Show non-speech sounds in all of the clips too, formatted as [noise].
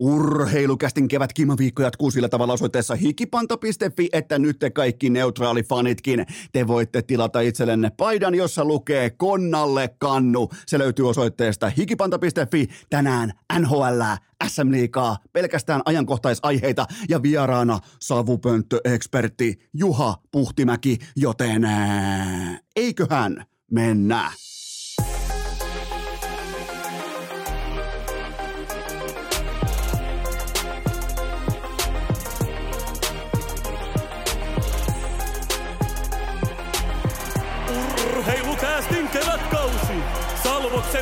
Urheilukästin kevät kimaviikko jatkuu sillä tavalla osoitteessa hikipanta.fi, että nyt te kaikki neutraalifanitkin, te voitte tilata itsellenne paidan, jossa lukee Konnalle kannu. Se löytyy osoitteesta hikipanta.fi. Tänään NHL, SM Liikaa, pelkästään ajankohtaisaiheita ja vieraana savupönttöekspertti Juha Puhtimäki, joten eiköhän mennä.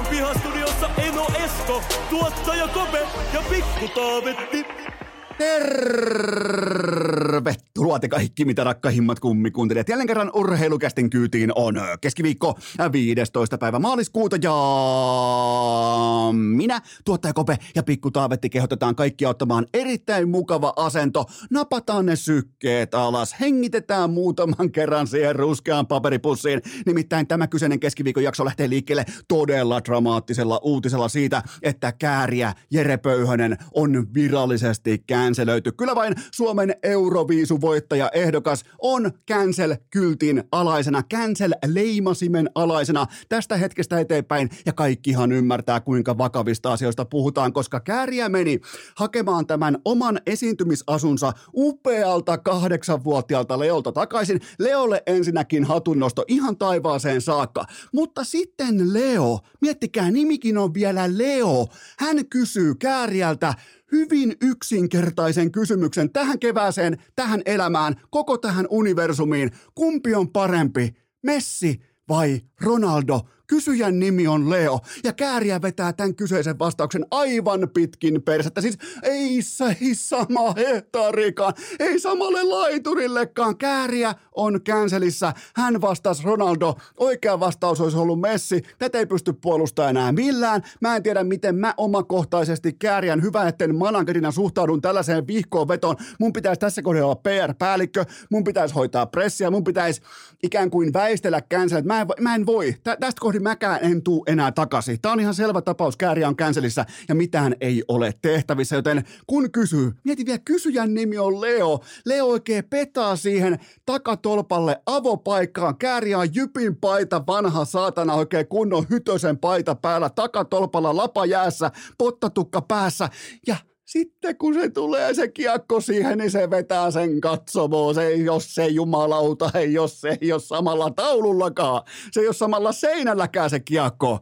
Pihastudiossa Eno Esko, tuottaja Kope ja Pikku Taavetti. Tervetuloa te kaikki, mitä rakkahimmat kummikuuntelijat. Jälleen kerran urheilukästin kyytiin on keskiviikko 15. päivä maaliskuuta ja minä, tuottaja Kope ja Pikku Taavetti kehotetaan kaikkia ottamaan erittäin mukava asento. Napataan ne sykkeet alas, hengitetään muutaman kerran siihen ruskeaan paperipussiin. Nimittäin tämä kyseinen keskiviikon jakso lähtee liikkeelle todella dramaattisella uutisella siitä, että kääriä Jere Pöyhönen on virallisesti kään löytyy. Kyllä vain Suomen Euroviisuvoittaja ehdokas on cancel-kyltin alaisena, cancel-leimasimen alaisena tästä hetkestä eteenpäin ja kaikkihan ymmärtää kuinka vakavista asioista puhutaan, koska Kääriä meni hakemaan tämän oman esiintymisasunsa upealta kahdeksanvuotiaalta Leolta takaisin. Leolle ensinnäkin hatunnosto ihan taivaaseen saakka, mutta sitten Leo, miettikää nimikin on vielä Leo, hän kysyy Kääriältä, hyvin yksinkertaisen kysymyksen tähän kevääseen, tähän elämään, koko tähän universumiin. Kumpi on parempi, Messi vai Ronaldo? Kysyjän nimi on Leo ja kääriä vetää tämän kyseisen vastauksen aivan pitkin persettä. Siis ei, ei sama hehtaarikaan, ei samalle laiturillekaan. Kääriä on känselissä. Hän vastasi Ronaldo. Oikea vastaus olisi ollut Messi. Tätä ei pysty puolustamaan enää millään. Mä en tiedä, miten mä omakohtaisesti kääriän hyvä, etten managerina suhtaudun tällaiseen vihkoon vetoon. Mun pitäisi tässä kohdassa olla PR-päällikkö, mun pitäisi hoitaa pressiä, mun pitäisi ikään kuin väistellä känselit. Mä en, mä en voi. Tä, tästä kohdin mäkään en tuu enää takaisin. Tämä on ihan selvä tapaus, kääriä on känselissä ja mitään ei ole tehtävissä, joten kun kysyy, mieti vielä, kysyjän nimi on Leo. Leo oikein petaa siihen takatolpalle avopaikkaan, kääriä on jypin paita, vanha saatana oikein kunnon hytösen paita päällä, takatolpalla lapa jäässä, pottatukka päässä ja sitten kun se tulee se kiekko siihen, niin se vetää sen katsomoon. Se ei ole se jumalauta, ei ole se ei ole samalla taulullakaan. Se ei ole samalla seinälläkään se kiekko.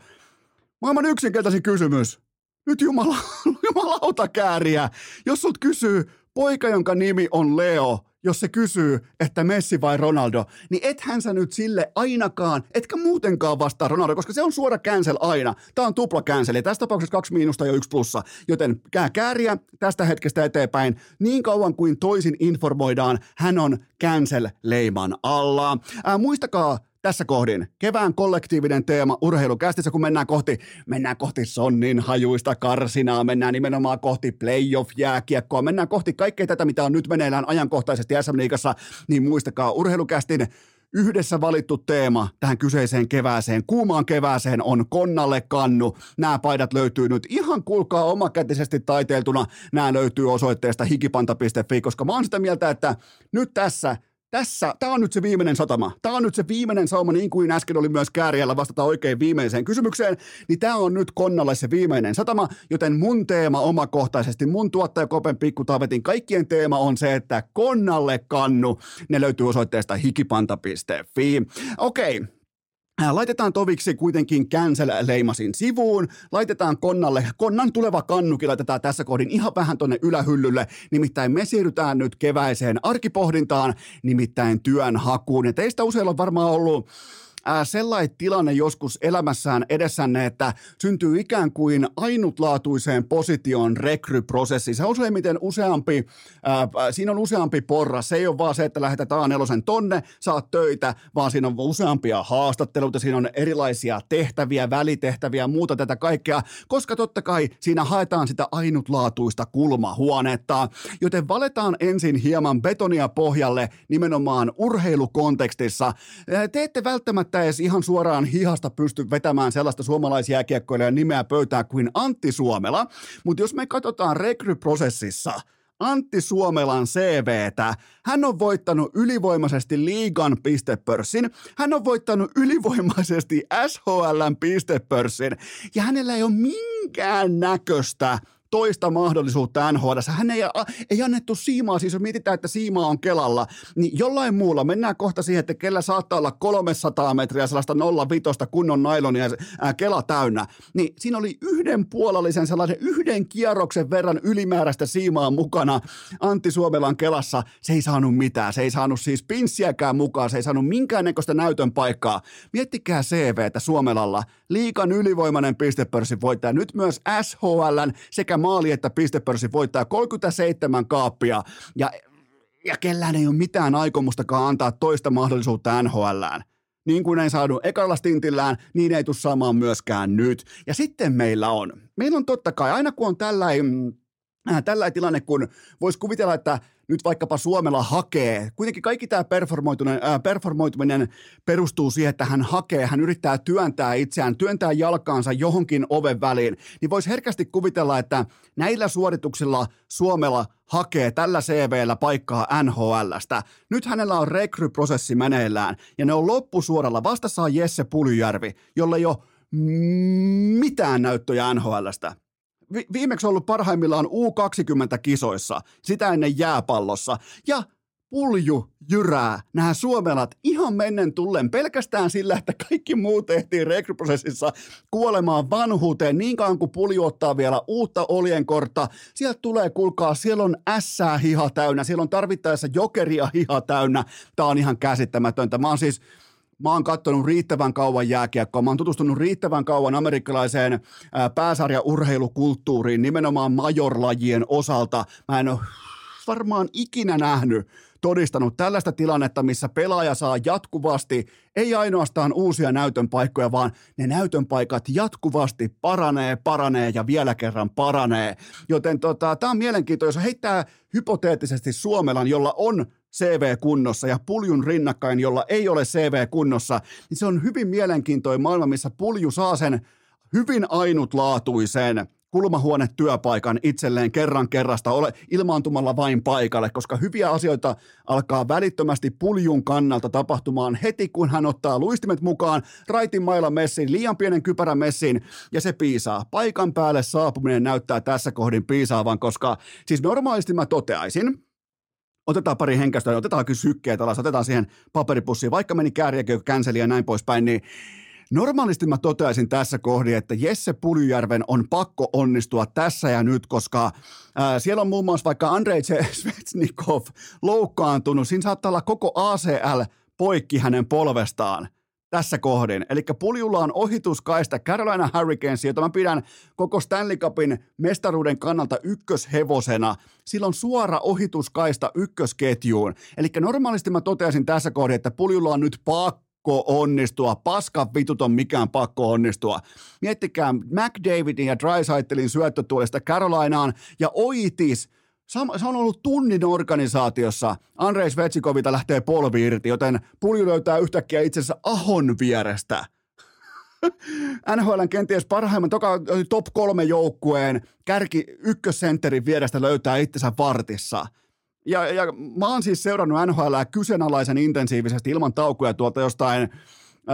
Maailman yksinkertaisin kysymys. Nyt jumala, [laughs] jumalauta kääriä. Jos sut kysyy poika, jonka nimi on Leo, jos se kysyy, että Messi vai Ronaldo, niin ethän sä nyt sille ainakaan, etkä muutenkaan vastaa Ronaldo, koska se on suora cancel aina. Tämä on tupla cancel ja tässä tapauksessa kaksi miinusta ja yksi plussa. Joten kää kääriä tästä hetkestä eteenpäin niin kauan kuin toisin informoidaan, hän on cancel-leiman alla. Ää, muistakaa tässä kohdin kevään kollektiivinen teema urheilukästissä, kun mennään kohti, mennään kohti sonnin hajuista karsinaa, mennään nimenomaan kohti playoff-jääkiekkoa, mennään kohti kaikkea tätä, mitä on nyt meneillään ajankohtaisesti SM Liigassa, niin muistakaa urheilukästin yhdessä valittu teema tähän kyseiseen kevääseen, kuumaan kevääseen on Konnalle kannu. Nämä paidat löytyy nyt ihan kuulkaa omakätisesti taiteiltuna. Nämä löytyy osoitteesta hikipanta.fi, koska mä oon sitä mieltä, että nyt tässä – tässä, tämä on nyt se viimeinen satama. Tämä on nyt se viimeinen sauma, niin kuin äsken oli myös kääriällä vastata oikein viimeiseen kysymykseen, niin tämä on nyt Konnalle se viimeinen satama, joten mun teema omakohtaisesti, mun tuottaja Kopen Pikkutaavetin kaikkien teema on se, että Konnalle kannu, ne löytyy osoitteesta hikipanta.fi. Okei, okay. Laitetaan toviksi kuitenkin cancel-leimasin sivuun, laitetaan konnalle, konnan tuleva kannukin laitetaan tässä kohdin ihan vähän tonne ylähyllylle, nimittäin me siirrytään nyt keväiseen arkipohdintaan, nimittäin työn hakuun. Ja teistä useilla on varmaan ollut äh, sellainen tilanne joskus elämässään edessänne, että syntyy ikään kuin ainutlaatuiseen position rekryprosessi. Se on useimmiten useampi, äh, siinä on useampi porra. Se ei ole vaan se, että lähetetään nelosen tonne, saat töitä, vaan siinä on useampia haastatteluita, siinä on erilaisia tehtäviä, välitehtäviä, muuta tätä kaikkea, koska totta kai siinä haetaan sitä ainutlaatuista kulmahuonetta. Joten valetaan ensin hieman betonia pohjalle nimenomaan urheilukontekstissa. Te ette välttämättä välttämättä edes ihan suoraan hihasta pysty vetämään sellaista suomalaisjääkiekkoilijaa nimeä pöytään kuin Antti Suomela, mutta jos me katsotaan rekryprosessissa – Antti Suomelan CVtä. Hän on voittanut ylivoimaisesti liigan pistepörssin. Hän on voittanut ylivoimaisesti SHLn pistepörssin. Ja hänellä ei ole minkään näköistä toista mahdollisuutta NHL. Hän ei, ei annettu siimaa, siis jos mietitään, että siimaa on kelalla, niin jollain muulla, mennään kohta siihen, että kellä saattaa olla 300 metriä sellaista 05 kunnon nailonia ää, kela täynnä, niin siinä oli yhden puolellisen sellaisen yhden kierroksen verran ylimääräistä siimaa mukana Antti Suomelan kelassa. Se ei saanut mitään, se ei saanut siis pinssiäkään mukaan, se ei saanut minkäännäköistä näytön paikkaa. Miettikää CVtä Suomelalla, liikan ylivoimainen pistepörssin voittaja, nyt myös SHLn sekä maali että pistepörssin voittaa 37 kaappia ja, ja kellään ei ole mitään aikomustakaan antaa toista mahdollisuutta NHLään. Niin kuin ei saanut ekalla stintillään, niin ei tule saamaan myöskään nyt. Ja sitten meillä on, meillä on totta kai, aina kun on tällainen äh, tällainen tilanne, kun voisi kuvitella, että nyt vaikkapa Suomella hakee, kuitenkin kaikki tämä performoituminen, äh, performoituminen perustuu siihen, että hän hakee, hän yrittää työntää itseään, työntää jalkaansa johonkin oven väliin, niin voisi herkästi kuvitella, että näillä suorituksilla Suomella hakee tällä CVllä paikkaa NHLstä. Nyt hänellä on rekryprosessi meneillään ja ne on loppusuoralla. Vastassa on Jesse Puljärvi, jolle ole mitään näyttöjä NHLstä vi- viimeksi ollut parhaimmillaan U20-kisoissa, sitä ennen jääpallossa. Ja pulju jyrää nämä suomelat ihan mennen tullen pelkästään sillä, että kaikki muut tehtiin rekryprosessissa kuolemaan vanhuuteen niin kauan kuin pulju ottaa vielä uutta oljenkortta. Sieltä tulee, kuulkaa, siellä on ässää hiha täynnä, siellä on tarvittaessa jokeria hiha täynnä. Tämä on ihan käsittämätöntä. Mä oon siis, mä oon katsonut riittävän kauan jääkiekkoa, mä oon tutustunut riittävän kauan amerikkalaiseen pääsarjaurheilukulttuuriin nimenomaan majorlajien osalta. Mä en ole varmaan ikinä nähnyt todistanut tällaista tilannetta, missä pelaaja saa jatkuvasti, ei ainoastaan uusia näytön paikkoja, vaan ne näytön paikat jatkuvasti paranee, paranee ja vielä kerran paranee. Joten tota, tämä on mielenkiintoista, jos heittää hypoteettisesti Suomelan, jolla on CV kunnossa ja puljun rinnakkain, jolla ei ole CV kunnossa, niin se on hyvin mielenkiintoinen maailma, missä pulju saa sen hyvin ainutlaatuisen kulmahuonetyöpaikan itselleen kerran kerrasta ole ilmaantumalla vain paikalle, koska hyviä asioita alkaa välittömästi puljun kannalta tapahtumaan heti, kun hän ottaa luistimet mukaan raitin mailla messiin, liian pienen kypärän messiin, ja se piisaa. Paikan päälle saapuminen näyttää tässä kohdin piisaavan, koska siis normaalisti mä toteaisin, otetaan pari henkästä, otetaan kyllä sykkeet alas, otetaan siihen paperipussiin, vaikka meni kääriäkö känseli ja näin poispäin, niin Normaalisti mä toteaisin tässä kohdin, että Jesse Puljärven on pakko onnistua tässä ja nyt, koska ää, siellä on muun muassa vaikka Andrei Svetsnikov loukkaantunut. Siinä saattaa olla koko ACL poikki hänen polvestaan tässä kohdin. Eli puljulla on ohituskaista Carolina Hurricanes, jota mä pidän koko Stanley Cupin mestaruuden kannalta ykköshevosena. Sillä on suora ohituskaista ykkösketjuun. Eli normaalisti mä toteaisin tässä kohdin, että puljulla on nyt pakko pakko onnistua. Paska vitut on mikään pakko onnistua. Miettikää McDavidin ja Drysaitelin syöttötuolista Carolinaan ja Oitis – se on ollut tunnin organisaatiossa. Andrei Svetsikovilta lähtee polvi irti, joten pulju löytää yhtäkkiä itsensä Ahon vierestä. [laughs] NHLn kenties parhaimman toka, top kolme joukkueen kärki ykkössentterin vierestä löytää itsensä vartissa – ja, ja mä oon siis seurannut NHL kyseenalaisen intensiivisesti ilman taukoja tuolta jostain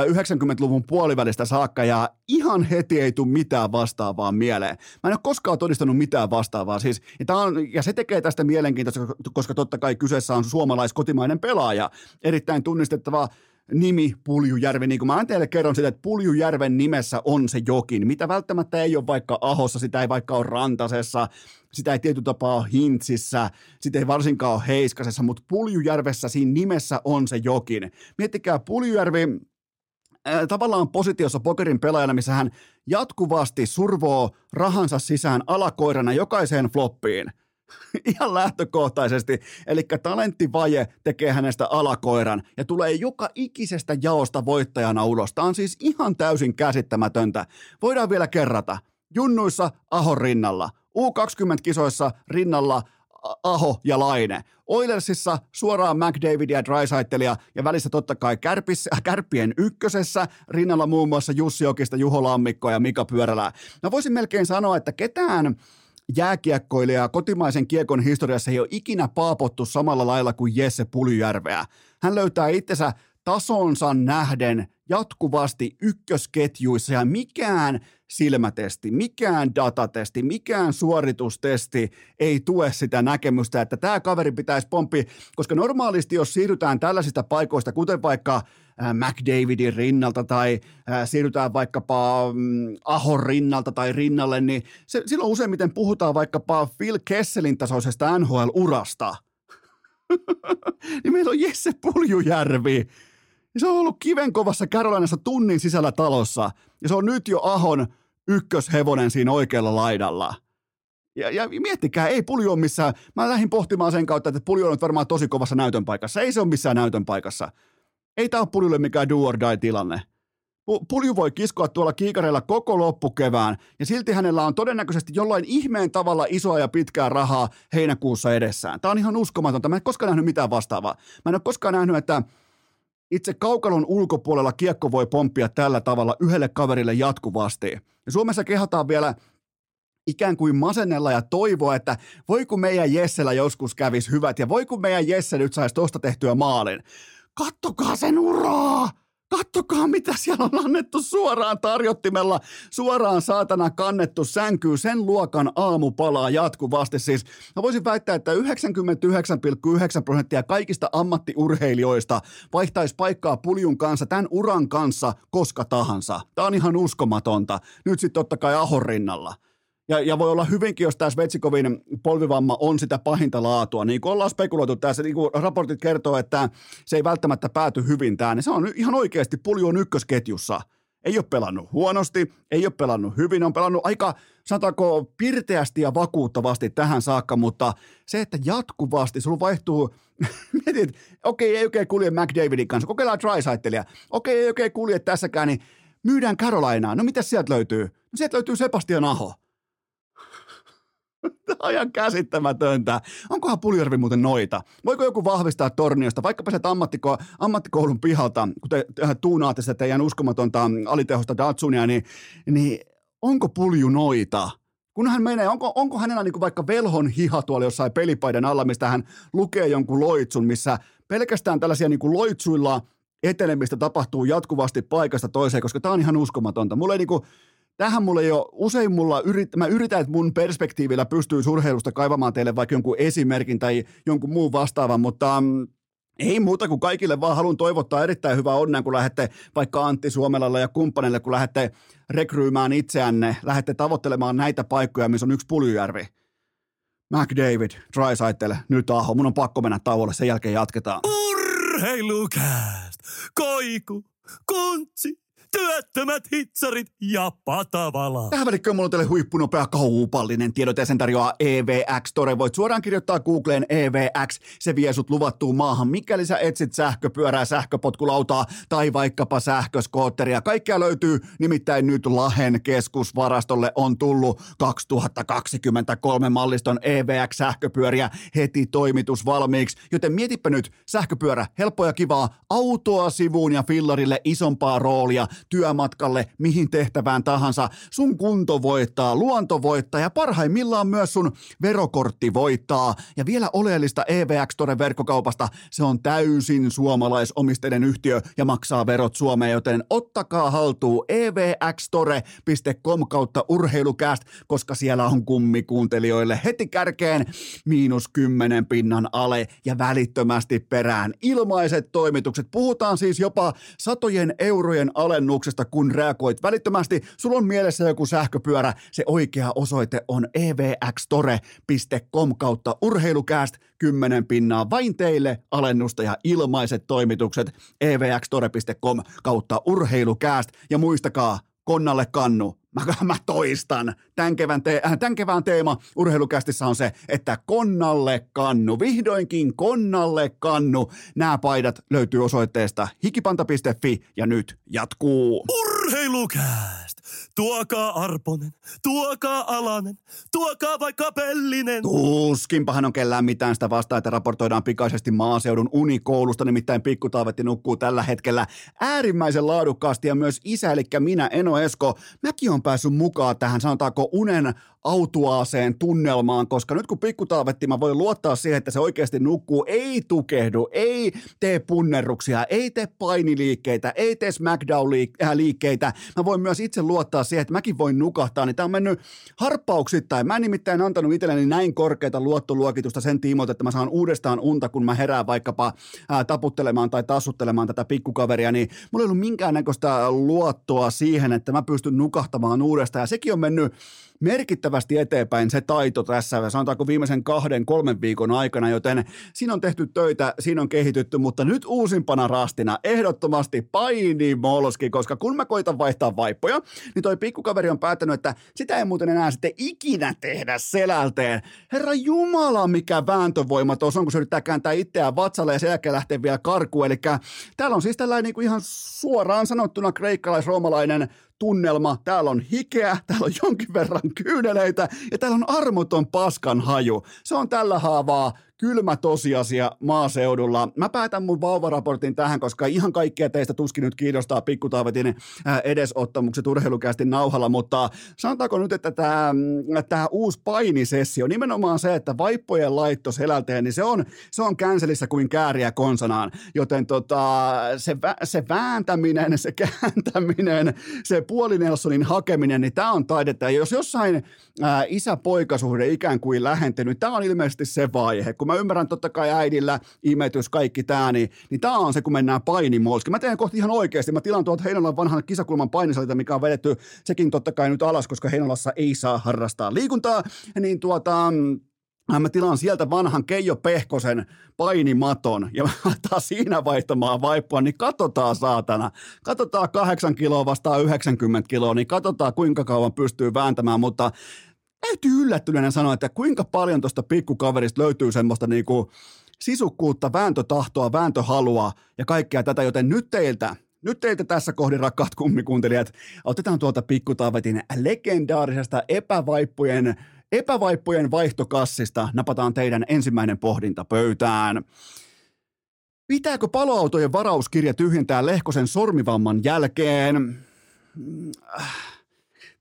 90-luvun puolivälistä saakka ja ihan heti ei tule mitään vastaavaa mieleen. Mä en ole koskaan todistanut mitään vastaavaa. Siis, ja, on, ja se tekee tästä mielenkiintoista, koska totta kai kyseessä on suomalaiskotimainen pelaaja. Erittäin tunnistettava nimi Puljujärvi, niin kuin mä teille kerron sitä, että Puljujärven nimessä on se jokin, mitä välttämättä ei ole vaikka Ahossa, sitä ei vaikka ole Rantasessa, sitä ei tietyllä tapaa ole Hintsissä, sitä ei varsinkaan ole Heiskasessa, mutta Puljujärvessä siinä nimessä on se jokin. Miettikää, Puljujärvi äh, tavallaan positiossa pokerin pelaajana, missä hän jatkuvasti survoo rahansa sisään alakoirana jokaiseen floppiin [laughs] – ihan lähtökohtaisesti. Eli talenttivaje tekee hänestä alakoiran ja tulee joka ikisestä jaosta voittajana ulos. Tämä on siis ihan täysin käsittämätöntä. Voidaan vielä kerrata. Junnuissa Ahon rinnalla. U20-kisoissa rinnalla Aho ja Laine. Oilersissa suoraan McDavid ja Drysaitelia ja välissä totta kai kärpis, äh, kärppien ykkösessä, rinnalla muun muassa Jussi Jokista, Juho Lammikko ja Mika Pyörälää. Mä voisin melkein sanoa, että ketään jääkiekkoilija kotimaisen kiekon historiassa ei ole ikinä paapottu samalla lailla kuin Jesse Puljärveä. Hän löytää itsensä tasonsa nähden jatkuvasti ykkösketjuissa ja mikään silmätesti, mikään datatesti, mikään suoritustesti ei tue sitä näkemystä, että tämä kaveri pitäisi pomppi, koska normaalisti jos siirrytään tällaisista paikoista, kuten vaikka McDavidin rinnalta tai siirrytään vaikkapa mm, Ahon rinnalta tai rinnalle, niin se, silloin useimmiten puhutaan vaikkapa Phil Kesselin tasoisesta NHL-urasta. [laughs] niin meillä on Jesse Puljujärvi, ja se on ollut kivenkovassa Carolinassa tunnin sisällä talossa. Ja se on nyt jo Ahon ykköshevonen siinä oikealla laidalla. Ja, ja miettikää, ei pulju ole missään, mä lähdin pohtimaan sen kautta, että pulju on nyt varmaan tosi kovassa näytön paikassa. Ei se ole missään näytön paikassa. Ei tämä ole puljulle mikään do or die tilanne. Pulju voi kiskoa tuolla kiikareilla koko loppukevään, ja silti hänellä on todennäköisesti jollain ihmeen tavalla isoa ja pitkää rahaa heinäkuussa edessään. Tämä on ihan uskomatonta. Mä en koskaan nähnyt mitään vastaavaa. Mä en ole koskaan nähnyt, että itse kaukalon ulkopuolella kiekko voi pomppia tällä tavalla yhdelle kaverille jatkuvasti. Ja Suomessa kehotaan vielä ikään kuin masennella ja toivoa, että voi kun meidän Jessellä joskus kävisi hyvät ja voi kun meidän Jesse nyt saisi tosta tehtyä maalin. Kattokaa sen uraa! Kattokaa, mitä siellä on annettu suoraan tarjottimella, suoraan saatana kannettu sänkyy, sen luokan aamupalaa jatkuvasti. Siis mä voisin väittää, että 99,9 prosenttia kaikista ammattiurheilijoista vaihtaisi paikkaa puljun kanssa, tämän uran kanssa, koska tahansa. Tämä on ihan uskomatonta. Nyt sitten totta kai Ahon rinnalla. Ja, ja voi olla hyvinkin, jos tämä Svetsikovin polvivamma on sitä pahinta laatua. Niin kuin ollaan spekuloitu tässä, niin kuin raportit kertoo, että se ei välttämättä pääty hyvin tämä, niin se on ihan oikeasti pulju on ykkösketjussa. Ei ole pelannut huonosti, ei ole pelannut hyvin, on pelannut aika, sanotaanko, pirteästi ja vakuuttavasti tähän saakka, mutta se, että jatkuvasti sulla vaihtuu, [laughs] mietit, okei, okay, ei oikein kulje McDavidin kanssa, kokeillaan Drysaitelia, okei, okay, ei oikein kulje tässäkään, niin myydään Carolinaa. No mitä sieltä löytyy? No sieltä löytyy Sebastian Aho. [laughs] Tämä on ihan käsittämätöntä. Onkohan Puljärvi muuten noita? Voiko joku vahvistaa torniosta, vaikkapa se ammattiko, ammattikoulun pihalta, kun te tuunaatte sitä teidän uskomatonta alitehosta Datsunia, niin, niin onko Pulju noita? kun hän menee, onko, onko hänellä niin vaikka velhon hiha tuolla jossain pelipaiden alla, mistä hän lukee jonkun loitsun, missä pelkästään tällaisia niin loitsuilla etenemistä tapahtuu jatkuvasti paikasta toiseen, koska tämä on ihan uskomatonta. Mulla ei niin kuin, tähän mulle jo usein mulla yrit, mä yritän, että mun perspektiivillä pystyy urheilusta kaivamaan teille vaikka jonkun esimerkin tai jonkun muun vastaavan, mutta mm, ei muuta kuin kaikille vaan haluan toivottaa erittäin hyvää onnea, kun lähdette vaikka Antti Suomelalle ja kumppaneille, kun lähdette rekryymään itseänne, lähdette tavoittelemaan näitä paikkoja, missä on yksi Puljujärvi. McDavid, Drysaitel, nyt Aho. Mun on pakko mennä tauolle, sen jälkeen jatketaan. Urheilukääst! Koiku! Kontsi! Työttömät hitsarit ja patavala. Tähän välikköön mulla on teille huippunopea kaupallinen tiedot ja sen tarjoaa EVX Tore. Voit suoraan kirjoittaa Googleen EVX. Se vie sut luvattuun maahan, mikäli sä etsit sähköpyörää, sähköpotkulautaa tai vaikkapa sähköskootteria. Kaikkea löytyy, nimittäin nyt Lahen keskusvarastolle on tullut 2023 malliston EVX-sähköpyöriä heti toimitus valmiiksi. Joten mietipä nyt, sähköpyörä, helppoa ja kivaa, autoa sivuun ja fillarille isompaa roolia, työmatkalle, mihin tehtävään tahansa. Sun kunto voittaa, luonto voittaa ja parhaimmillaan myös sun verokortti voittaa. Ja vielä oleellista EVX Store verkkokaupasta, se on täysin suomalaisomisteinen yhtiö ja maksaa verot Suomeen, joten ottakaa haltuun evxstore.com kautta urheilukääst, koska siellä on kummikuuntelijoille heti kärkeen miinus kymmenen pinnan ale ja välittömästi perään ilmaiset toimitukset. Puhutaan siis jopa satojen eurojen alennus alennuksesta, kun reagoit välittömästi. Sulla on mielessä joku sähköpyörä. Se oikea osoite on evxtore.com kautta urheilukääst 10 pinnaa vain teille alennusta ja ilmaiset toimitukset evxtore.com kautta urheilukääst. Ja muistakaa, konnalle kannu. Mä, [laughs] mä toistan. Tämän kevään, te- äh, tämän kevään teema urheilukästissä on se, että konnalle kannu. Vihdoinkin konnalle kannu. Nämä paidat löytyy osoitteesta hikipanta.fi ja nyt jatkuu. Urheilukääst! Tuokaa Arponen, tuokaa Alanen, tuokaa vaikka Pellinen. Tuskinpa hän on kellään mitään sitä vastaa, että raportoidaan pikaisesti maaseudun unikoulusta, nimittäin pikkutaavetti nukkuu tällä hetkellä äärimmäisen laadukkaasti ja myös isä, eli minä, Eno Esko, mäkin on päässyt mukaan tähän, sanotaanko unen autuaaseen tunnelmaan, koska nyt kun pikkutaavetti, mä voin luottaa siihen, että se oikeasti nukkuu, ei tukehdu, ei tee punnerruksia, ei tee painiliikkeitä, ei tee SmackDown-liikkeitä. Mä voin myös itse luottaa siihen, että mäkin voin nukahtaa, niin tämä on mennyt harppauksittain. Mä en nimittäin antanut itselleni näin korkeata luottoluokitusta sen tiimoilta, että mä saan uudestaan unta, kun mä herään vaikkapa ää, taputtelemaan tai tassuttelemaan tätä pikkukaveria, niin mulla ei ollut minkäännäköistä luottoa siihen, että mä pystyn nukahtamaan uudestaan. Ja sekin on mennyt merkittävästi eteenpäin se taito tässä, sanotaanko viimeisen kahden, kolmen viikon aikana, joten siinä on tehty töitä, siinä on kehitytty, mutta nyt uusimpana rastina ehdottomasti paini molski, koska kun mä koitan vaihtaa vaippoja, niin toi pikkukaveri on päättänyt, että sitä ei muuten enää sitten ikinä tehdä selälteen. Herra Jumala, mikä vääntövoima tuossa on, kun se yrittää kääntää itseään vatsalle ja sen jälkeen lähtee vielä karkuun. Eli täällä on siis tällainen niin kuin ihan suoraan sanottuna kreikkalais-roomalainen tunnelma, täällä on hikeä, täällä on jonkin verran kyyneleitä ja täällä on armoton paskan haju. Se on tällä haavaa kylmä tosiasia maaseudulla. Mä päätän mun vauvaraportin tähän, koska ihan kaikkia teistä tuskin nyt kiinnostaa pikkutaavetin edesottamukset urheilukästi nauhalla, mutta sanotaanko nyt, että tämä, tämä uusi painisessio, nimenomaan se, että vaippojen laitto selälteen, niin se on, se on känselissä kuin kääriä konsanaan, joten tota, se, se vääntäminen, se kääntäminen, se puoli Nelsonin hakeminen, niin tämä on taidetta. Ja jos jossain isä-poikasuhde ikään kuin lähentynyt, tämä on ilmeisesti se vaihe, kun mä ymmärrän totta kai äidillä, imetys, kaikki tämä, niin, niin tämä on se, kun mennään painimolski. Mä teen kohti ihan oikeasti, mä tilaan tuolta Heinolan vanhan kisakulman painisalita, mikä on vedetty sekin totta kai nyt alas, koska Heinolassa ei saa harrastaa liikuntaa, niin tuota, Mä tilaan sieltä vanhan Keijo Pehkosen painimaton ja mä [laughs] siinä vaihtamaan vaippua, niin katsotaan saatana. Katsotaan 8 kiloa vastaan 90 kiloa, niin katsotaan kuinka kauan pystyy vääntämään, mutta täytyy yllättyneenä sanoa, että kuinka paljon tuosta pikkukaverista löytyy semmoista niinku sisukkuutta, vääntötahtoa, vääntöhalua ja kaikkea tätä, joten nyt teiltä nyt teiltä tässä kohdin, rakkaat kummikuuntelijat, otetaan tuolta pikkutaavetin legendaarisesta epävaippujen epävaippujen vaihtokassista napataan teidän ensimmäinen pohdinta pöytään. Pitääkö paloautojen varauskirja tyhjentää Lehkosen sormivamman jälkeen?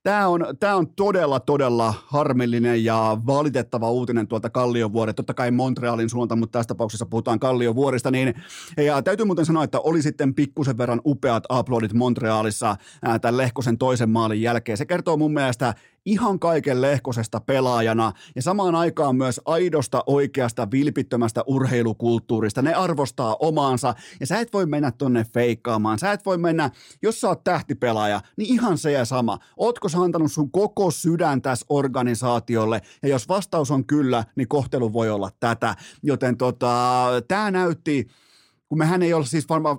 Tämä on, tämä on todella, todella harmillinen ja valitettava uutinen tuolta Kalliovuodet. Totta kai Montrealin suunta, mutta tässä tapauksessa puhutaan Kalliovuorista. Niin, ja täytyy muuten sanoa, että oli sitten pikkusen verran upeat uploadit Montrealissa tämän Lehkosen toisen maalin jälkeen. Se kertoo mun mielestä ihan kaiken lehkosesta pelaajana ja samaan aikaan myös aidosta, oikeasta, vilpittömästä urheilukulttuurista. Ne arvostaa omaansa ja sä et voi mennä tonne feikkaamaan. Sä et voi mennä, jos sä oot tähtipelaaja, niin ihan se ja sama. Ootko sä antanut sun koko sydän tässä organisaatiolle ja jos vastaus on kyllä, niin kohtelu voi olla tätä. Joten tota, tämä näytti, kun mehän ei ole siis varmaan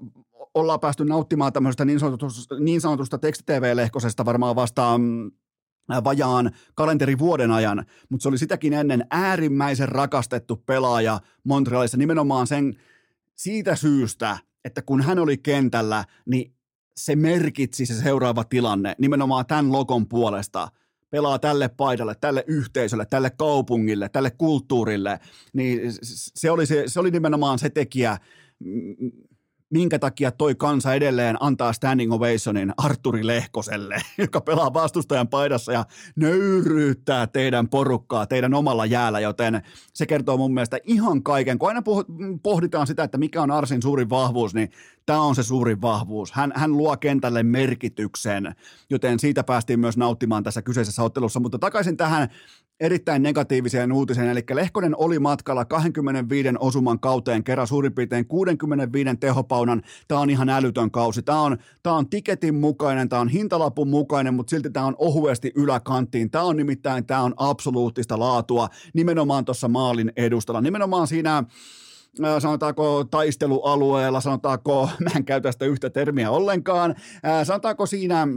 ollaan päästy nauttimaan tämmöisestä niin sanotusta, niin sanotusta teksti-TV-lehkosesta varmaan vastaan vajaan kalenterivuoden ajan, mutta se oli sitäkin ennen äärimmäisen rakastettu pelaaja Montrealissa nimenomaan sen siitä syystä, että kun hän oli kentällä, niin se merkitsi se seuraava tilanne nimenomaan tämän logon puolesta. Pelaa tälle paidalle, tälle yhteisölle, tälle kaupungille, tälle kulttuurille, niin se oli, se, se oli nimenomaan se tekijä, minkä takia toi kansa edelleen antaa standing ovationin Arturi Lehkoselle, [laughs] joka pelaa vastustajan paidassa ja nöyryyttää teidän porukkaa teidän omalla jäällä, joten se kertoo mun mielestä ihan kaiken. Kun aina pohditaan sitä, että mikä on Arsin suurin vahvuus, niin tämä on se suurin vahvuus. Hän, hän luo kentälle merkityksen, joten siitä päästiin myös nauttimaan tässä kyseisessä ottelussa. Mutta takaisin tähän erittäin negatiiviseen uutiseen, eli Lehkonen oli matkalla 25 osuman kauteen kerran suurin piirtein 65 tehopaunan. Tämä on ihan älytön kausi. Tämä on, tämä on tiketin mukainen, tämä on hintalapun mukainen, mutta silti tämä on ohuesti yläkanttiin. Tämä on nimittäin, tämä on absoluuttista laatua nimenomaan tuossa maalin edustalla. Nimenomaan siinä sanotaanko taistelualueella, sanotaanko, [laughs] mä en käytä sitä yhtä termiä ollenkaan, sanotaanko siinä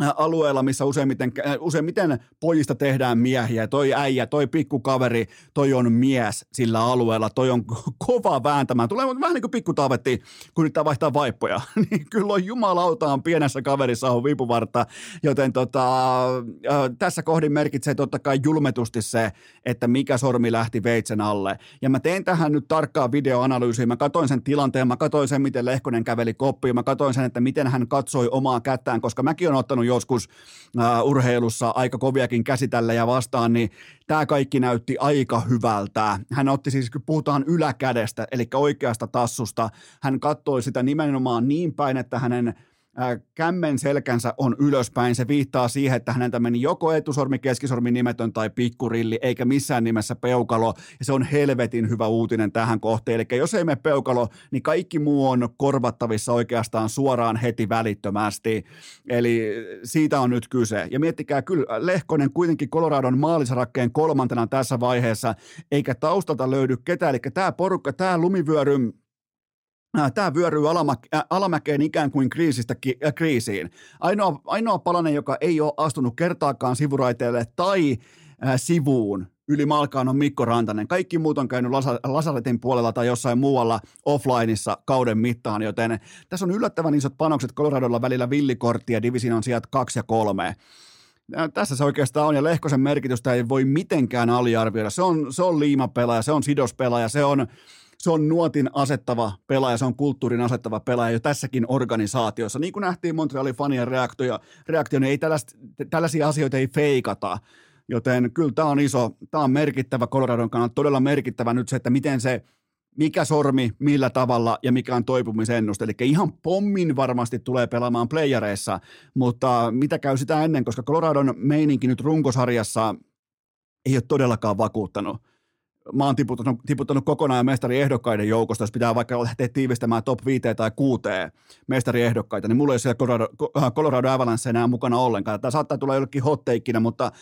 alueella, missä useimmiten, useimmiten pojista tehdään miehiä. Toi äijä, toi pikkukaveri, toi on mies sillä alueella, toi on kova vääntämään. Tulee vähän niin kuin pikkutaavetti, kun nyt vaihtaa vaippoja. [laughs] niin kyllä on jumalautaan pienessä kaverissa on vipuvarta, joten tota, äh, tässä kohdin merkitsee totta kai julmetusti se, että mikä sormi lähti veitsen alle. Ja mä tein tähän nyt tarkkaa videoanalyysiä. Mä katoin sen tilanteen, mä katoin sen, miten Lehkonen käveli koppiin, mä katoin sen, että miten hän katsoi omaa kättään, koska mäkin on ottanut joskus uh, urheilussa aika koviakin käsitellä ja vastaan, niin tämä kaikki näytti aika hyvältä. Hän otti siis, kun puhutaan yläkädestä, eli oikeasta tassusta, hän katsoi sitä nimenomaan niin päin, että hänen kämmen selkänsä on ylöspäin. Se viittaa siihen, että häneltä meni joko etusormi, keskisormi, nimetön tai pikkurilli, eikä missään nimessä peukalo. Ja se on helvetin hyvä uutinen tähän kohteen. Eli jos ei mene peukalo, niin kaikki muu on korvattavissa oikeastaan suoraan heti välittömästi. Eli siitä on nyt kyse. Ja miettikää kyllä, Lehkonen kuitenkin Coloradon maalisarakkeen kolmantena tässä vaiheessa, eikä taustalta löydy ketään. Eli tämä porukka, tämä lumivyöry, Tämä vyöryy alamäkeen ikään kuin kriisistä kriisiin. Ainoa, ainoa palanen, joka ei ole astunut kertaakaan sivuraiteelle tai sivuun yli malkaan on Mikko Rantanen. Kaikki muut on käynyt Lasaretin puolella tai jossain muualla offlineissa kauden mittaan, joten tässä on yllättävän isot panokset Coloradolla välillä villikortti ja division sijat kaksi ja kolme. Tässä se oikeastaan on, ja Lehkosen merkitystä ei voi mitenkään aliarvioida. Se on, se on liimapelaaja, se on sidospelaaja, se on se on nuotin asettava pelaaja, se on kulttuurin asettava pelaaja jo tässäkin organisaatiossa. Niin kuin nähtiin Montrealin fanien reaktio, reaktio niin ei tällaista, tällaisia asioita ei feikata. Joten kyllä tämä on iso, tämä on merkittävä Coloradon kannalta, todella merkittävä nyt se, että miten se, mikä sormi, millä tavalla ja mikä on toipumisennuste. Eli ihan pommin varmasti tulee pelaamaan playereissa, mutta mitä käy sitä ennen, koska Coloradon meininki nyt runkosarjassa ei ole todellakaan vakuuttanut mä oon tiputtanut, tiputtanut kokonaan mestariehdokkaiden joukosta, jos pitää vaikka lähteä tiivistämään top 5 tai 6 mestariehdokkaita, niin mulla ei ole siellä Colorado, äh, Colorado Avalanche enää mukana ollenkaan. Tämä saattaa tulla jollekin hotteikkinä, mutta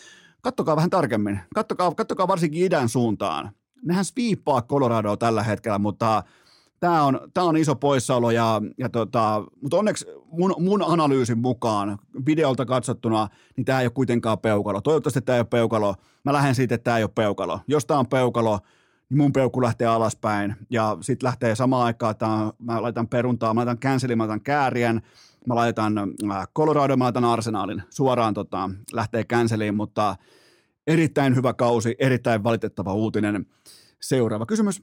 kattokaa vähän tarkemmin. Kattokaa, kattokaa varsinkin idän suuntaan. Nehän sviippaa Coloradoa tällä hetkellä, mutta tämä on, tämä on iso poissaolo, ja, ja tota, mutta onneksi mun, mun analyysin mukaan videolta katsottuna, niin tämä ei ole kuitenkaan peukalo. Toivottavasti tämä ei ole peukalo. Mä lähden siitä, että tämä ei ole peukalo. Jos tämä on peukalo, niin mun peukku lähtee alaspäin, ja sitten lähtee samaan aikaan, että mä laitan peruntaa, mä laitan cancelin, mä laitan käärien, mä laitan äh, Colorado, mä laitan arsenaalin, suoraan tota, lähtee canceliin, mutta erittäin hyvä kausi, erittäin valitettava uutinen. Seuraava kysymys.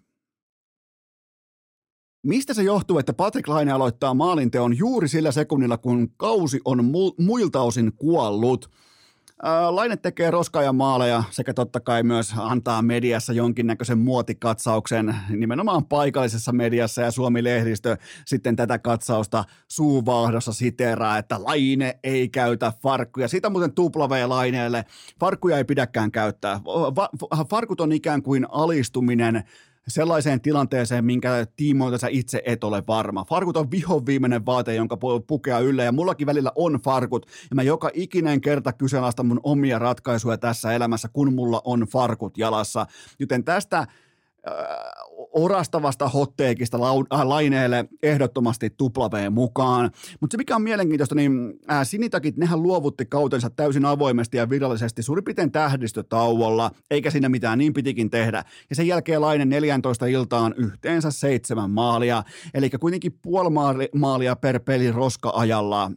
Mistä se johtuu, että Patrick Laine aloittaa maalinteon juuri sillä sekunnilla, kun kausi on mu- muilta osin kuollut? Laine tekee roskaajan maaleja sekä totta kai myös antaa mediassa jonkinnäköisen muotikatsauksen, nimenomaan paikallisessa mediassa ja Suomi-lehdistö sitten tätä katsausta suuvaahdossa siteraa, että Laine ei käytä farkkuja. Sitä muuten tuplavee Laineelle. Farkkuja ei pidäkään käyttää. Farkut on ikään kuin alistuminen sellaiseen tilanteeseen, minkä tiimoilta sä itse et ole varma. Farkut on vihon viimeinen vaate, jonka voi pukea ylle, ja mullakin välillä on farkut, ja mä joka ikinen kerta kyseenalaistan mun omia ratkaisuja tässä elämässä, kun mulla on farkut jalassa. Joten tästä orastavasta hotteekista äh, laineelle ehdottomasti tuplaveen mukaan. Mutta se mikä on mielenkiintoista, niin ää, sinitakit, nehän luovutti kautensa täysin avoimesti ja virallisesti suurin piirtein tähdistötauolla, eikä siinä mitään niin pitikin tehdä. Ja sen jälkeen Laine 14 iltaan yhteensä seitsemän maalia, eli kuitenkin puoli maalia per peli roska-ajalla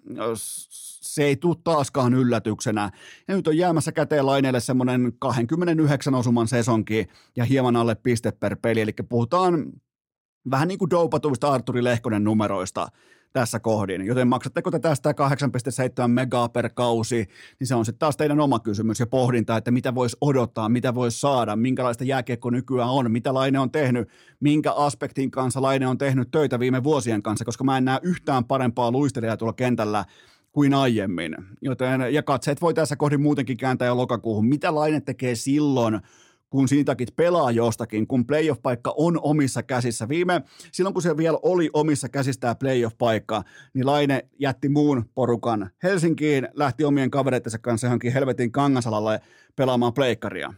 se ei tule taaskaan yllätyksenä. Ja nyt on jäämässä käteen laineelle semmoinen 29 osuman sesonki ja hieman alle piste per peli. Eli puhutaan vähän niin kuin doupatuista Arturi Lehkonen numeroista tässä kohdin. Joten maksatteko te tästä 8,7 megaa per kausi, niin se on sitten taas teidän oma kysymys ja pohdinta, että mitä voisi odottaa, mitä voisi saada, minkälaista jääkiekko nykyään on, mitä Laine on tehnyt, minkä aspektin kanssa Laine on tehnyt töitä viime vuosien kanssa, koska mä en näe yhtään parempaa luistelijaa tuolla kentällä kuin aiemmin. Joten, ja katseet voi tässä kohdin muutenkin kääntää jo lokakuuhun. Mitä Laine tekee silloin, kun siitäkin pelaa jostakin, kun playoff-paikka on omissa käsissä. Viime, silloin kun se vielä oli omissa käsissä tämä playoff-paikka, niin Laine jätti muun porukan Helsinkiin, lähti omien kavereittensa kanssa johonkin helvetin Kangasalalle pelaamaan pleikkaria.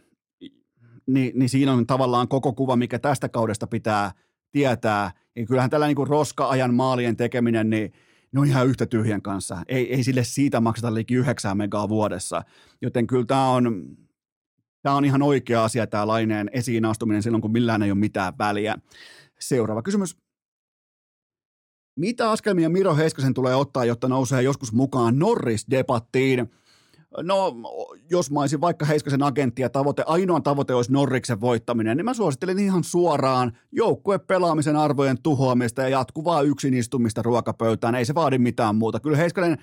Ni, niin siinä on tavallaan koko kuva, mikä tästä kaudesta pitää tietää. Ja kyllähän tällä niin kuin roska-ajan maalien tekeminen, niin ne on ihan yhtä tyhjän kanssa. Ei, ei sille siitä makseta liikin 9 megaa vuodessa. Joten kyllä tämä on, tämä on ihan oikea asia, tämä laineen esiin astuminen silloin, kun millään ei ole mitään väliä. Seuraava kysymys. Mitä askelmia Miro Heiskasen tulee ottaa, jotta nousee joskus mukaan Norris-debattiin? No, jos mä olisin vaikka Heiskasen agentti ja tavoite, ainoa tavoite olisi Norriksen voittaminen, niin mä suosittelen ihan suoraan joukkue pelaamisen arvojen tuhoamista ja jatkuvaa yksin istumista ruokapöytään. Ei se vaadi mitään muuta. Kyllä Heiskanen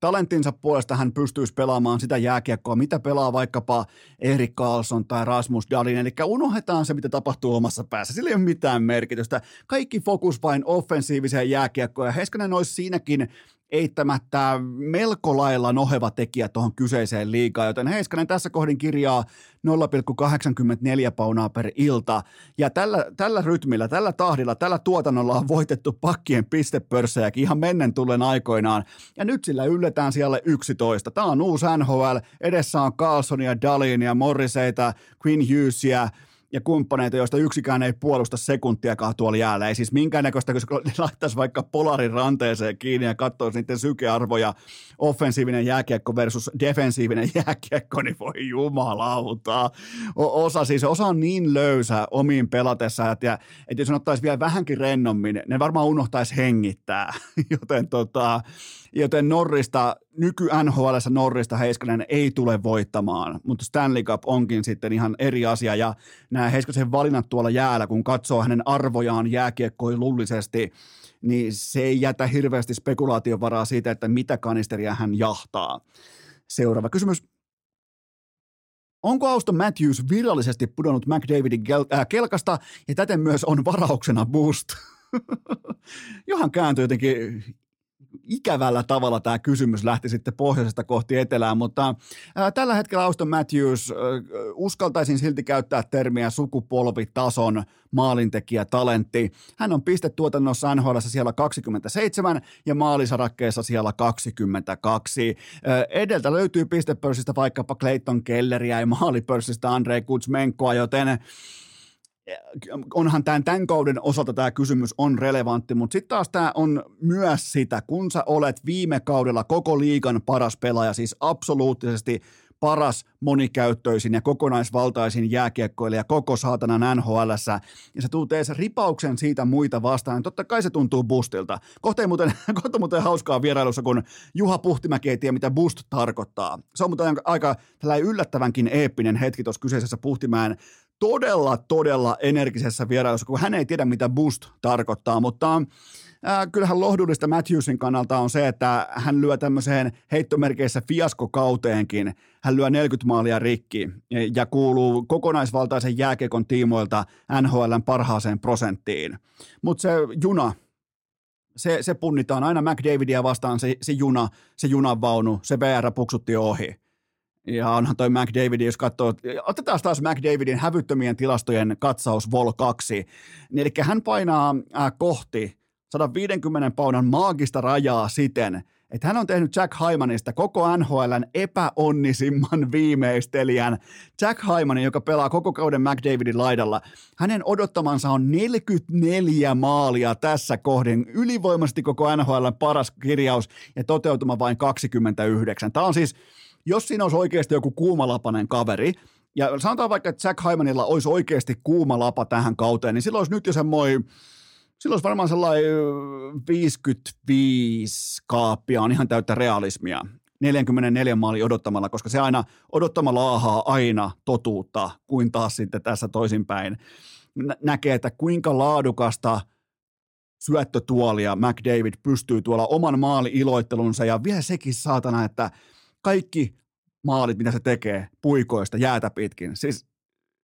talenttinsa puolesta hän pystyisi pelaamaan sitä jääkiekkoa, mitä pelaa vaikkapa Erik Karlsson tai Rasmus Dalin, eli unohdetaan se, mitä tapahtuu omassa päässä. Sillä ei ole mitään merkitystä. Kaikki fokus vain offensiiviseen jääkiekkoon, ja Heiskanen olisi siinäkin eittämättä melko lailla noheva tekijä tuohon kyseiseen liigaan, joten Heiskanen tässä kohdin kirjaa 0,84 paunaa per ilta, ja tällä, tällä rytmillä, tällä tahdilla, tällä tuotannolla on voitettu pakkien pistepörssejäkin ihan mennen tullen aikoinaan, ja nyt sillä ylletään siellä 11. Tämä on uusi NHL, edessä on Carlsonia, Dalinia, Morriseita, Quinn Hughesia, ja kumppaneita, joista yksikään ei puolusta sekuntiakaan tuolla jäällä. Ei siis minkäännäköistä, kun ne laittaisi vaikka polarin ranteeseen kiinni ja katsoisi niiden sykearvoja, offensiivinen jääkiekko versus defensiivinen jääkiekko, niin voi jumalauta. Osa siis, osa on niin löysä omiin pelatessa, että, että jos on ottaisi vielä vähänkin rennommin, ne varmaan unohtaisi hengittää. [laughs] Joten tota, joten Norrista, nyky NHL Norrista Heiskanen ei tule voittamaan, mutta Stanley Cup onkin sitten ihan eri asia ja nämä Heiskasen valinnat tuolla jäällä, kun katsoo hänen arvojaan jääkiekkoilullisesti, niin se ei jätä hirveästi spekulaation varaa siitä, että mitä kanisteria hän jahtaa. Seuraava kysymys. Onko Auston Matthews virallisesti pudonnut McDavidin kel- äh, kelkasta ja täten myös on varauksena boost? [laughs] Johan kääntyi jotenkin ikävällä tavalla tämä kysymys lähti sitten pohjoisesta kohti etelään, mutta ää, tällä hetkellä Auston Matthews ää, uskaltaisin silti käyttää termiä sukupolvitason maalintekijä talentti. Hän on pistetuotannossa NHL siellä 27 ja maalisarakkeessa siellä 22. Ää, edeltä löytyy pistepörssistä vaikkapa Clayton Kelleriä ja maalipörssistä Andrei Kutsmenkoa, joten onhan tämän, tämän kauden osalta tämä kysymys on relevantti, mutta sitten taas tämä on myös sitä, kun sä olet viime kaudella koko liigan paras pelaaja, siis absoluuttisesti paras monikäyttöisin ja kokonaisvaltaisin jääkiekkoilija koko saatana nhl ja se tuut edes ripauksen siitä muita vastaan, niin totta kai se tuntuu boostilta. Kohta muuten, [laughs] kohta muuten hauskaa vierailussa, kun Juha Puhtimäki ei tiedä, mitä boost tarkoittaa. Se on muuten aika tällainen yllättävänkin eeppinen hetki tuossa kyseisessä Puhtimäen todella, todella energisessä vierailussa, kun hän ei tiedä, mitä boost tarkoittaa, mutta Äh, kyllähän lohdullista Matthewsin kannalta on se, että hän lyö tämmöiseen heittomerkeissä fiaskokauteenkin. Hän lyö 40 maalia rikki ja kuuluu kokonaisvaltaisen jääkekon tiimoilta NHLn parhaaseen prosenttiin. Mutta se juna, se, se punnitaan aina McDavidia vastaan se, se juna, se junan vaunu, se VR puksutti ohi. Ja onhan toi McDavid, jos katsoo, otetaan taas McDavidin hävyttömien tilastojen katsaus Vol 2, niin eli hän painaa äh, kohti 150 paunan maagista rajaa siten, että hän on tehnyt Jack Hymanista koko NHLn epäonnisimman [laughs] viimeistelijän. Jack Hymanin, joka pelaa koko kauden McDavidin laidalla, hänen odottamansa on 44 maalia tässä kohdin. Ylivoimaisesti koko NHLn paras kirjaus ja toteutuma vain 29. Tämä on siis jos siinä olisi oikeasti joku kuumalapainen kaveri, ja sanotaan vaikka, että Jack Hymanilla olisi oikeasti kuuma lapa tähän kauteen, niin silloin olisi nyt jo semmoinen silloin olisi varmaan sellainen 55 kaappia on ihan täyttä realismia. 44 maali odottamalla, koska se aina odottamalla laahaa aina totuutta, kuin taas sitten tässä toisinpäin. Nä- näkee, että kuinka laadukasta syöttötuolia McDavid pystyy tuolla oman maali-iloittelunsa ja vielä sekin saatana, että kaikki maalit, mitä se tekee puikoista jäätä pitkin, siis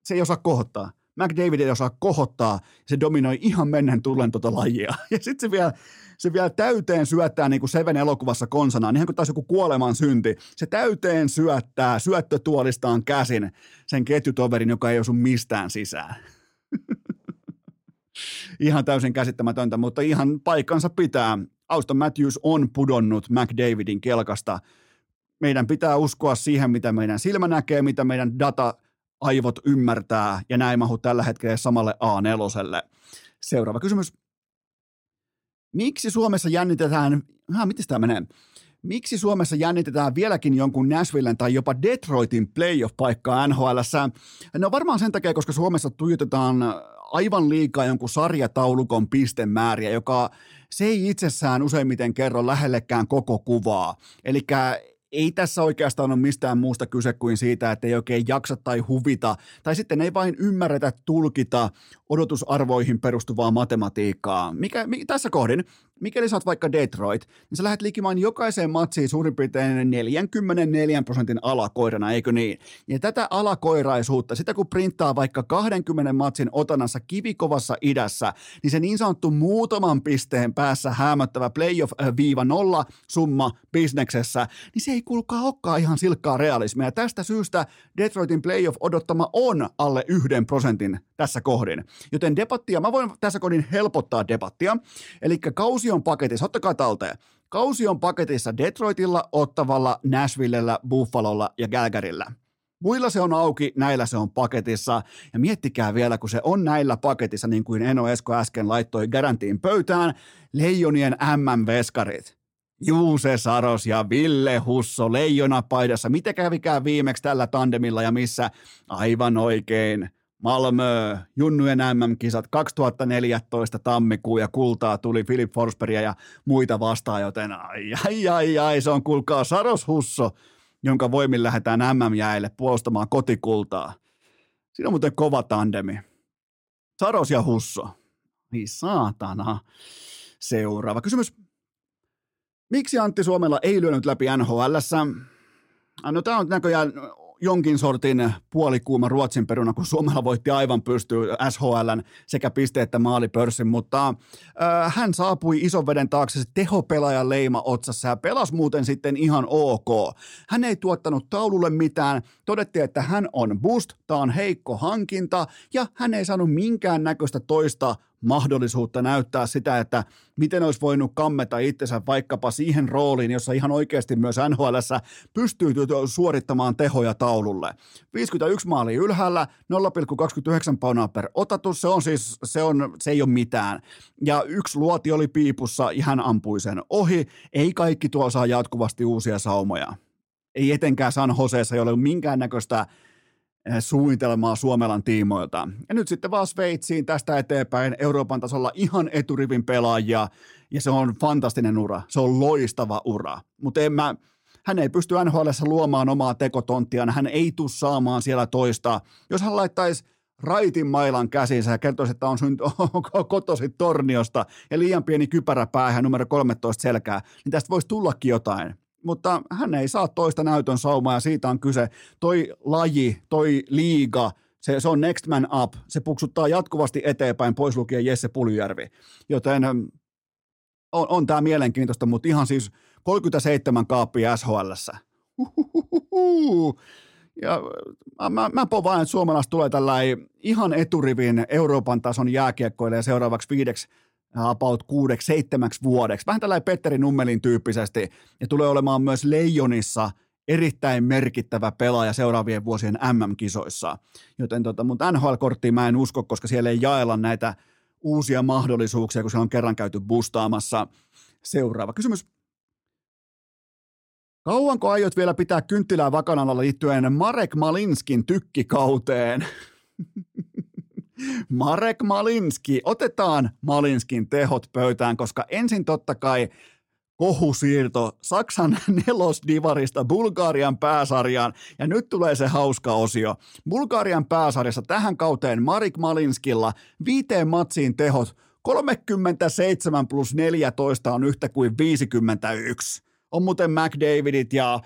se ei osaa kohottaa. McDavid ei osaa kohottaa, se dominoi ihan mennen tullen tuota lajia. [laughs] Ja sitten se vielä, se vielä täyteen syöttää niin kuin Seven elokuvassa konsanaan, ihan kuin taas joku kuoleman synti. Se täyteen syöttää syöttötuolistaan käsin sen ketjutoverin, joka ei osu mistään sisään. [laughs] ihan täysin käsittämätöntä, mutta ihan paikkansa pitää. Auston Matthews on pudonnut McDavidin kelkasta. Meidän pitää uskoa siihen, mitä meidän silmä näkee, mitä meidän data – aivot ymmärtää, ja näin mahu tällä hetkellä samalle A4. Seuraava kysymys. Miksi Suomessa jännitetään, ha, miten tämä menee? Miksi Suomessa jännitetään vieläkin jonkun Nashvillen tai jopa Detroitin playoff-paikkaa NHL? No varmaan sen takia, koska Suomessa tuijotetaan aivan liikaa jonkun sarjataulukon pistemääriä, joka se ei itsessään useimmiten kerro lähellekään koko kuvaa. Eli ei tässä oikeastaan ole mistään muusta kyse kuin siitä, että ei oikein jaksa tai huvita, tai sitten ei vain ymmärretä tulkita odotusarvoihin perustuvaa matematiikkaa. Mikä, mi, tässä kohdin mikäli sä oot vaikka Detroit, niin sä lähdet likimaan jokaiseen matsiin suurin piirtein 44 prosentin alakoirana, eikö niin? Ja tätä alakoiraisuutta, sitä kun printtaa vaikka 20 matsin otanassa kivikovassa idässä, niin se niin sanottu muutaman pisteen päässä häämöttävä playoff-viiva nolla summa bisneksessä, niin se ei kuulkaa olekaan ihan silkkaa realismia. Tästä syystä Detroitin playoff-odottama on alle yhden prosentin tässä kohdin. Joten debattia, mä voin tässä kohdin helpottaa debattia, eli kausi on paketissa, ottakaa talteen. Kausi on paketissa Detroitilla, Ottavalla, Nashvillellä, Buffalolla ja Galgarilla. Muilla se on auki, näillä se on paketissa. Ja miettikää vielä, kun se on näillä paketissa, niin kuin Eno Esko äsken laittoi garantiin pöytään, Leijonien MM-veskarit. Juuse Saros ja Ville Husso leijonapaidassa. Mitä kävikään viimeksi tällä tandemilla ja missä? Aivan oikein. Malmö, Junnujen MM-kisat 2014 tammikuu ja kultaa tuli Philip Forsbergia ja muita vastaan, joten ai ai ai ai, se on kuulkaa Saros Husso, jonka voimin lähdetään MM-jäille puolustamaan kotikultaa. Siinä on muuten kova tandemi. Saros ja Husso. Niin saatana. Seuraava kysymys. Miksi Antti Suomella ei lyönyt läpi NHLssä? No tämä on näköjään jonkin sortin puolikuuma Ruotsin peruna, kun Suomella voitti aivan pystyy SHLn sekä piste- että maalipörssin, mutta äh, hän saapui ison veden taakse se tehopelaajan leima otsassa ja pelasi muuten sitten ihan ok. Hän ei tuottanut taululle mitään, todettiin, että hän on boost, tämä on heikko hankinta ja hän ei saanut minkään näköistä toista mahdollisuutta näyttää sitä, että miten olisi voinut kammeta itsensä vaikkapa siihen rooliin, jossa ihan oikeasti myös NHL pystyy suorittamaan tehoja taululle. 51 maali ylhäällä, 0,29 paunaa per otatus, se on siis, se, on, se ei ole mitään. Ja yksi luoti oli piipussa hän ampui sen ohi. Ei kaikki tuo saa jatkuvasti uusia saumoja. Ei etenkään San Joseessa, ei ole minkäännäköistä Eh, suunnitelmaa Suomelan tiimoilta. Ja nyt sitten vaan Sveitsiin tästä eteenpäin Euroopan tasolla ihan eturivin pelaajia, ja se on fantastinen ura. Se on loistava ura. Mutta en mä, hän ei pysty NHL luomaan omaa tekotonttiaan, hän ei tule saamaan siellä toista. Jos hän laittaisi raitin mailan käsinsä ja kertoisi, että on synty, [laughs] kotosi torniosta ja liian pieni kypärä päähän numero 13 selkää, niin tästä voisi tullakin jotain mutta hän ei saa toista näytön saumaa ja siitä on kyse. Toi laji, toi liiga, se, se on next man up, se puksuttaa jatkuvasti eteenpäin, pois lukien Jesse Puljärvi. Joten ähm, on, on tämä mielenkiintoista, mutta ihan siis 37 kaappia SHLssä. Ja äh, mä, mä povaan, että suomalaiset tulee tällä ihan eturivin Euroopan tason jääkiekkoille seuraavaksi viideksi about kuudeksi, seitsemäksi vuodeksi. Vähän tällainen Petteri Nummelin tyyppisesti. Ja tulee olemaan myös Leijonissa erittäin merkittävä pelaaja seuraavien vuosien MM-kisoissa. Joten tota, mutta NHL-korttiin mä en usko, koska siellä ei jaella näitä uusia mahdollisuuksia, kun se on kerran käyty bustaamassa. Seuraava kysymys. Kauanko aiot vielä pitää kynttilää vakanalla liittyen Marek Malinskin tykkikauteen? [laughs] Marek Malinski. Otetaan Malinskin tehot pöytään, koska ensin totta kai kohusiirto Saksan [laughs] nelosdivarista Bulgarian pääsarjaan. Ja nyt tulee se hauska osio. Bulgarian pääsarjassa tähän kauteen Marik Malinskilla viiteen matsiin tehot 37 plus 14 on yhtä kuin 51. On muuten McDavidit ja äh,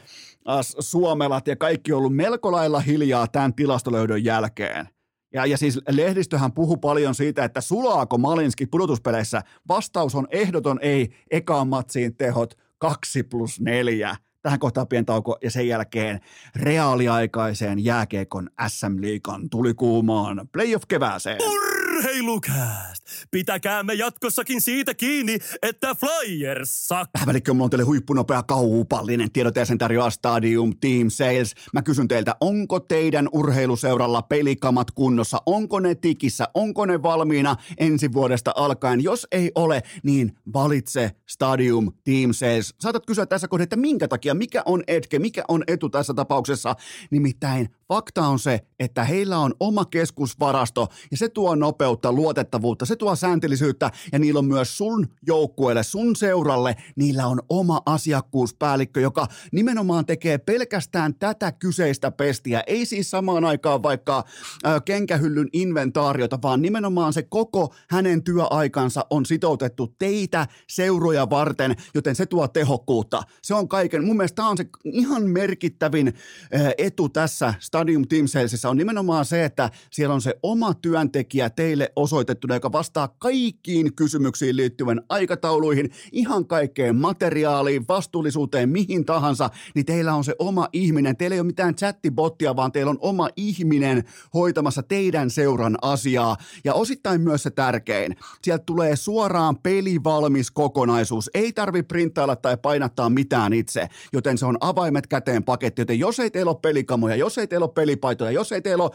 Suomelat ja kaikki ollut melko lailla hiljaa tämän tilastolöydön jälkeen. Ja, ja siis lehdistöhän puhu paljon siitä, että sulaako Malinski pudotuspeleissä. Vastaus on ehdoton ei, ekaan matsiin tehot 2 plus 4. Tähän kohtaan pientauko ja sen jälkeen reaaliaikaiseen jääkeekon SM-liikan tuli kuumaan playoff-kevääseen. Urheilukääst! Pitäkäämme jatkossakin siitä kiinni, että Flyers sak. Välikkö, mulla on teille huippunopea kaupallinen tiedot ja sen tarjoaa Stadium Team Sales. Mä kysyn teiltä, onko teidän urheiluseuralla pelikamat kunnossa? Onko ne tikissä? Onko ne valmiina ensi vuodesta alkaen? Jos ei ole, niin valitse Stadium Team Sales. Saatat kysyä tässä kohdassa, että minkä takia, mikä on etke, mikä on etu tässä tapauksessa. Nimittäin fakta on se, että heillä on oma keskusvarasto ja se tuo nopeutta, luotettavuutta, se tuo sääntellisyyttä ja niillä on myös sun joukkueelle, sun seuralle, niillä on oma asiakkuuspäällikkö, joka nimenomaan tekee pelkästään tätä kyseistä pestiä. Ei siis samaan aikaan vaikka äh, kenkähyllyn inventaariota, vaan nimenomaan se koko hänen työaikansa on sitoutettu teitä seuroja varten, joten se tuo tehokkuutta. Se on kaiken, mun mielestä tämä on se ihan merkittävin äh, etu tässä Stadium Team Salesissa on nimenomaan se, että siellä on se oma työntekijä teille osoitettuna, joka vastaa kaikkiin kysymyksiin liittyvän aikatauluihin, ihan kaikkeen materiaaliin, vastuullisuuteen, mihin tahansa, niin teillä on se oma ihminen. Teillä ei ole mitään chattibottia, vaan teillä on oma ihminen hoitamassa teidän seuran asiaa. Ja osittain myös se tärkein, sieltä tulee suoraan pelivalmis kokonaisuus. Ei tarvi printtailla tai painattaa mitään itse, joten se on avaimet käteen paketti. Joten jos ei teillä ole pelikamoja, jos ei teillä ole pelipaitoja, jos ei teillä ole,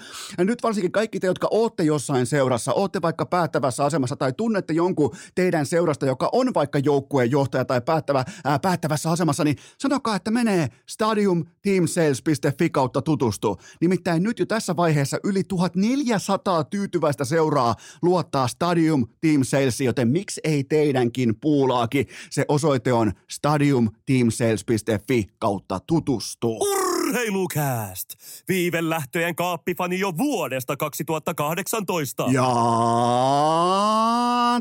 nyt varsinkin kaikki te, jotka ootte jossain seurassa, ootte vaikka päättävässä asemassa tai tunnette jonkun teidän seurasta, joka on vaikka joukkueen johtaja tai päättävä, ää, päättävässä asemassa, niin sanokaa, että menee stadiumteamsales.fi kautta tutustu. Nimittäin nyt jo tässä vaiheessa yli 1400 tyytyväistä seuraa luottaa Stadium Team Salesiin, joten miksi ei teidänkin puulaakin? Se osoite on stadiumteamsales.fi kautta tutustu. Urheilukääst! Viivelähtöjen kaappifani jo vuodesta 2018. Ja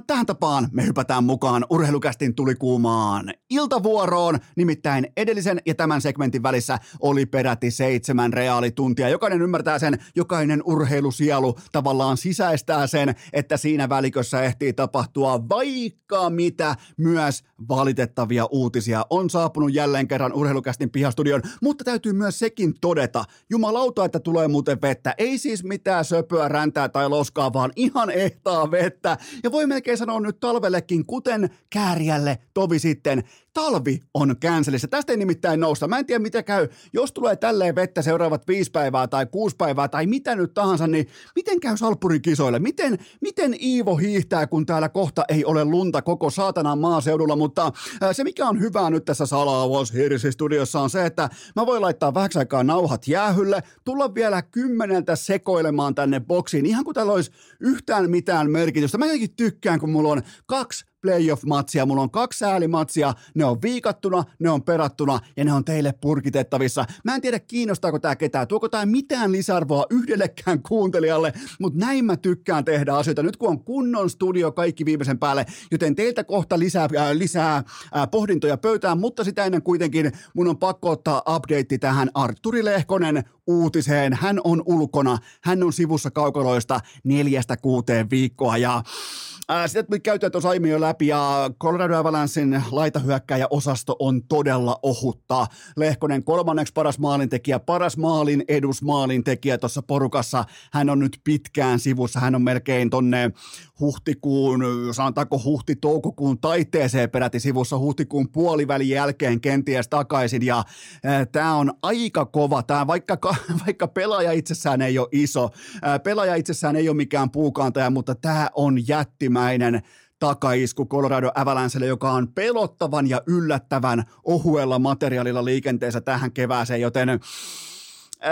tähän tapaan me hypätään mukaan urheilukästin tulikuumaan iltavuoroon. Nimittäin edellisen ja tämän segmentin välissä oli peräti seitsemän reaalituntia. Jokainen ymmärtää sen, jokainen urheilusielu tavallaan sisäistää sen, että siinä välikössä ehtii tapahtua vaikka mitä myös valitettavia uutisia. On saapunut jälleen kerran urheilukästin pihastudion, mutta täytyy myös sekin todeta. Jumalauta, että tulee muuten vettä. Ei siis mitään söpöä, räntää tai loskaa, vaan ihan ehtaa vettä. Ja voi melkein sanoa nyt talvellekin, kuten kääriälle tovi sitten, talvi on känselissä. Tästä ei nimittäin nousta. Mä en tiedä, mitä käy. Jos tulee tälleen vettä seuraavat viisi päivää tai kuusi päivää tai mitä nyt tahansa, niin miten käy Salppurin kisoille? Miten, miten Iivo hiihtää, kun täällä kohta ei ole lunta koko saatanan maaseudulla? Mutta se, mikä on hyvää nyt tässä Salaavos Hirsi-studiossa on se, että mä voin laittaa vähäksi aikaa nauhat jäähylle, tulla vielä kymmeneltä sekoilemaan tänne boksiin, ihan kuin täällä olisi yhtään mitään merkitystä. Mä jotenkin tykkään, kun mulla on kaksi playoff-matsia. Mulla on kaksi säälimatsia, ne on viikattuna, ne on perattuna ja ne on teille purkitettavissa. Mä en tiedä kiinnostaako tää ketään, tuoko tää mitään lisäarvoa yhdellekään kuuntelijalle, mutta näin mä tykkään tehdä asioita. Nyt kun on kunnon studio kaikki viimeisen päälle, joten teiltä kohta lisää, äh, lisää äh, pohdintoja pöytään, mutta sitä ennen kuitenkin mun on pakko ottaa update tähän Arturi Lehkonen uutiseen. Hän on ulkona, hän on sivussa kaukoloista neljästä kuuteen viikkoa ja sitä tuli käytyä tuossa aiemmin jo läpi ja Colorado Avalancein laitahyökkäjä osasto on todella ohutta. Lehkonen kolmanneksi paras maalintekijä, paras maalin edusmaalintekijä tuossa porukassa. Hän on nyt pitkään sivussa, hän on melkein tonne huhtikuun, sanotaanko huhti-toukokuun taiteeseen peräti sivussa huhtikuun puolivälin jälkeen kenties takaisin. Ja tämä on aika kova, tämä vaikka, [laughs] vaikka pelaaja itsessään ei ole iso, äh, pelaaja itsessään ei ole mikään puukantaja, mutta tämä on jättimäinen takaisku Colorado Avalancelle, joka on pelottavan ja yllättävän ohuella materiaalilla liikenteessä tähän kevääseen, joten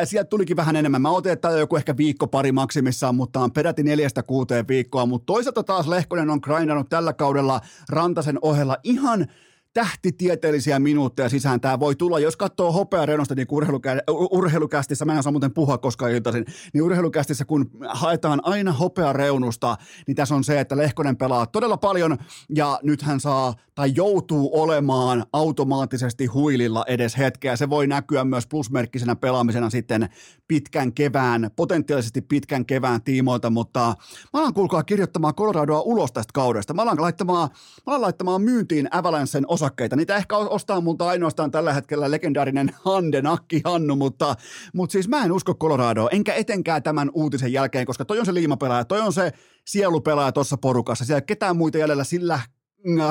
sieltä tulikin vähän enemmän. Mä otin, että joku ehkä viikko pari maksimissaan, mutta on peräti neljästä kuuteen viikkoa. Mutta toisaalta taas Lehkonen on grindannut tällä kaudella Rantasen ohella ihan tähtitieteellisiä minuutteja sisään tämä voi tulla. Jos katsoo hopea reunosta, niin urheilukä- urheilukästissä, mä en saa muuten puhua koskaan iltaisin, niin urheilukästissä kun haetaan aina hopea reunusta, niin tässä on se, että Lehkonen pelaa todella paljon ja nyt hän saa tai joutuu olemaan automaattisesti huililla edes hetkeä. Se voi näkyä myös plusmerkkisenä pelaamisena sitten pitkän kevään, potentiaalisesti pitkän kevään tiimoilta, mutta mä alan kuulkaa kirjoittamaan Coloradoa ulos tästä kaudesta. Mä alan laittamaan, mä alan laittamaan myyntiin Avalancen osa osakkeita. Niitä ehkä ostaa multa ainoastaan tällä hetkellä legendaarinen Hande Nakki Hannu, mutta, mutta siis mä en usko Coloradoa, enkä etenkään tämän uutisen jälkeen, koska toi on se liimapelaaja, toi on se sielupelaaja tuossa porukassa. Siellä ketään muita jäljellä sillä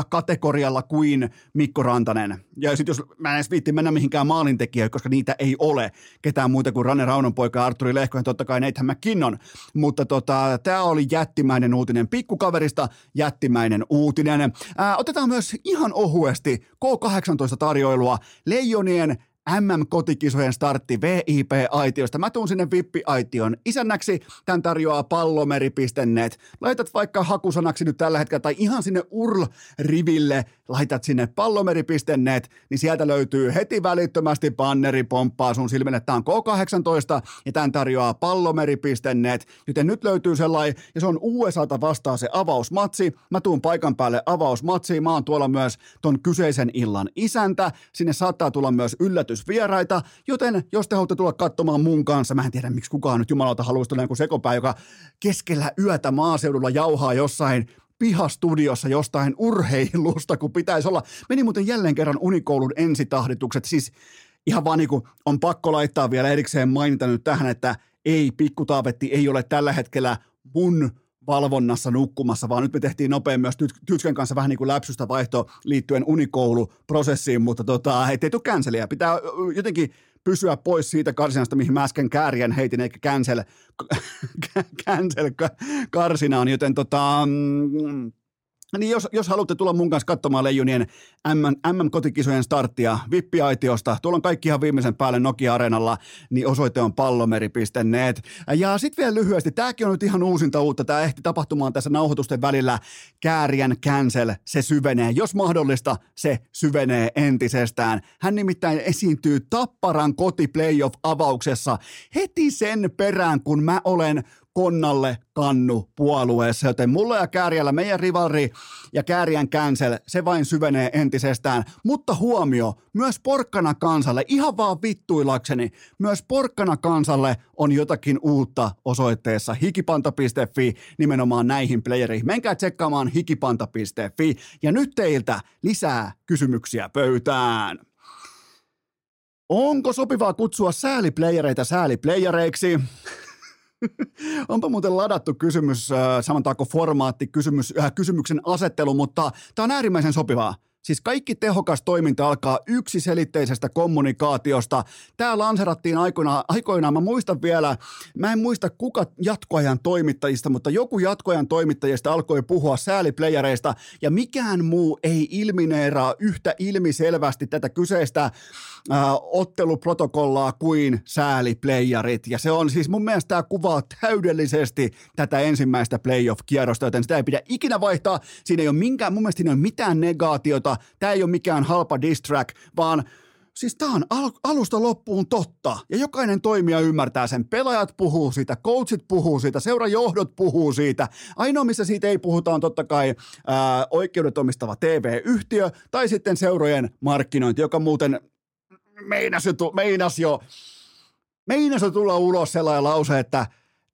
kategorialla kuin Mikko Rantanen. Ja sitten jos mä en edes viitti mennä mihinkään maalintekijöihin, koska niitä ei ole ketään muuta kuin Ranne Raunon poika ja Arturi Lehkonen, totta kai Nathan McKinnon. Mutta tota, tämä oli jättimäinen uutinen pikkukaverista, jättimäinen uutinen. Ää, otetaan myös ihan ohuesti K18-tarjoilua Leijonien MM-kotikisojen startti VIP-aitiosta. Mä tuun sinne VIP-aition isännäksi. Tän tarjoaa pallomeri.net. Laitat vaikka hakusanaksi nyt tällä hetkellä tai ihan sinne URL-riville, laitat sinne pallomeri.net, niin sieltä löytyy heti välittömästi banneri pomppaa sun silmille. Tää on K18 ja tän tarjoaa pallomeri.net. Joten nyt löytyy sellainen, ja se on USAta vastaa se avausmatsi. Mä tuun paikan päälle avausmatsiin. Mä oon tuolla myös ton kyseisen illan isäntä. Sinne saattaa tulla myös yllätys yllätysvieraita, joten jos te haluatte tulla katsomaan mun kanssa, mä en tiedä miksi kukaan nyt jumalauta haluaisi tulla joku sekopää, joka keskellä yötä maaseudulla jauhaa jossain pihastudiossa jostain urheilusta, kun pitäisi olla. Meni muuten jälleen kerran unikoulun ensitahditukset, siis ihan vaan niin kuin on pakko laittaa vielä erikseen mainita nyt tähän, että ei, pikkutaavetti ei ole tällä hetkellä mun valvonnassa nukkumassa, vaan nyt me tehtiin nopein myös Tytsken kanssa vähän niin kuin läpsystä vaihto liittyen unikouluprosessiin, mutta tota, ettei tule känseliä. Pitää jotenkin pysyä pois siitä karsinasta, mihin mä äsken kärjen heitin, eikä cancel, [laughs] cancel karsinaan, joten tota, mm, niin jos, jos haluatte tulla mun kanssa katsomaan Leijonien MM-kotikisojen starttia Vippiaitiosta, tuolla on kaikki ihan viimeisen päälle Nokia-areenalla, niin osoite on pallomeri.net. Ja sitten vielä lyhyesti, tämäkin on nyt ihan uusinta uutta, tämä ehti tapahtumaan tässä nauhoitusten välillä, Kääriän cancel, se syvenee, jos mahdollista, se syvenee entisestään. Hän nimittäin esiintyy Tapparan koti playoff-avauksessa heti sen perään, kun mä olen Konnalle kannu puolueessa, joten mulla ja Kääriällä meidän rivalri ja Kääriän cancel, se vain syvenee entisestään. Mutta huomio, myös porkkana kansalle, ihan vaan vittuilakseni, myös porkkana kansalle on jotakin uutta osoitteessa hikipanta.fi nimenomaan näihin playereihin. Menkää tsekkaamaan hikipanta.fi ja nyt teiltä lisää kysymyksiä pöytään. Onko sopivaa kutsua sääliplayereita sääliplayereiksi? Onpa muuten ladattu kysymys, äh, samantaako formaatti, kysymys, äh, kysymyksen asettelu, mutta tämä on äärimmäisen sopivaa. Siis kaikki tehokas toiminta alkaa yksiselitteisestä kommunikaatiosta. Tämä lanserattiin aikoinaan, aikoinaan, mä muistan vielä, mä en muista kuka jatkoajan toimittajista, mutta joku jatkoajan toimittajista alkoi puhua sääliplayereista ja mikään muu ei ilmineeraa yhtä ilmiselvästi tätä kyseistä äh, otteluprotokollaa kuin sääliplayerit. Ja se on siis mun mielestä tämä kuvaa täydellisesti tätä ensimmäistä playoff-kierrosta, joten sitä ei pidä ikinä vaihtaa. Siinä ei ole minkään, mun mielestä siinä ei ole mitään negaatiota Tämä ei ole mikään halpa distrack, vaan Siis tämä on al- alusta loppuun totta. Ja jokainen toimija ymmärtää sen. Pelaajat puhuu siitä, coachit puhuu siitä, seurajohdot puhuu siitä. Ainoa, missä siitä ei puhuta, on totta kai ää, oikeudet omistava TV-yhtiö tai sitten seurojen markkinointi, joka muuten meinasi, meinasi jo, meinasi tulla ulos sellainen lause, että,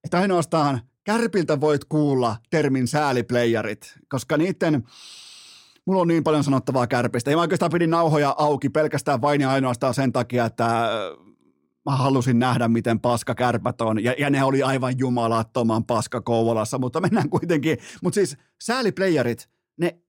että ainoastaan kärpiltä voit kuulla termin sääliplayerit, koska niiden mulla on niin paljon sanottavaa kärpistä. Ja mä oikeastaan pidin nauhoja auki pelkästään vain ja ainoastaan sen takia, että äh, mä halusin nähdä, miten paska kärpät on. Ja, ja ne oli aivan jumalattoman paska Kouvolassa, mutta mennään kuitenkin. Mutta siis sääliplayerit, ne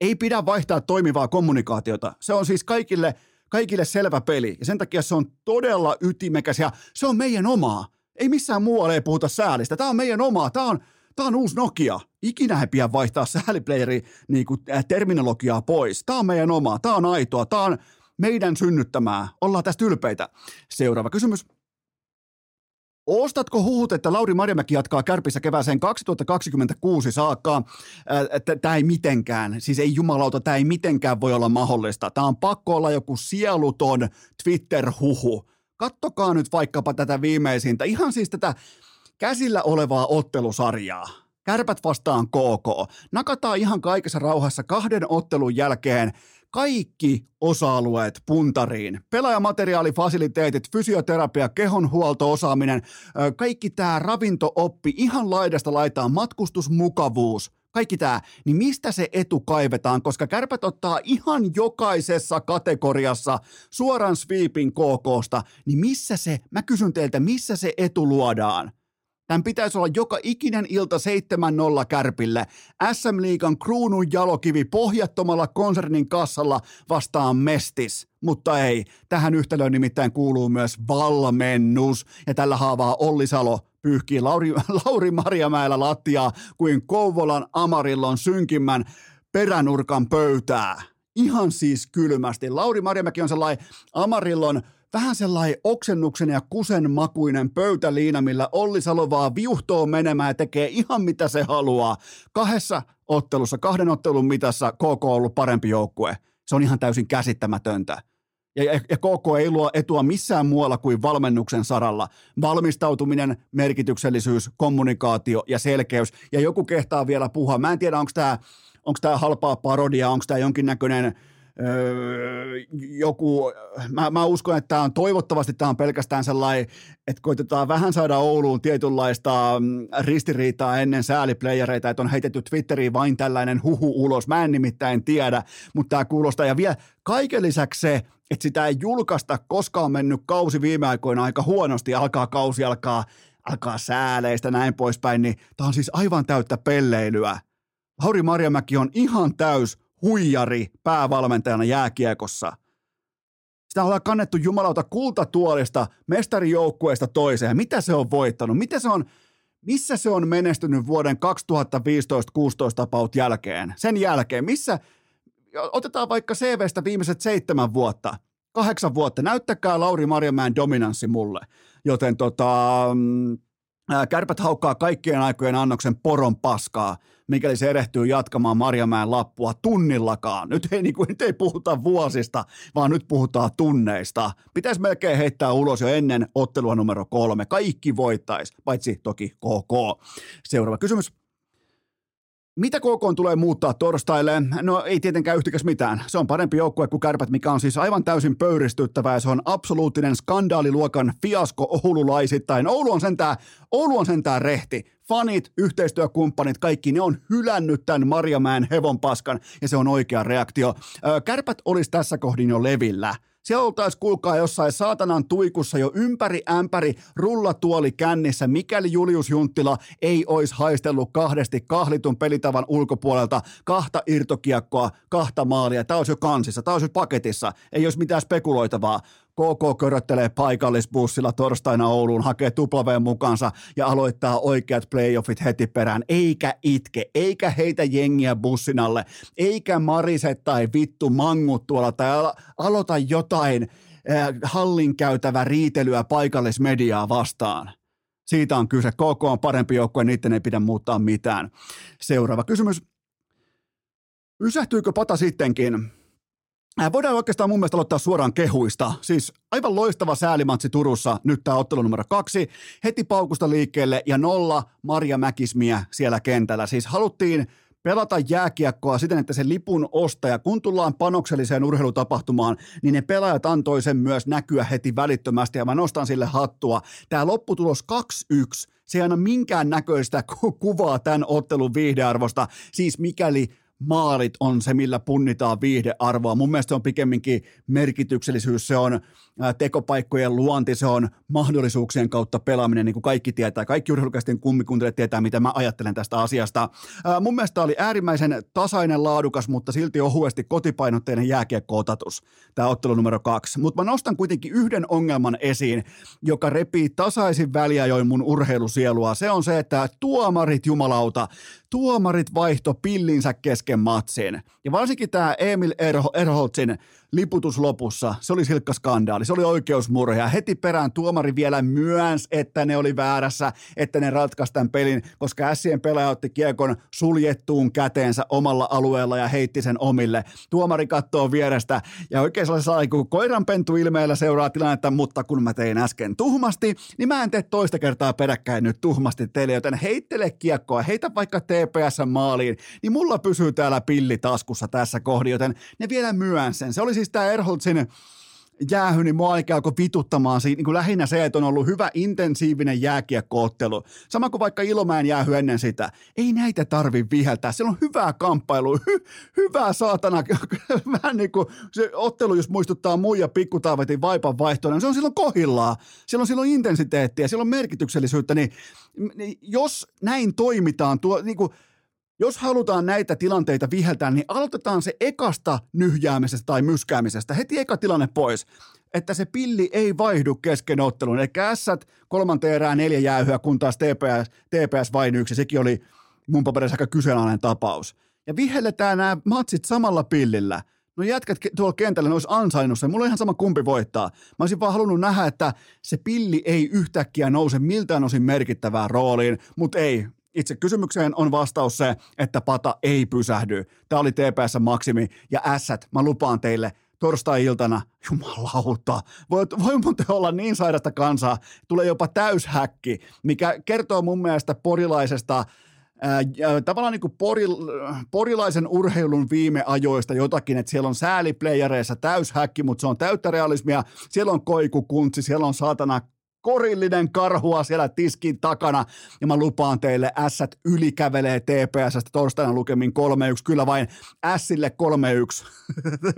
ei pidä vaihtaa toimivaa kommunikaatiota. Se on siis kaikille, kaikille selvä peli. Ja sen takia se on todella ytimekäs ja se on meidän omaa. Ei missään muualla ei puhuta säälistä. Tämä on meidän omaa. Tämä on, Tämä on uusi Nokia. Ikinä ei pidä vaihtaa sääliplayeri niin kuin, äh, terminologiaa pois. Tämä on meidän oma, tämä on aitoa, tämä on meidän synnyttämää. Ollaan tästä ylpeitä. Seuraava kysymys. Ostatko huhut, että Lauri Marjamäki jatkaa kärpissä kevääseen 2026 saakka? Äh, tämä ei mitenkään, siis ei jumalauta, tämä ei mitenkään voi olla mahdollista. Tämä on pakko olla joku sieluton Twitter-huhu. Kattokaa nyt vaikkapa tätä viimeisintä, ihan siis tätä käsillä olevaa ottelusarjaa. Kärpät vastaan KK. Nakataan ihan kaikessa rauhassa kahden ottelun jälkeen kaikki osa-alueet puntariin. Pelaajamateriaali, fasiliteetit, fysioterapia, kehonhuolto-osaaminen, kaikki tämä ravintooppi, ihan laidasta laitaan, matkustusmukavuus, kaikki tämä, niin mistä se etu kaivetaan, koska kärpät ottaa ihan jokaisessa kategoriassa suoran sweepin KKsta, niin missä se, mä kysyn teiltä, missä se etu luodaan? Tämän pitäisi olla joka ikinen ilta 7-0 kärpille. SM Liigan kruunun jalokivi pohjattomalla konsernin kassalla vastaan mestis. Mutta ei, tähän yhtälöön nimittäin kuuluu myös valmennus. Ja tällä haavaa Olli Salo pyyhkii Lauri, [laughs] Lauri Marjamäellä lattiaa kuin Kouvolan Amarillon synkimmän peränurkan pöytää. Ihan siis kylmästi. Lauri Marjamäki on sellainen Amarillon vähän sellainen oksennuksen ja kusen makuinen pöytäliina, millä Olli Salo vaan viuhtoo menemään ja tekee ihan mitä se haluaa. Kahdessa ottelussa, kahden ottelun mitassa KK on ollut parempi joukkue. Se on ihan täysin käsittämätöntä. Ja, ja, ja KK ei luo etua missään muualla kuin valmennuksen saralla. Valmistautuminen, merkityksellisyys, kommunikaatio ja selkeys. Ja joku kehtaa vielä puhua. Mä en tiedä, onko tämä onko tämä halpaa parodia, onko tämä jonkinnäköinen Öö, joku, mä, mä uskon, että tämä on toivottavasti tämä on pelkästään sellainen, että koitetaan vähän saada Ouluun tietynlaista mm, ristiriitaa ennen sääliplayereita, että on heitetty Twitteriin vain tällainen huhu ulos. Mä en nimittäin tiedä, mutta tämä kuulostaa. Ja vielä kaiken lisäksi se, että sitä ei julkaista, koska on mennyt kausi viime aikoina aika huonosti, alkaa kausi alkaa, alkaa sääleistä näin poispäin, niin tämä on siis aivan täyttä pelleilyä. Hauri Marjamäki on ihan täys huijari päävalmentajana jääkiekossa. Sitä ollaan kannettu jumalauta kultatuolista mestarijoukkueesta toiseen. Mitä se on voittanut? Mitä se on, missä se on menestynyt vuoden 2015-16 tapaut jälkeen? Sen jälkeen, missä, otetaan vaikka CVstä viimeiset seitsemän vuotta, kahdeksan vuotta, näyttäkää Lauri Marjamäen dominanssi mulle. Joten tota, mm, Kärpät haukkaa kaikkien aikojen annoksen poron paskaa, mikäli se erehtyy jatkamaan Marjamäen lappua tunnillakaan. Nyt ei, niin kuin, nyt ei puhuta vuosista, vaan nyt puhutaan tunneista. Pitäisi melkein heittää ulos jo ennen ottelua numero kolme. Kaikki voittaisi, paitsi toki KK. Seuraava kysymys. Mitä KK tulee muuttaa torstaille? No ei tietenkään yhtikäs mitään. Se on parempi joukkue kuin kärpät, mikä on siis aivan täysin pöyristyttävää ja se on absoluuttinen skandaaliluokan fiasko oululaisittain. Oulu on sentään, Oulu on sentään rehti. Fanit, yhteistyökumppanit, kaikki ne on hylännyt tämän Marjamäen hevonpaskan ja se on oikea reaktio. Kärpät olisi tässä kohdin jo levillä – siellä oltaisiin kuulkaa jossain saatanan tuikussa jo ympäri ämpäri rullatuoli kännissä, mikäli Julius Junttila ei olisi haistellut kahdesti kahlitun pelitavan ulkopuolelta kahta irtokiekkoa, kahta maalia. Tämä olisi jo kansissa, tämä olisi jo paketissa, ei olisi mitään spekuloitavaa. KK köröttelee paikallisbussilla torstaina Ouluun, hakee tuplaveen mukansa ja aloittaa oikeat playoffit heti perään. Eikä itke, eikä heitä jengiä bussin alle, eikä marise tai vittu mangut tuolla tai aloita jotain hallin käytävä riitelyä paikallismediaa vastaan. Siitä on kyse. KK on parempi joukkue, niiden ei pidä muuttaa mitään. Seuraava kysymys. Ysähtyykö pata sittenkin? Äh, voidaan oikeastaan mun mielestä aloittaa suoraan kehuista. Siis aivan loistava säälimatsi Turussa, nyt tämä ottelu numero kaksi. Heti paukusta liikkeelle ja nolla Marja Mäkismiä siellä kentällä. Siis haluttiin pelata jääkiekkoa siten, että se lipun ostaja, kun tullaan panokselliseen urheilutapahtumaan, niin ne pelaajat antoi sen myös näkyä heti välittömästi ja mä nostan sille hattua. Tämä lopputulos 2-1, se ei aina minkään näköistä kuvaa tämän ottelun viihdearvosta. Siis mikäli maalit on se, millä punnitaan viihdearvoa. Mun mielestä se on pikemminkin merkityksellisyys, se on tekopaikkojen luonti, se on mahdollisuuksien kautta pelaaminen, niin kuin kaikki tietää. Kaikki urheilukäisten kummikuntelijat tietää, mitä mä ajattelen tästä asiasta. Mun mielestä oli äärimmäisen tasainen, laadukas, mutta silti ohuesti kotipainotteinen jääkiekko-otatus, tämä ottelu numero kaksi. Mutta mä nostan kuitenkin yhden ongelman esiin, joka repii tasaisin väliajoin mun urheilusielua. Se on se, että tuomarit jumalauta, tuomarit vaihto pillinsä kesken matsin. Ja varsinkin tämä Emil Erho, Erholtsin liputus lopussa, se oli silkka skandaali, se oli oikeusmurha ja heti perään tuomari vielä myöns, että ne oli väärässä, että ne ratkaisi tämän pelin, koska Sien pelaaja otti kiekon suljettuun käteensä omalla alueella ja heitti sen omille. Tuomari katsoo vierestä ja oikein sellaisella niin koiranpentu ilmeellä seuraa tilannetta, mutta kun mä tein äsken tuhmasti, niin mä en tee toista kertaa peräkkäin nyt tuhmasti teille, joten heittele kiekkoa, heitä vaikka TPS maaliin, niin mulla pysyy täällä pilli taskussa tässä kohdin, joten ne vielä myön sen. Se oli siis tämä Erholtsin jäähy, niin mua alkoi vituttamaan niin kuin lähinnä se, että on ollut hyvä intensiivinen jääkiekkoottelu. Sama kuin vaikka Ilomäen jäähy ennen sitä. Ei näitä tarvi viheltää. Siellä on hyvää kamppailu, hy, hyvää saatana. [laughs] Vähän niin kuin se ottelu, jos muistuttaa muija pikkutaavetin vaipan vaihtoa, niin se on silloin kohillaa. Siellä on silloin intensiteettiä, siellä on merkityksellisyyttä. Niin, niin jos näin toimitaan, tuo, niin kuin, jos halutaan näitä tilanteita viheltää, niin aloitetaan se ekasta nyhjäämisestä tai myskäämisestä. Heti eka tilanne pois, että se pilli ei vaihdu kesken ottelun. Eli ässät kolmanteen erää neljä jäähyä, kun taas TPS, TPS vain yksi. Sekin oli mun paperissa aika kyseenalainen tapaus. Ja vihelletään nämä matsit samalla pillillä. No jätkät tuolla kentällä, ne olisi ansainnut sen. Mulla on ihan sama kumpi voittaa. Mä olisin vaan halunnut nähdä, että se pilli ei yhtäkkiä nouse miltään osin merkittävään rooliin, mutta ei. Itse kysymykseen on vastaus se, että pata ei pysähdy. Tämä oli TPS maksimi ja ässät, mä lupaan teille, torstai-iltana, jumalauta, voi, voi muuten olla niin sairasta kansaa, tulee jopa täyshäkki, mikä kertoo mun mielestä porilaisesta Ää, tavallaan niin kuin poril, porilaisen urheilun viime ajoista jotakin, että siellä on sääliplayereissa täyshäkki, mutta se on täyttä realismia. Siellä on koikukuntsi, siellä on saatana korillinen karhua siellä tiskin takana, ja mä lupaan teille, ässät ylikävelee TPSstä torstaina lukemin 3-1, kyllä vain ässille 3-1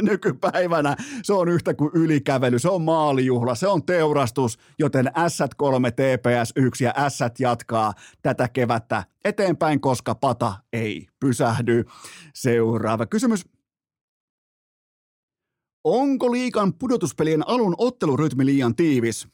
[laughs] nykypäivänä, se on yhtä kuin ylikävely, se on maalijuhla, se on teurastus, joten ässät 3, TPS 1 ja ässät jatkaa tätä kevättä eteenpäin, koska pata ei pysähdy. Seuraava kysymys. Onko liikan pudotuspelien alun ottelurytmi liian tiivis?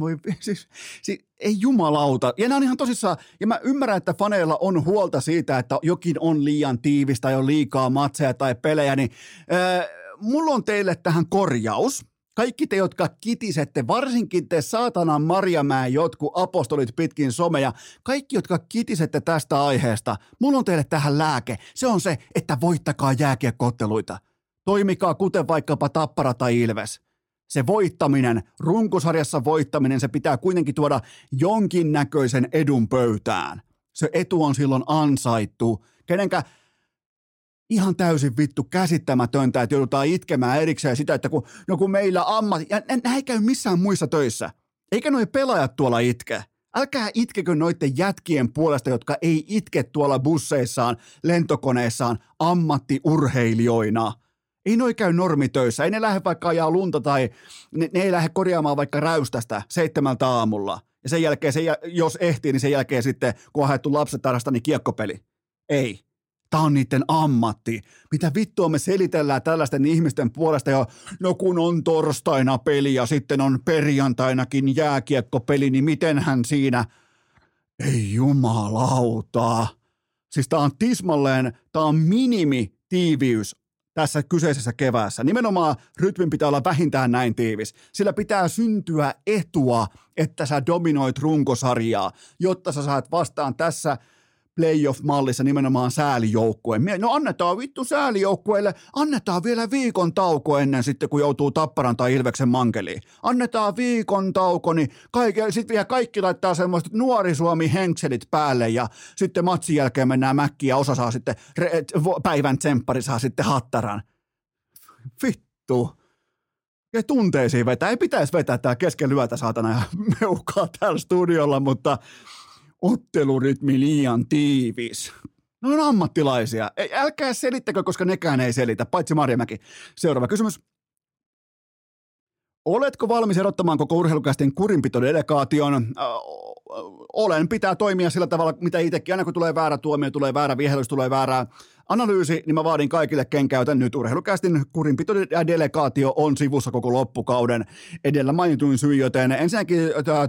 Voi, [laughs] siis, siis, ei jumalauta. Ja nämä on ihan tosissaan, ja mä ymmärrän, että faneilla on huolta siitä, että jokin on liian tiivistä tai on liikaa matseja tai pelejä, niin äh, mulla on teille tähän korjaus. Kaikki te, jotka kitisette, varsinkin te saatanan Marjamäen jotkut apostolit pitkin someja, kaikki, jotka kitisette tästä aiheesta, mulla on teille tähän lääke. Se on se, että voittakaa jääkiekkootteluita. Toimikaa kuten vaikkapa Tappara tai Ilves se voittaminen, runkosarjassa voittaminen, se pitää kuitenkin tuoda jonkinnäköisen edun pöytään. Se etu on silloin ansaittu. Kenenkä ihan täysin vittu käsittämätöntä, että joudutaan itkemään erikseen sitä, että kun, no kun meillä ammatti, ja näin ei käy missään muissa töissä. Eikä noi pelaajat tuolla itke. Älkää itkekö noiden jätkien puolesta, jotka ei itke tuolla busseissaan, lentokoneissaan ammattiurheilijoina – ei noi käy normitöissä. Ei ne lähde vaikka ajaa lunta tai ne, ne ei lähde korjaamaan vaikka räystästä seitsemältä aamulla. Ja sen jälkeen, se, jos ehtii, niin sen jälkeen sitten, kun on haettu lapset tarasta, niin kiekkopeli. Ei. Tämä on niiden ammatti. Mitä vittua me selitellään tällaisten ihmisten puolesta jo, no kun on torstaina peli ja sitten on perjantainakin jääkiekkopeli, niin mitenhän siinä, ei jumalauta. Siis tämä on tismalleen, tämä on minimi tiiviys tässä kyseisessä keväässä. Nimenomaan rytmin pitää olla vähintään näin tiivis. Sillä pitää syntyä etua, että sä dominoit runkosarjaa, jotta sä saat vastaan tässä playoff-mallissa nimenomaan säälijoukkue. No annetaan vittu säälijoukkueelle, annetaan vielä viikon tauko ennen sitten, kun joutuu Tapparan tai Ilveksen mankeliin. Annetaan viikon tauko, niin sitten vielä kaikki laittaa semmoiset nuori Suomi henkselit päälle ja sitten matsin jälkeen mennään mäkkiin ja osa saa sitten, päivän tsemppari saa sitten hattaran. Vittu ja tunteisiin vetää. Ei pitäisi vetää tää kesken lyötä saatana ja [laughs] meukaa täällä studiolla, mutta ottelurytmi liian tiivis. No on ammattilaisia. Älkää selittäkö, koska nekään ei selitä, paitsi Marjamäki. Seuraava kysymys. Oletko valmis erottamaan koko urheilukästin kurinpitodelegaation? Olen, pitää toimia sillä tavalla, mitä itsekin, aina kun tulee väärä tuomio, tulee väärä vihellys, tulee väärä analyysi, niin mä vaadin kaikille kenkäytän nyt urheilukästin kurinpito delegaatio on sivussa koko loppukauden edellä mainituin syy, joten ensinnäkin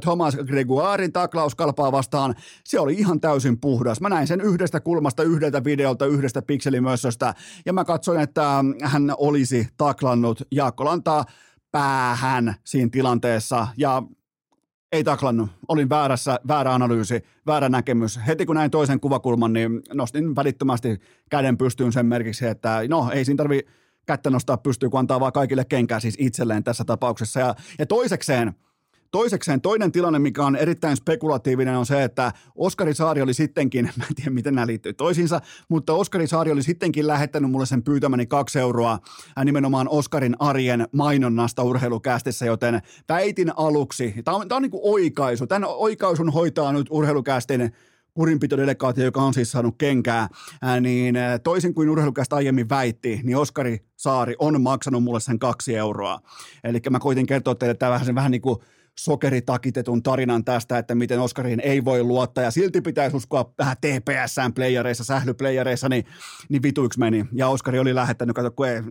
Thomas Gregoirin taklaus kalpaa vastaan, se oli ihan täysin puhdas. Mä näin sen yhdestä kulmasta, yhdeltä videolta, yhdestä pikselimössöstä ja mä katsoin, että hän olisi taklannut Jaakko Lantaa päähän siinä tilanteessa ja ei taklannut. Olin väärässä, väärä analyysi, väärä näkemys. Heti kun näin toisen kuvakulman, niin nostin välittömästi käden pystyyn sen merkiksi, että no ei siinä tarvi kättä nostaa pystyyn, kun antaa vaan kaikille kenkää siis itselleen tässä tapauksessa. Ja, ja toisekseen, Toisekseen toinen tilanne, mikä on erittäin spekulatiivinen, on se, että Oskari Saari oli sittenkin, [laughs] mä en tiedä miten nämä liittyy toisiinsa, mutta Oskari Saari oli sittenkin lähettänyt mulle sen pyytämäni kaksi euroa nimenomaan Oskarin arjen mainonnasta urheilukästissä, joten väitin aluksi, tämä on, tämä on niin kuin oikaisu, tämän oikaisun hoitaa nyt urheilukästin kurinpitodelegaatio, joka on siis saanut kenkää, ää, niin toisin kuin urheilukästä aiemmin väitti, niin Oskari Saari on maksanut mulle sen kaksi euroa. Eli mä koitin kertoa teille tämä vähän, vähän niin kuin sokeritakitetun tarinan tästä, että miten Oskariin ei voi luottaa ja silti pitäisi uskoa vähän TPS-playereissa, sählyplayereissa, niin, niin vituiksi meni. Ja Oskari oli lähettänyt, kato, kun ei,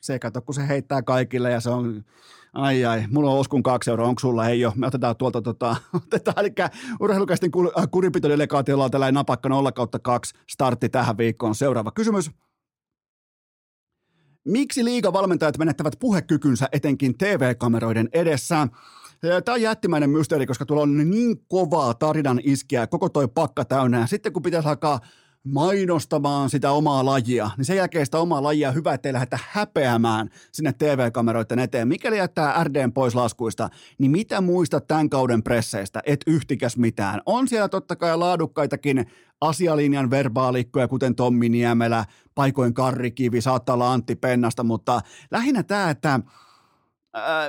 se kato, kun se heittää kaikille ja se on, ai ai, mulla on Oskun kaksi euroa, onko sulla? Ei ole, me otetaan tuolta, tota, [laughs] otetaan, eli urheilukästin äh, kurinpitodelegaatiolla on tällainen napakka 0 kautta 2 startti tähän viikkoon. Seuraava kysymys. Miksi liigavalmentajat menettävät puhekykynsä etenkin TV-kameroiden edessä? Tämä on jättimäinen mysteeri, koska tuolla on niin kovaa tarinan iskiä, koko toi pakka täynnä. Sitten kun pitäisi alkaa mainostamaan sitä omaa lajia, niin sen jälkeen sitä omaa lajia hyvä, ettei lähdetä häpeämään sinne TV-kameroiden eteen. Mikäli jättää RDn pois laskuista, niin mitä muistat tämän kauden presseistä? Et yhtikäs mitään. On siellä totta kai laadukkaitakin asialinjan verbaalikkoja, kuten Tommi Niemelä, paikoin Karrikivi, saattaa olla Antti Pennasta, mutta lähinnä tämä, että